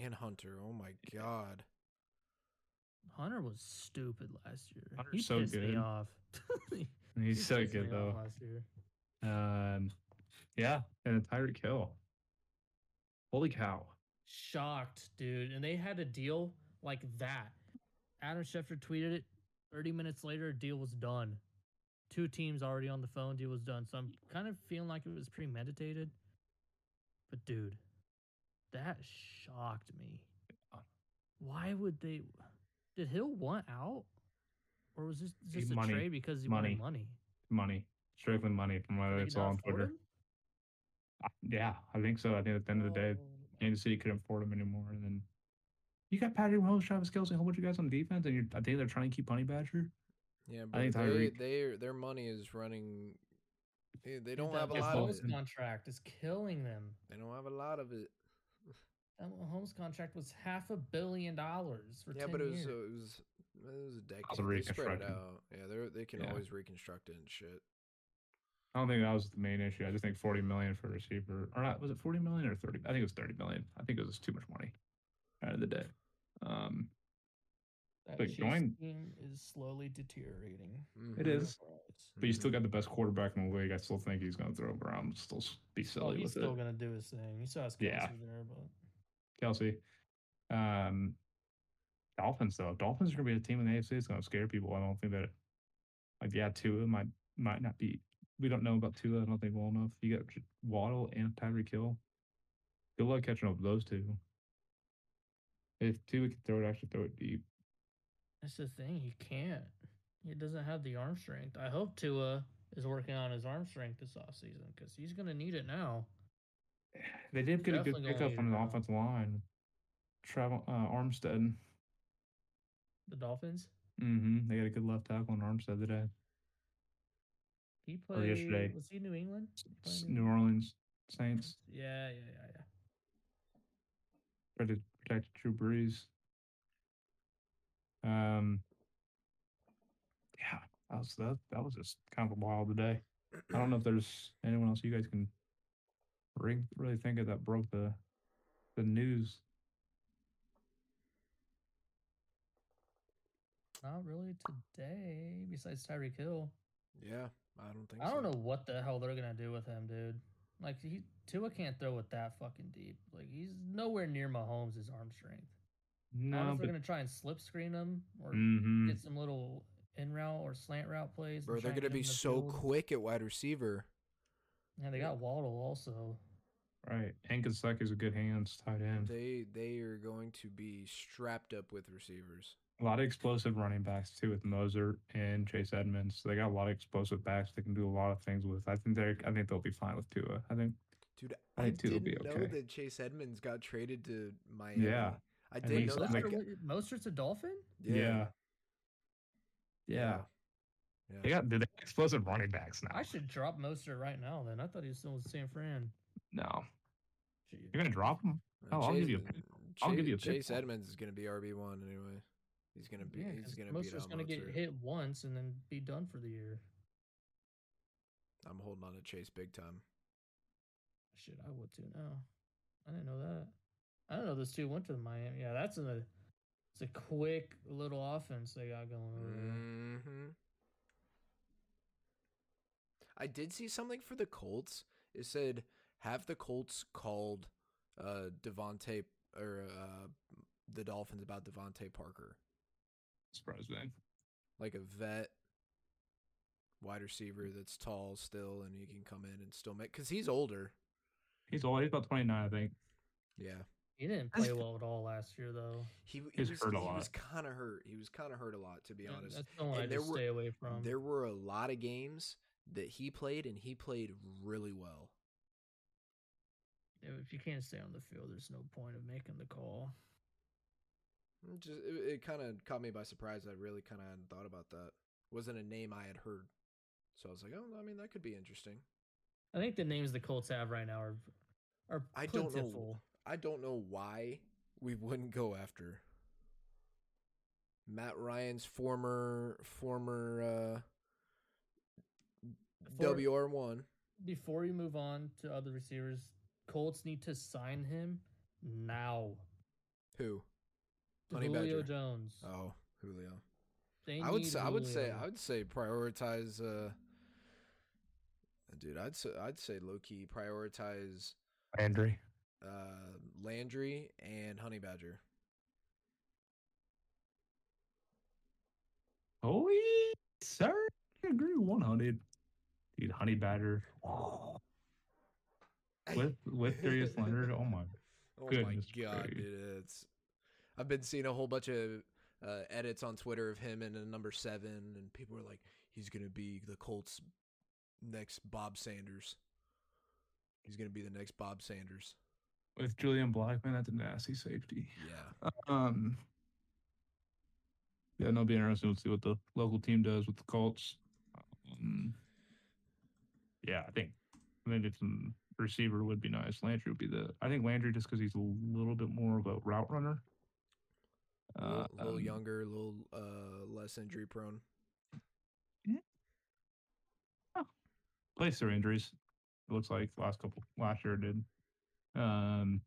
Speaker 1: Wow.
Speaker 2: And Hunter. Oh my god.
Speaker 1: Hunter was stupid last year.
Speaker 3: Hunter's
Speaker 1: he
Speaker 3: so
Speaker 1: pissed me
Speaker 3: good.
Speaker 1: off. He
Speaker 3: He's so good though.
Speaker 1: Last year.
Speaker 3: Um yeah, and then Tyreek Hill. Holy cow.
Speaker 1: Shocked, dude. And they had a deal like that. Adam Schefter tweeted it. 30 minutes later, deal was done. Two teams already on the phone, deal was done. So I'm kind of feeling like it was premeditated. But dude, that shocked me. Why would they did Hill want out? Or was this
Speaker 3: He-
Speaker 1: just a
Speaker 3: money.
Speaker 1: trade because he
Speaker 3: Money.
Speaker 1: wanted money?
Speaker 3: Money. strictly money from what
Speaker 1: Did
Speaker 3: I
Speaker 1: he
Speaker 3: saw on Twitter.
Speaker 1: him?
Speaker 3: I- Yeah, I think so. I think at the end of the day,
Speaker 1: Oh,
Speaker 3: Kansas City couldn't afford him anymore. And then you got Patrick Mahomes, Travis Kelce, a whole bunch of guys on defense, and you're, I think they're trying to keep Honey Badger.
Speaker 2: Yeah,
Speaker 3: I think
Speaker 2: they,
Speaker 3: Tyreek-
Speaker 2: they their money is running. They, they don't
Speaker 1: that
Speaker 2: have a lot of
Speaker 1: Mahomes
Speaker 2: it.
Speaker 1: contract is killing them.
Speaker 2: They don't have a lot of it.
Speaker 1: That Mahomes contract was half a billion dollars for
Speaker 2: Yeah,
Speaker 1: 10
Speaker 2: but it was
Speaker 1: years.
Speaker 2: uh, it was it was a decade.
Speaker 3: Also
Speaker 2: They spread it out. Yeah, they they can
Speaker 3: Yeah.
Speaker 2: always reconstruct it and shit.
Speaker 3: I don't think that was the main issue. I just think 40 million for a receiver, or not, was it 40 million or 30? I think it was 30 million. I think it was too much money out of the day. Um,
Speaker 1: that
Speaker 3: but
Speaker 1: Chiefs
Speaker 3: going-
Speaker 1: team is slowly deteriorating.
Speaker 3: It
Speaker 2: Mhm.
Speaker 3: but you still got the best quarterback in the league. I still think he's going to throw around, still s- be silly
Speaker 1: he's
Speaker 3: with
Speaker 1: still
Speaker 3: it.
Speaker 1: gonna do his thing. He still has
Speaker 3: Yeah.
Speaker 1: There, but
Speaker 3: Kelce. Um, Dolphins though, Dolphins are going to be a team in the AFC going to scare people. I don't think that, like, yeah, Tua might might not be. We don't know about Tua. I don't think well enough. You got Waddle and Tyreek Hill. Good luck catching up with those two. If Tua can throw it, actually throw it deep.
Speaker 1: that's the thing. He can't. He doesn't have the arm strength. I hope Tua is working on his arm strength this offseason because he's gonna need it now.
Speaker 3: They did get a good pickup on the offensive line. Travel uh, Armstead.
Speaker 1: The Dolphins.
Speaker 3: Mm-hmm. They got a good left tackle on Armstead today.
Speaker 1: He
Speaker 3: Or
Speaker 1: played.
Speaker 3: yesterday.
Speaker 1: Was he New England? He in
Speaker 3: New Orleans Saints
Speaker 1: Yeah, yeah, yeah, yeah.
Speaker 3: tried to protect Drew Brees. Um. Yeah, that was that. That was just kind of a wild day. I don't know if there's anyone else you guys can really think of that broke the the news.
Speaker 1: Not really today. Besides Tyreek Hill,
Speaker 2: Yeah, I don't think.
Speaker 1: I don't
Speaker 2: so.
Speaker 1: know what the hell they're gonna do with him, dude. Like he Tua can't throw it that fucking deep. Like he's nowhere near Mahomes' arm strength. I don't know
Speaker 3: No,
Speaker 1: if they're gonna try and slip screen him or
Speaker 3: Mhm.
Speaker 1: get some little in route or slant route plays. and
Speaker 2: Bro, they're gonna be
Speaker 1: the
Speaker 2: so
Speaker 1: field.
Speaker 2: quick at wide receiver.
Speaker 1: Yeah, they got Waddle also.
Speaker 3: right. And is a good hands tight end.
Speaker 2: They they are going to be strapped up with receivers.
Speaker 3: A lot of explosive running backs too with Mostert and Chase Edmonds. So they got a lot of explosive backs they can do a lot of things with. I think they're I think they'll be fine with Tua. I think
Speaker 2: Dude,
Speaker 3: I
Speaker 2: I,
Speaker 3: think two will
Speaker 2: didn't
Speaker 3: be
Speaker 2: know that Chase Edmonds got traded to Miami.
Speaker 3: Yeah,
Speaker 2: I
Speaker 3: and
Speaker 2: didn't know that.
Speaker 3: like-
Speaker 2: Like,
Speaker 1: Mostert's a Dolphin?
Speaker 3: yeah.
Speaker 2: yeah,
Speaker 3: Yeah.
Speaker 2: Yeah.
Speaker 3: They got they got explosive running backs now.
Speaker 1: I should drop Mostert right now. Then I thought he was still with San Fran.
Speaker 3: No.
Speaker 1: Shit.
Speaker 3: You're gonna drop him?
Speaker 2: Uh,
Speaker 3: Oh, I'll give
Speaker 2: Chase-
Speaker 3: you a- I'll
Speaker 2: Chase-
Speaker 3: give you a pick
Speaker 2: Chase. Edmonds is gonna be RB one anyway. He's gonna be.
Speaker 1: Yeah,
Speaker 2: he's
Speaker 1: 'cause
Speaker 2: gonna beat
Speaker 1: gonna get hit once and then be done for the year.
Speaker 2: I'm holding on to Chase big time.
Speaker 1: Shit, I would too now. I didn't know that. I don't know those two went to Miami. Yeah, that's a it's a quick little offense they got going over there.
Speaker 2: I did see something for the Colts. It said have the Colts called uh DeVante or uh the Dolphins about DeVante Parker,
Speaker 3: Surprise then.
Speaker 2: like a vet wide receiver that's tall still and he can come in and still make because he's older.
Speaker 3: He's old. He's about 29, I think.
Speaker 2: Yeah,
Speaker 1: He didn't play well at all last year though.
Speaker 2: he, he was
Speaker 3: hurt a lot.
Speaker 2: he was kind of hurt. He was kind of hurt a lot to be
Speaker 1: Yeah,
Speaker 2: honest.
Speaker 1: That's the one I
Speaker 2: And there
Speaker 1: just
Speaker 2: were-
Speaker 1: stay away from.
Speaker 2: There were a lot of games that he played and he played really well.
Speaker 1: If you can't stay on the field, there's no point of making the call.
Speaker 2: It Just it, it kind of caught me by surprise. I really kind of hadn't thought about that. Wasn't a name I had heard, so I was like, oh, I mean, that could be interesting.
Speaker 1: I think the names the Colts have right now are are
Speaker 2: I don't know.
Speaker 1: plentiful.
Speaker 2: I don't know why we wouldn't go after Matt Ryan's former former uh,
Speaker 1: Before-
Speaker 2: WR one.
Speaker 1: Before you move on to other receivers, Colts need to sign him now.
Speaker 2: Who?
Speaker 1: To
Speaker 2: Honey
Speaker 1: Julio
Speaker 2: Badger.
Speaker 1: Jones.
Speaker 2: Oh, Julio.
Speaker 1: They
Speaker 2: I would
Speaker 1: need
Speaker 2: say I would say I would say prioritize. Uh, dude, I'd say I'd say low key prioritize
Speaker 3: Landry.
Speaker 2: uh, Landry and Honey Badger.
Speaker 3: Oh, sir. I agree with 100. Dude, Honey Badger. With with Darius Leonard. Oh, my.
Speaker 2: Oh
Speaker 3: Goodness
Speaker 2: my god, dude! It's I've been seeing a whole bunch of uh, edits on Twitter of him in a number seven, and people are like, he's gonna be the Colts next Bob Sanders. He's gonna be the next Bob Sanders.
Speaker 3: With Julian Blackmon, that's a nasty safety.
Speaker 2: Yeah.
Speaker 3: Um. Yeah, no, it'll be interesting to see what the local team does with the Colts. Um, yeah, I think I think it's a receiver would be nice. Landry would be the. I think Landry just because he's a little bit more of a route runner.
Speaker 2: A little, a little
Speaker 3: um,
Speaker 2: younger, a little uh, less injury prone. Yeah. Oh.
Speaker 3: Plays through injuries. It looks like last couple last year did. Um.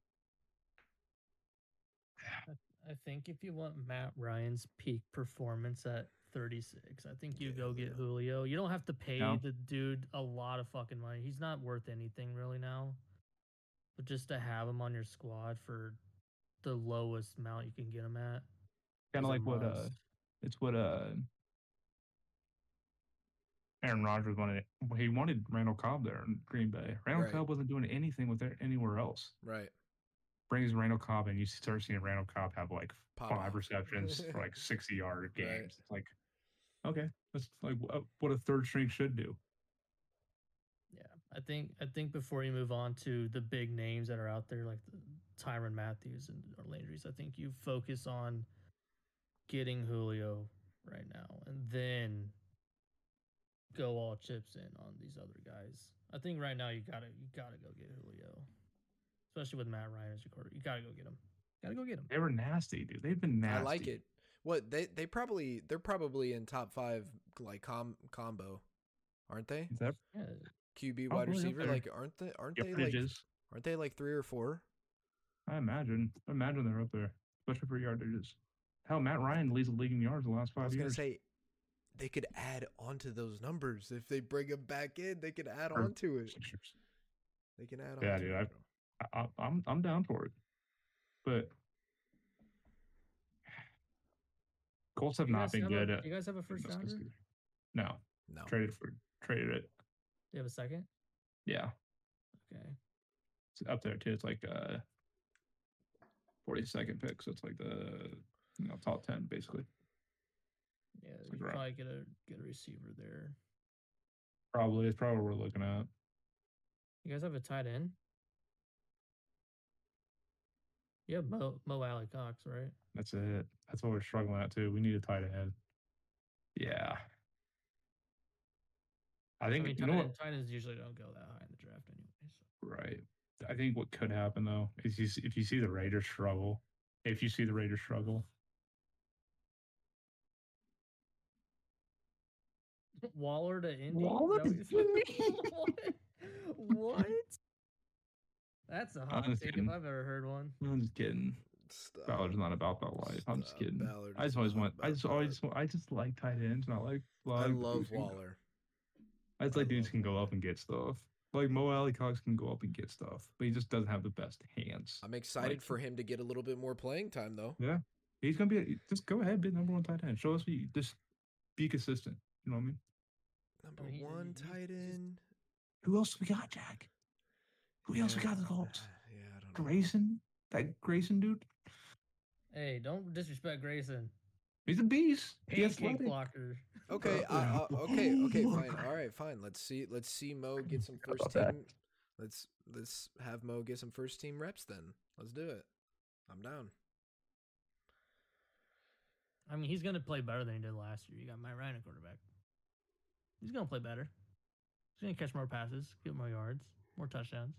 Speaker 1: I think if you want Matt Ryan's peak performance at 36, I think you
Speaker 2: Yeah,
Speaker 1: go get
Speaker 2: Julio.
Speaker 1: Julio. You don't have to pay
Speaker 3: No.
Speaker 1: the dude a lot of fucking money. He's not worth anything really now. But just to have him on your squad for the lowest amount you can get him at.
Speaker 3: Kind of like what uh, it's what uh, Aaron Rodgers wanted. He wanted Randall Cobb there in Green Bay. Randall
Speaker 2: Right.
Speaker 3: Cobb wasn't doing anything with it anywhere else.
Speaker 2: Right.
Speaker 3: Brings Randall Cobb, and you start seeing Randall Cobb have like
Speaker 2: Pop
Speaker 3: five
Speaker 2: off.
Speaker 3: receptions for like sixty yard
Speaker 2: Right.
Speaker 3: games. It's like, okay, that's like what a third string should do.
Speaker 1: Yeah, I think I think before you move on to the big names that are out there like the Tyrann Mathieu and or Landry's, I think you focus on getting Julio right now, and then go all chips in on these other guys. I think right now you gotta you gotta go get Julio, especially with Matt Ryan as your quarter. You gotta go get him. Gotta go get him.
Speaker 3: They were nasty, dude. They've been nasty.
Speaker 2: I like it. What they they probably they're probably in top five like com combo, aren't they?
Speaker 3: Is that
Speaker 1: Yeah,
Speaker 2: QB wide receiver, like aren't they? Aren't they like? Aren't they like three or four?
Speaker 3: I imagine. I imagine they're up there, especially for yardages. Hell, Matt Ryan leads the league in yards the last five
Speaker 2: I
Speaker 3: five
Speaker 2: was gonna
Speaker 3: years.
Speaker 2: say they could add onto those numbers if they bring him back in. They could add
Speaker 3: Or
Speaker 2: on to it.
Speaker 3: Six.
Speaker 2: They can add
Speaker 3: Yeah,
Speaker 2: on.
Speaker 3: dude,
Speaker 2: To
Speaker 3: I-
Speaker 2: it.
Speaker 3: I, I, I'm I'm down for it, but Colts have
Speaker 1: You
Speaker 3: not been
Speaker 1: have a-
Speaker 3: good at.
Speaker 1: you guys have a first
Speaker 3: this
Speaker 1: rounder?
Speaker 3: this
Speaker 1: Do
Speaker 3: year. No,
Speaker 2: no.
Speaker 3: traded for traded it.
Speaker 1: you have a second?
Speaker 3: Yeah,
Speaker 1: Okay.
Speaker 3: it's up there too. It's like uh, 42nd pick, so it's like the you know top ten basically.
Speaker 1: Yeah,
Speaker 3: It's
Speaker 1: you
Speaker 3: like around-
Speaker 1: probably get a get a receiver there.
Speaker 3: Probably it's probably what we're looking at.
Speaker 1: You guys have a tight end? You have Mo Mo Alie-Cox, right?
Speaker 3: That's it. That's what we're struggling at too. We need a tight end. Yeah. I
Speaker 1: I
Speaker 3: think
Speaker 1: mean,
Speaker 3: you
Speaker 1: tight,
Speaker 3: know what
Speaker 1: tight ends usually don't go that high in the draft anyway. So.
Speaker 3: Right. I think what could happen though is you see, if you see the Raiders struggle, if you see the Raiders struggle,
Speaker 1: Waller to Indy.
Speaker 3: Waller to
Speaker 1: that what what? what? That's a hot
Speaker 3: just
Speaker 1: take if. I've ever heard one.
Speaker 3: I'm just kidding.
Speaker 2: Stop.
Speaker 3: Ballard's not about that life. I'm just kidding.
Speaker 2: Ballard
Speaker 3: I just always want. I just always. wa- I just like tight ends, and I like.
Speaker 2: I love
Speaker 3: dudes who-
Speaker 2: Waller.
Speaker 3: I just
Speaker 2: I
Speaker 3: like dudes can go up and get stuff. Like Mo Alie-Cox can go up and get stuff, but he just doesn't have the best hands.
Speaker 2: I'm excited
Speaker 3: Like-
Speaker 2: for him to get a little bit more playing time though.
Speaker 3: Yeah, he's gonna be. A, just go ahead, be number one tight end. Show us. what you just be consistent. You know what I mean?
Speaker 2: Number
Speaker 1: he-
Speaker 2: one
Speaker 1: he's
Speaker 2: tight end.
Speaker 3: Who else we got, Jack? Who else we got the uh, Colts?
Speaker 2: Yeah, I don't know.
Speaker 3: Grayson, that Grayson dude.
Speaker 1: Hey, don't disrespect Grayson.
Speaker 3: He's a beast. He's
Speaker 1: Pancake
Speaker 3: athletic.
Speaker 1: blocker.
Speaker 2: Okay,
Speaker 3: Uh,
Speaker 2: I, I, okay, okay,
Speaker 3: oh,
Speaker 2: fine. All right, fine. Let's see. Let's see Mo get some first
Speaker 3: about that.
Speaker 2: team. Let's let's have Mo get some first team reps. Then let's do it. I'm down.
Speaker 1: I mean, he's gonna play better than he did last year. You got Matt Ryan at quarterback. He's gonna play better. He's gonna catch more passes, get more yards, more touchdowns.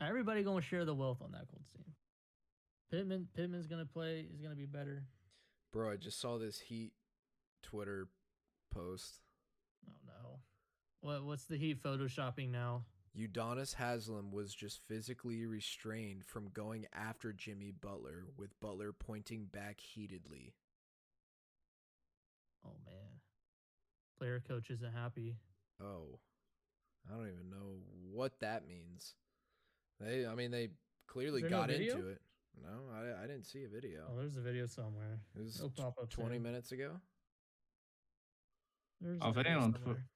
Speaker 1: Everybody gonna share the wealth on that Colts team. Pittman, Pittman's gonna play. Is gonna be better.
Speaker 2: Bro, I just saw this Heat Twitter post.
Speaker 1: Oh no. What what's the Heat photoshopping now?
Speaker 2: Udonis Haslem was just physically restrained from going after Jimmy Butler, with Butler pointing back heatedly.
Speaker 1: Oh man. Player coach isn't happy.
Speaker 2: Oh, I don't even know what that means. They, I mean, they clearly
Speaker 1: there no
Speaker 2: got into it. No, I, I didn't see a video.
Speaker 1: Oh, there's a video somewhere.
Speaker 2: It was
Speaker 1: It'll pop up
Speaker 2: 20
Speaker 1: soon.
Speaker 2: minutes ago.
Speaker 1: There's
Speaker 3: Oh,
Speaker 1: a
Speaker 3: if it
Speaker 1: video
Speaker 3: ain't on foot-
Speaker 1: somewhere.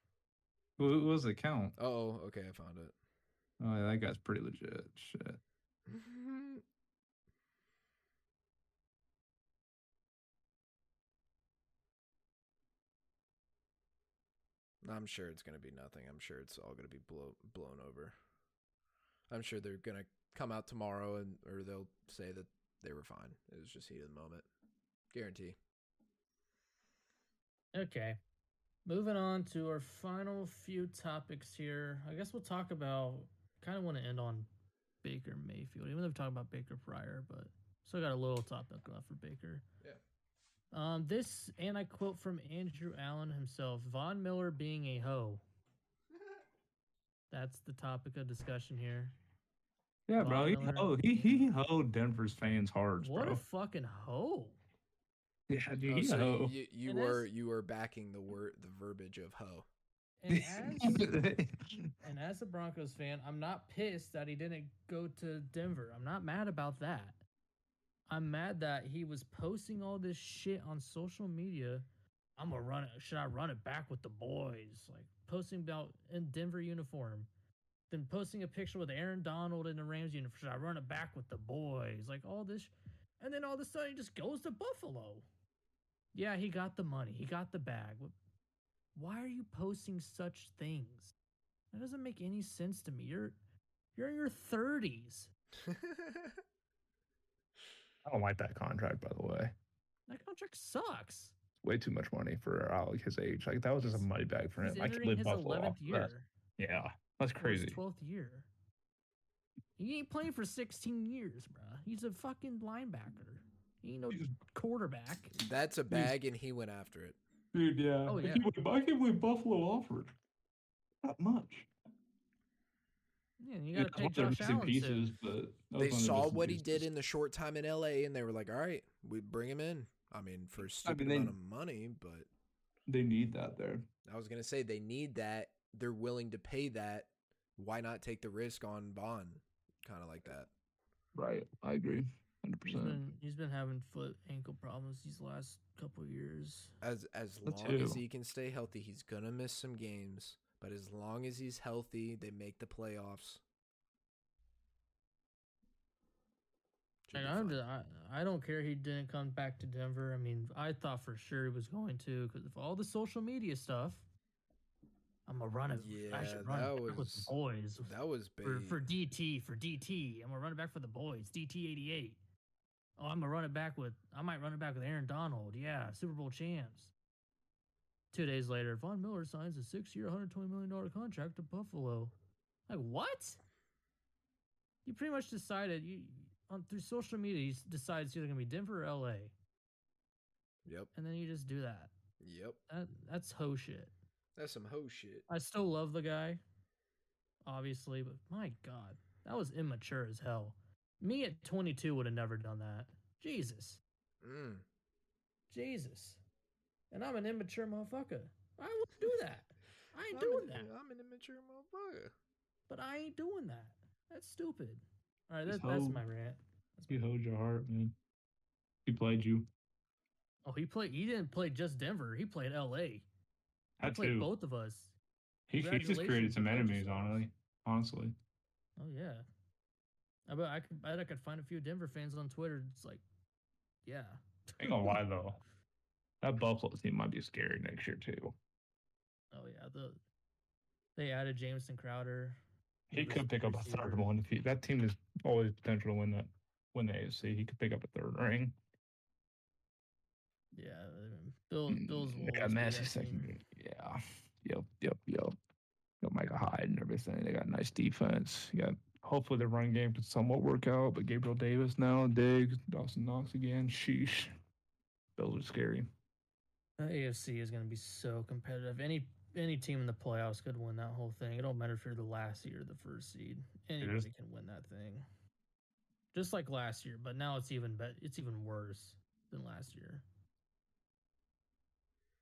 Speaker 3: Who, who was the count?
Speaker 2: Oh, okay, I found it.
Speaker 3: Oh, yeah, that guy's pretty legit. Shit.
Speaker 2: I'm sure it's gonna be nothing. I'm sure it's all gonna be blow, blown over. I'm sure they're gonna come out tomorrow and or they'll say that they were fine. It was just heat of the moment. Guarantee.
Speaker 1: Okay. Moving on to our final few topics here. I guess we'll talk about kind of want to end on Baker Mayfield, even though we've talked about Baker prior, but still got a little topic left for Baker.
Speaker 2: Yeah.
Speaker 1: Um, this, and I quote from Andrew Allen himself Von Miller being a hoe. That's the topic of discussion here.
Speaker 3: Yeah, bro. He, oh, he he hoed Denver's fans hard,
Speaker 1: What
Speaker 3: bro.
Speaker 1: a fucking hoe.
Speaker 3: yeah, dude.
Speaker 2: Oh,
Speaker 3: he's
Speaker 2: so
Speaker 3: hoe.
Speaker 2: you you
Speaker 1: And
Speaker 2: were
Speaker 1: as-
Speaker 2: you were backing the word the verbiage of hoe.
Speaker 1: And as, and as a Broncos fan, I'm not pissed that he didn't go to Denver. I'm not mad about that. I'm mad that he was posting all this shit on social media. I'm gonna run it. Should I run it back with the boys? Like posting about in Denver uniform, then posting a picture with Aaron Donald in the Rams uniform. I run it back with the boys? Like all this, and then all of a sudden he just goes to Buffalo. Yeah, he got the money. He got the bag. Why are you posting such things? That doesn't make any sense to me. You're you're in your 30s.
Speaker 4: I don't like that contract, by the way.
Speaker 1: That contract sucks.
Speaker 4: Way too much money for uh, like his age. Like that was just a money bag for him.
Speaker 1: He's
Speaker 4: I can't
Speaker 1: entering his
Speaker 4: Buffalo
Speaker 1: 11th year.
Speaker 4: that. Yeah, that's crazy.
Speaker 1: 12th year. He ain't playing for 16 years, bruh. He's a fucking linebacker. He ain't no
Speaker 3: He's-
Speaker 1: quarterback.
Speaker 2: That's a bag, and he went after it.
Speaker 3: Dude, yeah.
Speaker 1: Oh, yeah.
Speaker 3: I can't believe Buffalo offered that much.
Speaker 1: Yeah, you got to
Speaker 3: that's
Speaker 1: pay
Speaker 3: what they're
Speaker 1: Josh Allen
Speaker 3: pieces, but
Speaker 2: They
Speaker 3: one of the
Speaker 2: saw
Speaker 3: missing
Speaker 2: what he did in the short time in LA, and they were like, "All right, we bring him in." I mean, for a stupid
Speaker 3: they-
Speaker 2: amount of money, but
Speaker 3: They need that there.
Speaker 2: I was gonna say they need that. They're willing to pay that. Why not take the risk on Von? Kind of like that.
Speaker 3: Right. I agree. Hundred
Speaker 1: He's
Speaker 3: percent.
Speaker 1: been, he's been having foot ankle problems these last couple of years.
Speaker 2: As as
Speaker 3: That
Speaker 2: long as he can stay healthy, he's gonna miss some games. But as long as he's healthy, they make the playoffs. Should
Speaker 1: Like, I'm just, I, I don't care he didn't come back to Denver. I mean, I thought for sure he was going to because of all the social media stuff. I'm gonna run it. I
Speaker 2: Yeah,
Speaker 1: should run
Speaker 2: that
Speaker 1: it back with
Speaker 2: was-
Speaker 1: the boys
Speaker 2: that was big.
Speaker 1: for, for DT for DT. I'm gonna run it back for the boys. DT 88. Oh, I'm gonna run it back with. I might run it back with Aaron Donald. Yeah, Super Bowl champs. Two days later, Von Miller signs a six-year, 120 million dollar contract to Buffalo. Like what? You pretty much decided you on through social media. You decide it's either gonna be Denver or LA,
Speaker 2: Yep.
Speaker 1: and then you just do that.
Speaker 2: Yep.
Speaker 1: That that's hoe shit.
Speaker 2: That's some hoe shit.
Speaker 1: I still love the guy, obviously, but my God, that was immature as hell. Me at 22 would have never done that. Jesus,
Speaker 2: Mm.
Speaker 1: Jesus, and I'm an immature motherfucker. I wouldn't do that. I ain't
Speaker 2: I'm
Speaker 1: doing
Speaker 2: an,
Speaker 1: that.
Speaker 2: I'm an immature motherfucker.
Speaker 1: But I ain't doing that. That's stupid. All right,
Speaker 3: Just
Speaker 1: that, that's my rant. That's
Speaker 3: He
Speaker 1: my-
Speaker 3: held your heart, man. He played you.
Speaker 1: Oh, he played. He didn't play just Denver. He played L.A.
Speaker 3: That
Speaker 1: played
Speaker 3: too.
Speaker 1: both of us.
Speaker 3: He, he just created some enemies, honestly. Honestly.
Speaker 1: Oh yeah. I bet I could. Bet I could find a few Denver fans on Twitter. It's like, yeah.
Speaker 3: Ain't gonna lie though. That Buffalo team might be scary next year too.
Speaker 1: Oh yeah, the they added Jamison Crowder.
Speaker 3: He could pick up a third one if he, that team has always potential to win that win the AFC. He could pick up a third ring.
Speaker 1: Yeah, I Bill
Speaker 3: Mm,
Speaker 1: Bills
Speaker 3: They got massive
Speaker 1: that team.
Speaker 3: second. Yeah. Yep. Yep. Yep. Got Micah Hyde and everything. They got nice defense. Yeah. hopefully the run game can somewhat work out. But Gabriel Davis now, Diggs, Dawson Knox again. Sheesh. Those are scary.
Speaker 1: The AFC is going to be so competitive. Any any team in the playoffs could win that whole thing. It don't matter if you're the last seed or the first seed. Anybody can win that thing. Just like last year, but now it's even bet it's even worse than last year.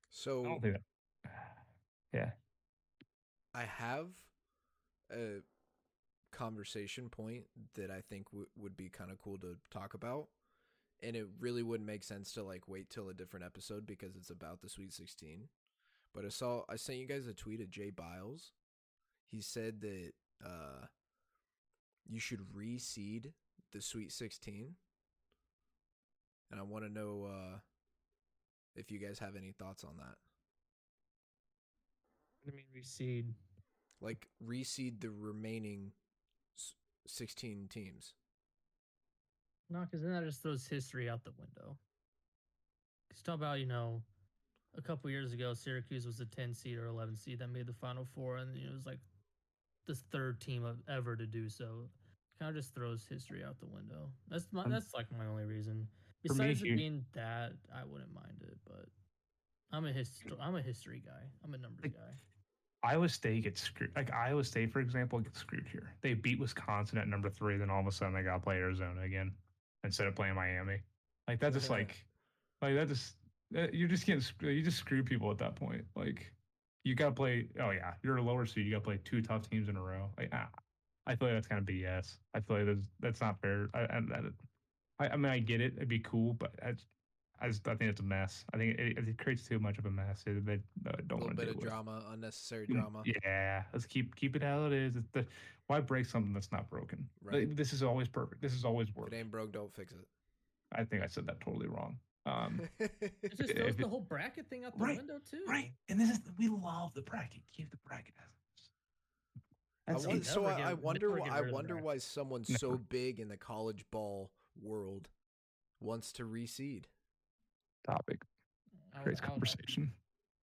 Speaker 3: I
Speaker 2: So
Speaker 3: don't think that. Yeah.
Speaker 2: I have a conversation point that I think w- would be kind of cool to talk about. And it really wouldn't make sense to like wait till a different episode because it's about the Sweet 16. But I saw I sent you guys a tweet of Jay Bilas. He said that uh you should reseed the Sweet 16. And I want to know uh if you guys have any thoughts on that.
Speaker 1: I mean, reseed.
Speaker 2: Like reseed the remaining s- 16 teams.
Speaker 1: No, because then that just throws history out the window. Because talk about, you know, a couple years ago, Syracuse was a 10 seed or 11 seed that made the Final Four, and it was like the third team of ever to do so. Kind of just throws history out the window. That's my,
Speaker 4: Um,
Speaker 1: that's like my only reason.
Speaker 4: for me,
Speaker 1: Besides it being that, I wouldn't mind it, but I'm a history I'm a history guy. I'm a numbers guy.
Speaker 3: Iowa State gets screwed. Like Iowa State, for example, gets screwed here. They beat Wisconsin at number three, then all of a sudden they got to play Arizona again instead of playing Miami. Like that just like, like that just you're just getting you just screw people at that point. Like you got to play. Oh yeah, you're a lower seed. You got to play two tough teams in a row. Like ah, I feel like that's kind of BS. I feel like that's that's not fair. I I, I, mean I get it. It'd be cool, but I just I think it's a mess. I think it, it creates too much of a mess. They, they uh, don't
Speaker 2: little
Speaker 3: want to
Speaker 2: bit
Speaker 3: deal
Speaker 2: of
Speaker 3: with.
Speaker 2: drama, unnecessary
Speaker 3: Mm,
Speaker 2: drama.
Speaker 3: Yeah, let's keep keep it how it is. It's the, why break something that's not broken? Like, this is always perfect. This is always
Speaker 2: If
Speaker 3: work.
Speaker 2: it ain't broke, don't fix it.
Speaker 3: I think I said that totally wrong. Um,
Speaker 1: It just
Speaker 3: if
Speaker 1: throws
Speaker 3: it-
Speaker 1: the whole bracket thing out the
Speaker 3: Right,
Speaker 1: window too.
Speaker 3: right, and this is we love the bracket. Keep the bracket as it is.
Speaker 2: I
Speaker 3: That's
Speaker 2: so
Speaker 1: Never
Speaker 2: I, I wonder.
Speaker 1: never
Speaker 2: wh-
Speaker 1: get
Speaker 2: I
Speaker 1: rid of the
Speaker 2: wonder why someone
Speaker 3: Never.
Speaker 2: so big in the college ball world wants to reseed.
Speaker 3: Topic.
Speaker 1: I would-
Speaker 3: Creates
Speaker 1: I would have-
Speaker 3: conversation.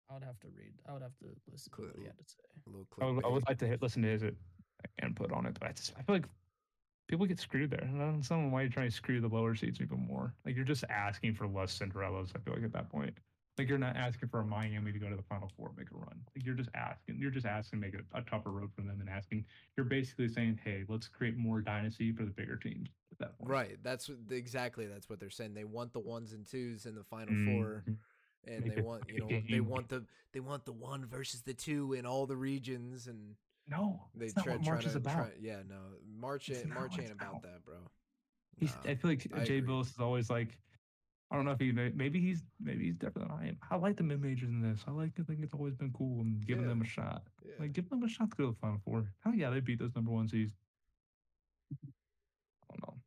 Speaker 1: I would have to read. I would have to listen to what he had to say.
Speaker 2: A little
Speaker 3: I would, I would like to hit, listen to his uh, input on it, but I just I feel like people get screwed there. And I don't understand why you're trying to screw the lower seats even more. Like you're just asking for less Cinderellas. I feel like at that point, like you're not asking for a Miami to go to the Final Four, and make a run. Like you're just asking. You're just asking to make a, a tougher road for them, and asking. You're basically saying, hey, let's create more dynasty for the bigger teams. At that
Speaker 2: Right. That's exactly that's what they're saying. They want the ones and twos in the final
Speaker 3: Mm,
Speaker 2: four, and they want you know they want the they want the one versus the two in all the regions, and
Speaker 3: No,
Speaker 2: they try
Speaker 3: March
Speaker 2: to
Speaker 3: is about.
Speaker 2: try. Yeah, no, March
Speaker 3: It's
Speaker 2: ain't March ain't about that, bro.
Speaker 3: He's,
Speaker 2: Nah,
Speaker 3: I feel like
Speaker 2: I
Speaker 3: Jay. Bilas is always like, I don't know if he maybe he's maybe he's different than I am. I like the mid majors in this. I like to think it's always been cool and giving
Speaker 2: Yeah.
Speaker 3: them a shot.
Speaker 2: Yeah.
Speaker 3: Like give them a shot to go to the final four. Hell yeah, they beat those number one seeds. I don't know.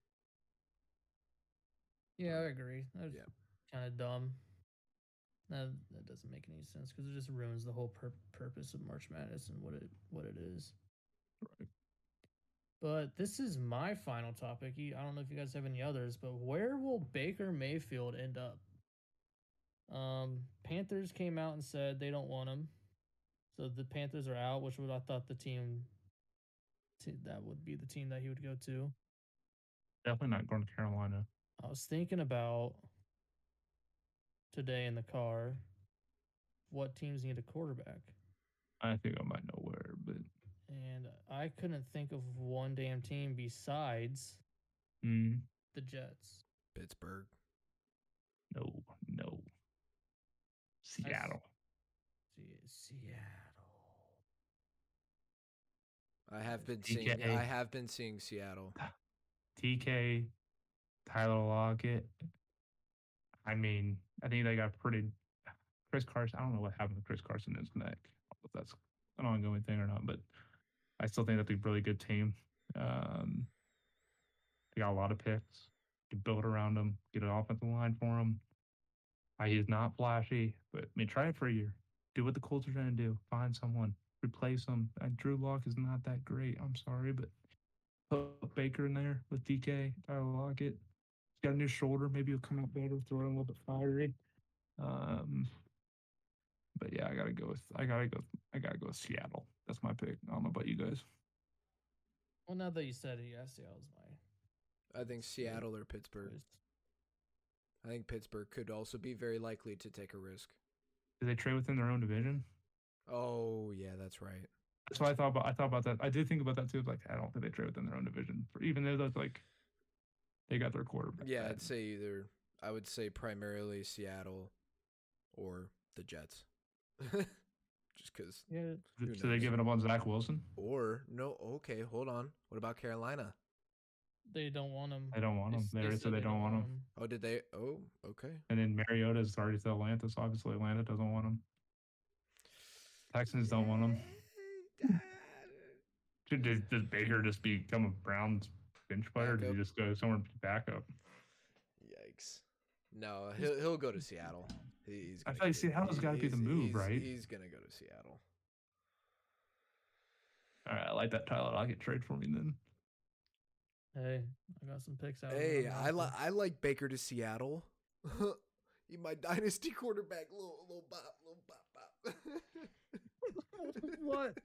Speaker 1: Yeah, I agree. That's
Speaker 2: Yeah.
Speaker 1: kind of dumb. That that doesn't make any sense because it just ruins the whole pur- purpose of March Madness and what it what it is.
Speaker 3: Right.
Speaker 1: But this is my final topic. I don't know if you guys have any others, but where will Baker Mayfield end up? Um, Panthers came out and said they don't want him, so the Panthers are out. Which would I thought the team, that would be the team that he would go to.
Speaker 3: Definitely not going to Carolina.
Speaker 1: I was thinking about today in the car what teams need a quarterback.
Speaker 3: I think I might know where,
Speaker 1: And I couldn't think of one damn team besides
Speaker 3: mm,
Speaker 1: the Jets.
Speaker 2: Pittsburgh.
Speaker 3: no, no. Seattle.
Speaker 1: See, Seattle.
Speaker 2: I have been seeing. I have been seeing Seattle.
Speaker 3: DK, Tyler Lockett. I mean, I think they got pretty. Chris Carson. I don't know what happened to Chris Carson in his neck. I don't know if that's an ongoing thing or not, but I still think that's a really good team. Um, they got a lot of picks. You build around them, get an offensive line for him. Uh, he's not flashy, but I mean, try it for a year. Do what the Colts are trying to do. Find someone, replace him. And Drew Lock is not that great. I'm sorry, but put Baker in there with DK, Tyler Lockett. He's got a new shoulder. Maybe he'll come out better, throw it a little bit fiery. Um, but yeah, I gotta go with I gotta go I gotta go with Seattle. That's my pick. I don't know about you guys.
Speaker 1: Well, now that you said it, yeah, Seattle's my
Speaker 2: I think Seattle or Pittsburgh. I think Pittsburgh could also be very likely to take a risk.
Speaker 3: Do they trade within their own division?
Speaker 2: Oh yeah, that's right.
Speaker 3: That's what I thought about. I thought about that. I did think about that too. Like I don't think they trade within their own division, for, even though that's like they got their quarterback.
Speaker 2: Yeah. I'd say either. I would say primarily Seattle or the Jets. Just because.
Speaker 1: Yeah,
Speaker 2: who
Speaker 3: So they
Speaker 2: knows?
Speaker 3: giving up on Zach Wilson?
Speaker 2: Or no. Okay, hold on. What about Carolina?
Speaker 1: they don't want him.
Speaker 3: They don't want him. They already said they don't want him.
Speaker 2: Oh, did they? Oh, okay.
Speaker 3: And then Mariota's already to Atlanta, so obviously Atlanta doesn't want him. Texans don't want him. Should does, does Baker just become a Browns bench player? Or does he just go somewhere to backup?
Speaker 2: Yikes. No, he'll he'll go to Seattle. He's
Speaker 3: I
Speaker 2: gonna
Speaker 3: feel like
Speaker 2: get-
Speaker 3: Seattle's gotta be the move,
Speaker 2: he's-
Speaker 3: right?
Speaker 2: He's gonna go to Seattle.
Speaker 3: All right, I like that Tyler Lockett trade for me then.
Speaker 1: Hey, I got some picks out.
Speaker 2: Hey, I
Speaker 1: that
Speaker 2: like. I like Baker to Seattle. He my dynasty quarterback. Little little bop, little bop bop.
Speaker 1: what?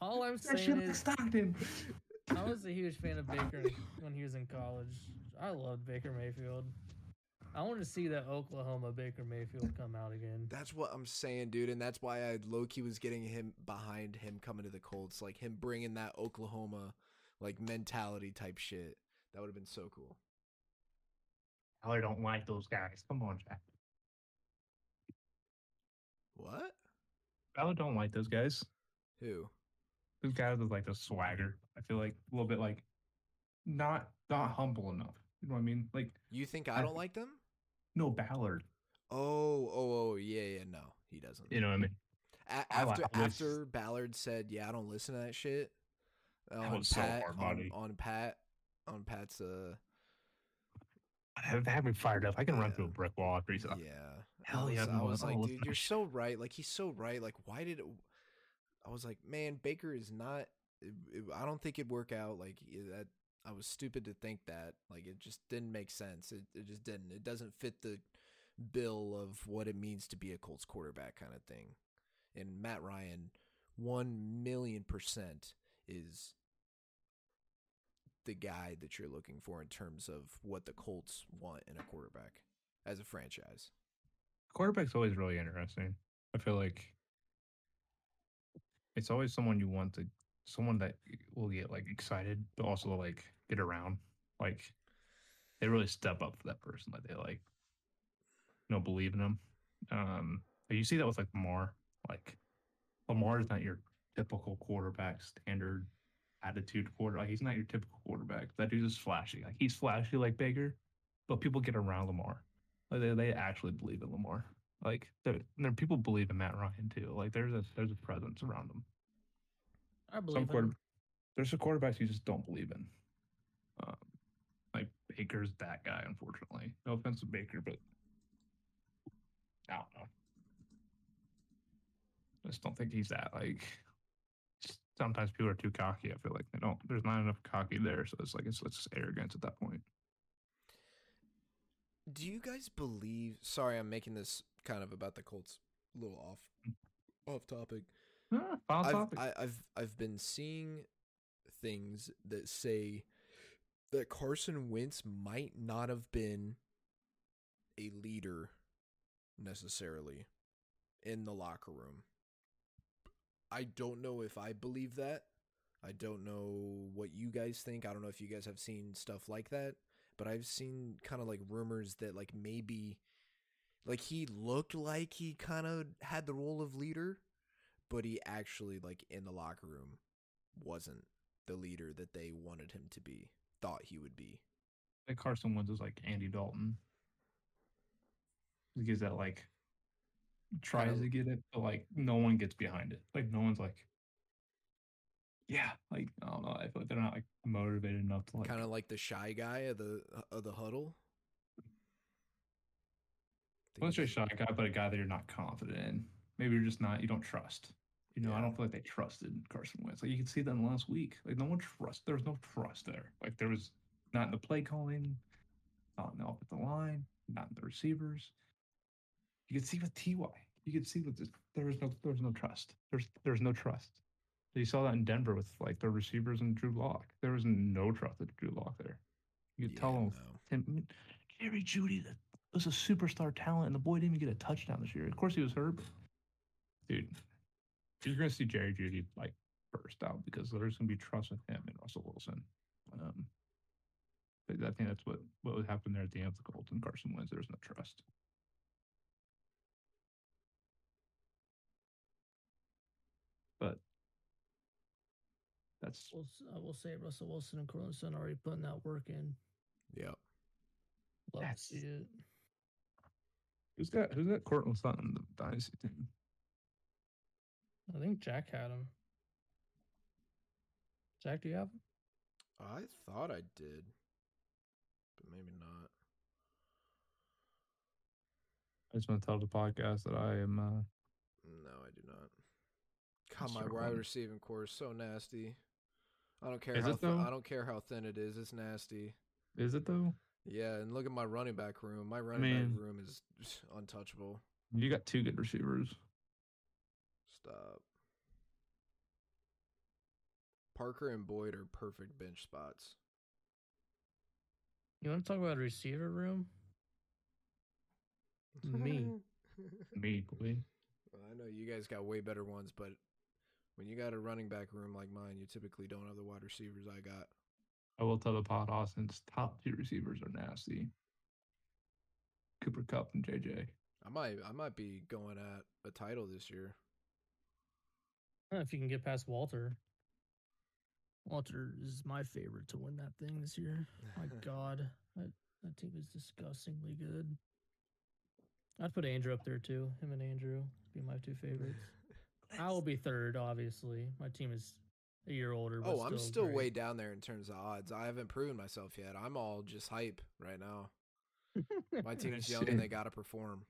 Speaker 1: All I'm saying is,
Speaker 3: Stockton.
Speaker 1: I was a huge fan of Baker when he was in college. I loved Baker Mayfield. I want to see that Oklahoma Baker Mayfield come out again.
Speaker 2: That's what I'm saying, dude, and that's why I Loki was getting him behind him coming to the Colts, like him bringing that Oklahoma like mentality type shit. That would have been so cool.
Speaker 3: Tyler don't like those guys. Come on, Jack.
Speaker 2: What?
Speaker 3: Tyler don't like those guys.
Speaker 2: Who?
Speaker 3: Those guys with like the swagger. I feel like a little bit like not not humble enough. You know what I mean? Like
Speaker 2: You think
Speaker 3: I
Speaker 2: I don't like them?
Speaker 3: no Ballard.
Speaker 2: Oh, oh, oh, yeah, yeah. No, he doesn't.
Speaker 3: You know what I mean?
Speaker 2: A-
Speaker 3: I
Speaker 2: after
Speaker 3: I was-
Speaker 2: after Ballard said, "Yeah, I don't listen to that shit." On
Speaker 3: was so
Speaker 2: Pat,
Speaker 3: hard
Speaker 2: on, on Pat, on Pat's, uh,
Speaker 3: Have had me fired up. I can run through a brick wall after he's
Speaker 2: yeah.
Speaker 3: up.
Speaker 2: I
Speaker 3: Hell
Speaker 2: was,
Speaker 3: yeah,
Speaker 2: I was
Speaker 3: I
Speaker 2: like, dude, you're so right. Like he's so right. Like, why did it? I was like, man, Baker is not. I don't think it'd work out. Like that. I was stupid to think that. Like it just didn't make sense. It it just didn't. It doesn't fit the bill of what it means to be a Colts quarterback kind of thing. And Matt Ryan, one million percent is the guy that you're looking for in terms of what the Colts want in a quarterback as a franchise.
Speaker 3: Quarterback's always really interesting. I feel like it's always someone you want to, someone that will get like excited, but also like get around. Like they really step up for that person. Like they like, you know, believe in them. Um, but you see that with like Lamar. Like Lamar is not your typical quarterback standard attitude quarter. Like he's not your typical quarterback. That dude is flashy. Like he's flashy like Baker, but people get around Lamar. Like they, they actually believe in Lamar. Like there, there people believe in Matt Ryan too. Like there's a there's a presence around him.
Speaker 1: I believe
Speaker 3: Some
Speaker 1: in
Speaker 3: quarter,
Speaker 1: him.
Speaker 3: there's some quarterbacks you just don't believe in. Um, like Baker's that guy, unfortunately. No offense to Baker, but I don't know. I just don't think he's that. Like sometimes people are too cocky. I feel like they don't. There's not enough cocky there, so it's like it's it's just arrogance at that point.
Speaker 2: Do you guys believe? Sorry, I'm making this kind of about the Colts, a little off, off topic. I've,
Speaker 3: topic.
Speaker 2: I, I've I've been seeing things that say that Carson Wentz might not have been a leader necessarily in the locker room. I don't know if I believe that. I don't know what you guys think. I don't know if you guys have seen stuff like that, but I've seen kind of like rumors that like maybe like he looked like he kind of had the role of leader, but he actually like in the locker room wasn't the leader that they wanted him to be, thought he would be.
Speaker 3: Like Carson Wentz is like Andy Dalton. He gets that like tries to get it, but like no one gets behind it. Like no one's like, yeah, like I don't know. I feel like they're not like motivated enough to like.
Speaker 2: kind of like the shy guy of the uh, of the huddle.
Speaker 3: Wouldn't say
Speaker 2: Think
Speaker 3: shy guy, but a guy that you're not confident in. Maybe you're just not. You don't trust. You know, I don't feel like they trusted Carson Wentz. Like you can see that in the last week. Like no one trust. There was no trust there. Like there was not in the play calling, not in the offensive line, not in the receivers. You could see with Ty. You could see that there was no there was no trust. There's there's no trust. You saw that in Denver with like the receivers and Drew Lock. There was no trust with Drew Lock there. You could tell him. Tim, I mean, Jerry Jeudy that was a superstar talent, and the boy didn't even get a touchdown this year. Of course, he was hurt, dude, you're gonna see Jerry Jeudy like burst out because there's gonna be trust with him and Russell Wilson. Um, but I think that's what what would happen there at the end of the Colts and Carson Wentz. There's no trust. But that's
Speaker 1: We'll, s- I will say Russell Wilson and Courtland Sutton already putting that work in.
Speaker 2: Yep.
Speaker 1: Love
Speaker 3: That's-
Speaker 1: to see it.
Speaker 3: who's got who's got Courtland Sutton in the dynasty team.
Speaker 1: I think Jack had him. Jack, do you have him?
Speaker 2: I thought I did, but maybe not.
Speaker 3: I just want to tell the podcast that I am uh,
Speaker 2: No, I do not. God, my wide receiving core is so nasty. I don't care
Speaker 3: Is
Speaker 2: how
Speaker 3: it,
Speaker 2: thi-
Speaker 3: though?
Speaker 2: I don't care how thin it is. It's nasty.
Speaker 3: Is it though?
Speaker 2: Yeah, and look at my running back room. My running
Speaker 3: mean-
Speaker 2: back room is untouchable.
Speaker 3: You got two good receivers.
Speaker 2: Stop. Parker and Boyd are perfect bench spots.
Speaker 1: You want to talk about receiver room? Me.
Speaker 3: Me, boy.
Speaker 2: Well, I know you guys got way better ones, but when you got a running back room like mine, you typically don't have the wide receivers I got.
Speaker 3: I will tell the pod Austin's top two receivers are nasty. Cooper Kupp and JJ.
Speaker 2: I might I might be going at a title this year.
Speaker 1: I don't know if you can get past Walter. Walter is my favorite to win that thing this year. My God, that, that team is disgustingly good. I'd put Andrew up there too. Him and Andrew be my two favorites. I will be third, obviously. My team is a year older. But
Speaker 2: Oh, I'm still
Speaker 1: great.
Speaker 2: way down there in terms of odds. I haven't proven myself yet. I'm all just hype right now. My team's young and they got to perform.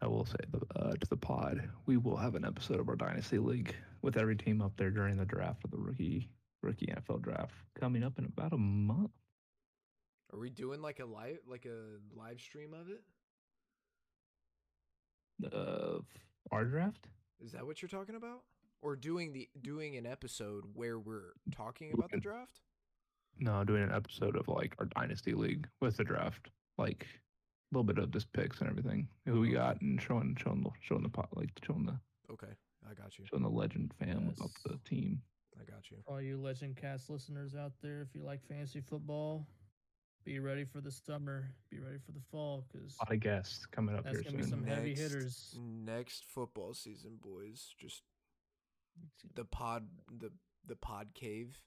Speaker 3: I will say the, uh, to the pod, we will have an episode of our Dynasty League with every team up there during the draft for the rookie rookie NFL draft coming up in about a month.
Speaker 2: Are we doing like a live like a live stream of it?
Speaker 3: Of our draft?
Speaker 2: Is that what you're talking about? Or doing the doing an episode where we're talking about the draft?
Speaker 3: No, doing an episode of like our Dynasty League with the draft, like little bit of just picks and everything, who we got, and showing showing the showing the pot, like showing the
Speaker 2: Okay, I got you.
Speaker 3: showing the legend fam of
Speaker 1: Yes.
Speaker 3: the team.
Speaker 2: I got you.
Speaker 1: All you Legend Cast listeners out there, if you like fantasy football, be ready for the summer. Be ready for the fall because
Speaker 3: A lot of guests coming up
Speaker 1: that's
Speaker 3: here
Speaker 1: gonna be
Speaker 3: soon.
Speaker 1: some heavy hitters.
Speaker 2: Next football season, boys. Just the pod the the pod cave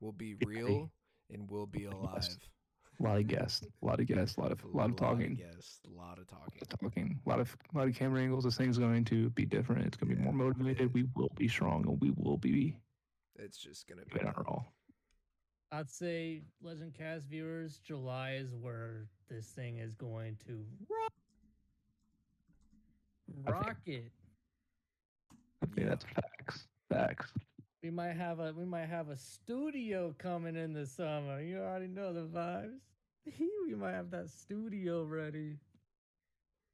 Speaker 2: will be real
Speaker 3: ready.
Speaker 2: and will be alive.
Speaker 3: A lot of guests, a lot of guests, a lot of a lot of talking.
Speaker 2: Yes, a lot of talking.
Speaker 3: talking. A lot of a lot of camera angles. This thing's going to be different. It's going to be more motivated.
Speaker 2: it-
Speaker 3: We will be strong, and we will be
Speaker 2: It's just gonna be
Speaker 3: giving our all.
Speaker 1: I'd say Legend Cast viewers, July is where this thing is going to rock,
Speaker 3: I think-
Speaker 1: rocket.
Speaker 3: I think
Speaker 2: Yeah.
Speaker 3: that's facts. Facts.
Speaker 1: We might have a we might have a studio coming in the summer. You already know the vibes. we might have that studio ready.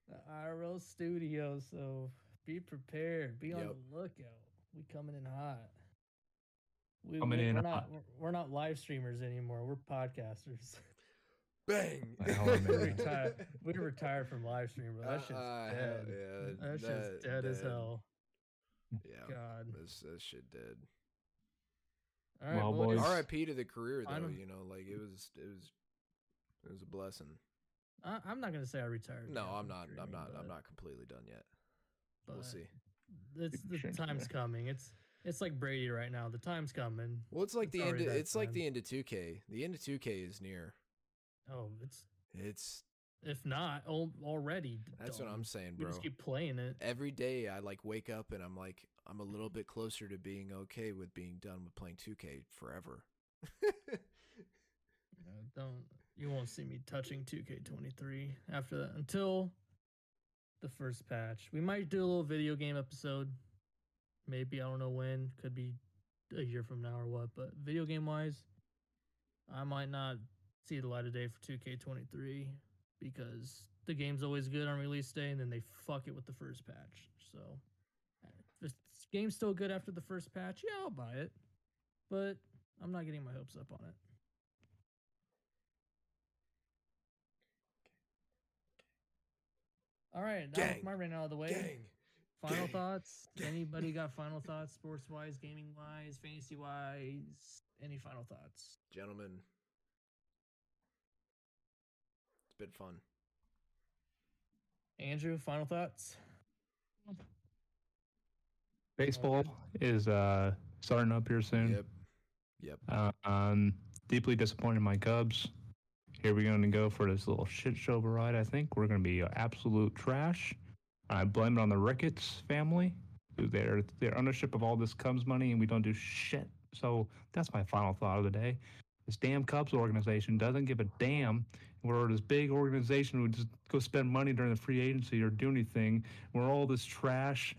Speaker 1: The IRL studio, so be prepared. Be on
Speaker 2: Yep.
Speaker 1: the lookout. We coming in hot. We,
Speaker 3: Coming
Speaker 1: we,
Speaker 3: in
Speaker 1: we're not
Speaker 3: hot.
Speaker 1: we're, we're not live streamers anymore. We're podcasters.
Speaker 2: bang.
Speaker 3: My
Speaker 1: we retired. We retired from live stream, bro. That shit's
Speaker 2: Uh,
Speaker 1: dead.
Speaker 2: yeah,
Speaker 1: that shit's
Speaker 2: that-
Speaker 1: dead as hell.
Speaker 2: Yeah,
Speaker 1: God.
Speaker 2: this this shit dead.
Speaker 1: All right,
Speaker 3: Well,
Speaker 1: boys.
Speaker 3: boys.
Speaker 2: R.I.P. to the career though.
Speaker 1: Final-
Speaker 2: You know, like it was it was it was a blessing.
Speaker 1: I, I'm not gonna say I retired.
Speaker 2: No, I'm
Speaker 1: from
Speaker 2: not. I'm
Speaker 1: streaming,
Speaker 2: not. I'm not completely done yet. We'll
Speaker 1: but
Speaker 2: see.
Speaker 1: It's the
Speaker 3: Shame,
Speaker 1: time's coming. It's it's like Brady right now. The time's coming.
Speaker 2: Well, it's like
Speaker 1: It's
Speaker 2: the end.
Speaker 1: already
Speaker 2: Of,
Speaker 1: that
Speaker 2: it's like
Speaker 1: time.
Speaker 2: the end of 2K. The end of 2K is near.
Speaker 1: Oh, it's
Speaker 2: It's
Speaker 1: if not al- already.
Speaker 2: that's what
Speaker 1: done.
Speaker 2: I'm saying,
Speaker 1: We
Speaker 2: bro.
Speaker 1: just keep playing it.
Speaker 2: Every day I like wake up and I'm like I'm a little bit closer to being okay with being done with playing 2K forever.
Speaker 1: You don't you won't see me touching 2K23 after that until the first patch. We might do a little video game episode. Maybe I don't know when. Could be a year from now or what. But video game wise, I might not see the light of day for 2K23 because the game's always good on release day and then they fuck it with the first patch. So if the game's still good after the first patch, yeah, I'll buy it. But I'm not getting my hopes up on it. All right, now with
Speaker 2: Gang.
Speaker 1: my rant out of the way.
Speaker 2: Gang.
Speaker 1: Final
Speaker 2: gang,
Speaker 1: thoughts?
Speaker 2: gang.
Speaker 1: Anybody got final thoughts, sports wise, gaming wise, fantasy wise? Any final thoughts?
Speaker 2: Gentlemen. It's been fun.
Speaker 1: Andrew, final thoughts?
Speaker 3: Baseball is uh starting up here soon.
Speaker 2: Yep. Yep.
Speaker 3: Uh, um, deeply disappointed in my Cubs. Here we're going to go for this little shit show of a ride. I think we're going to be absolute trash. I blame it on the Ricketts family. They're their ownership of all this Cubs money, and we don't do shit. So that's my final thought of the day. This damn Cubs organization doesn't give a damn. We're this big organization who just go spend money during the free agency or do anything. We're all this trash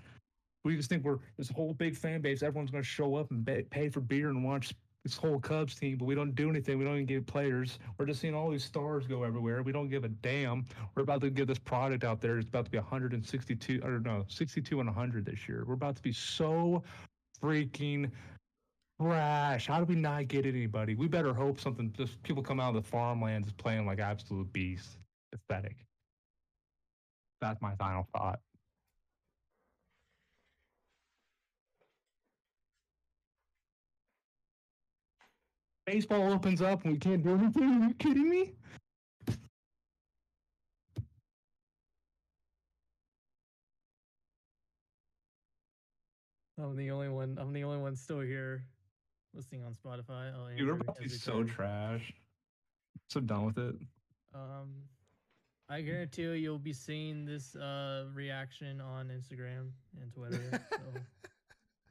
Speaker 3: We just think we're this whole big fan base. Everyone's going to show up and pay for beer and watch this whole Cubs team, but we don't do anything. We don't even get players. We're just seeing all these stars go everywhere. We don't give a damn. We're about to give this product out there. It's about to be 162 or no, 62 and 100 this year. We're about to be so freaking trash. How do we not get anybody? We better hope something. Just people come out of the farmlands playing like absolute beasts. Pathetic. That's my final thought. Baseball opens up and we can't do anything. Are you kidding me?
Speaker 1: I'm the only one. I'm the only one still here, listening on Spotify. Oh,
Speaker 3: Dude, we're
Speaker 1: Andrew
Speaker 3: about to be so
Speaker 1: returned.
Speaker 3: trash. So done with it.
Speaker 1: Um, I guarantee you, you'll be seeing this uh reaction on Instagram and Twitter. so,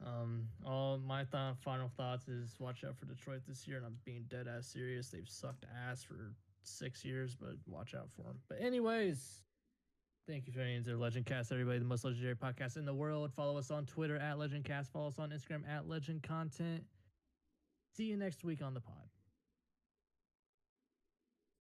Speaker 1: um, all my th- final thoughts is watch out for Detroit this year, and I'm being dead ass serious. They've sucked ass for six years, but watch out for them. But anyways. Thank you for tuning Legend Cast, everybody, the most legendary podcast in the world. Follow us on Twitter at Legend Cast. Follow us on Instagram at Legend Content. See you next week on the pod.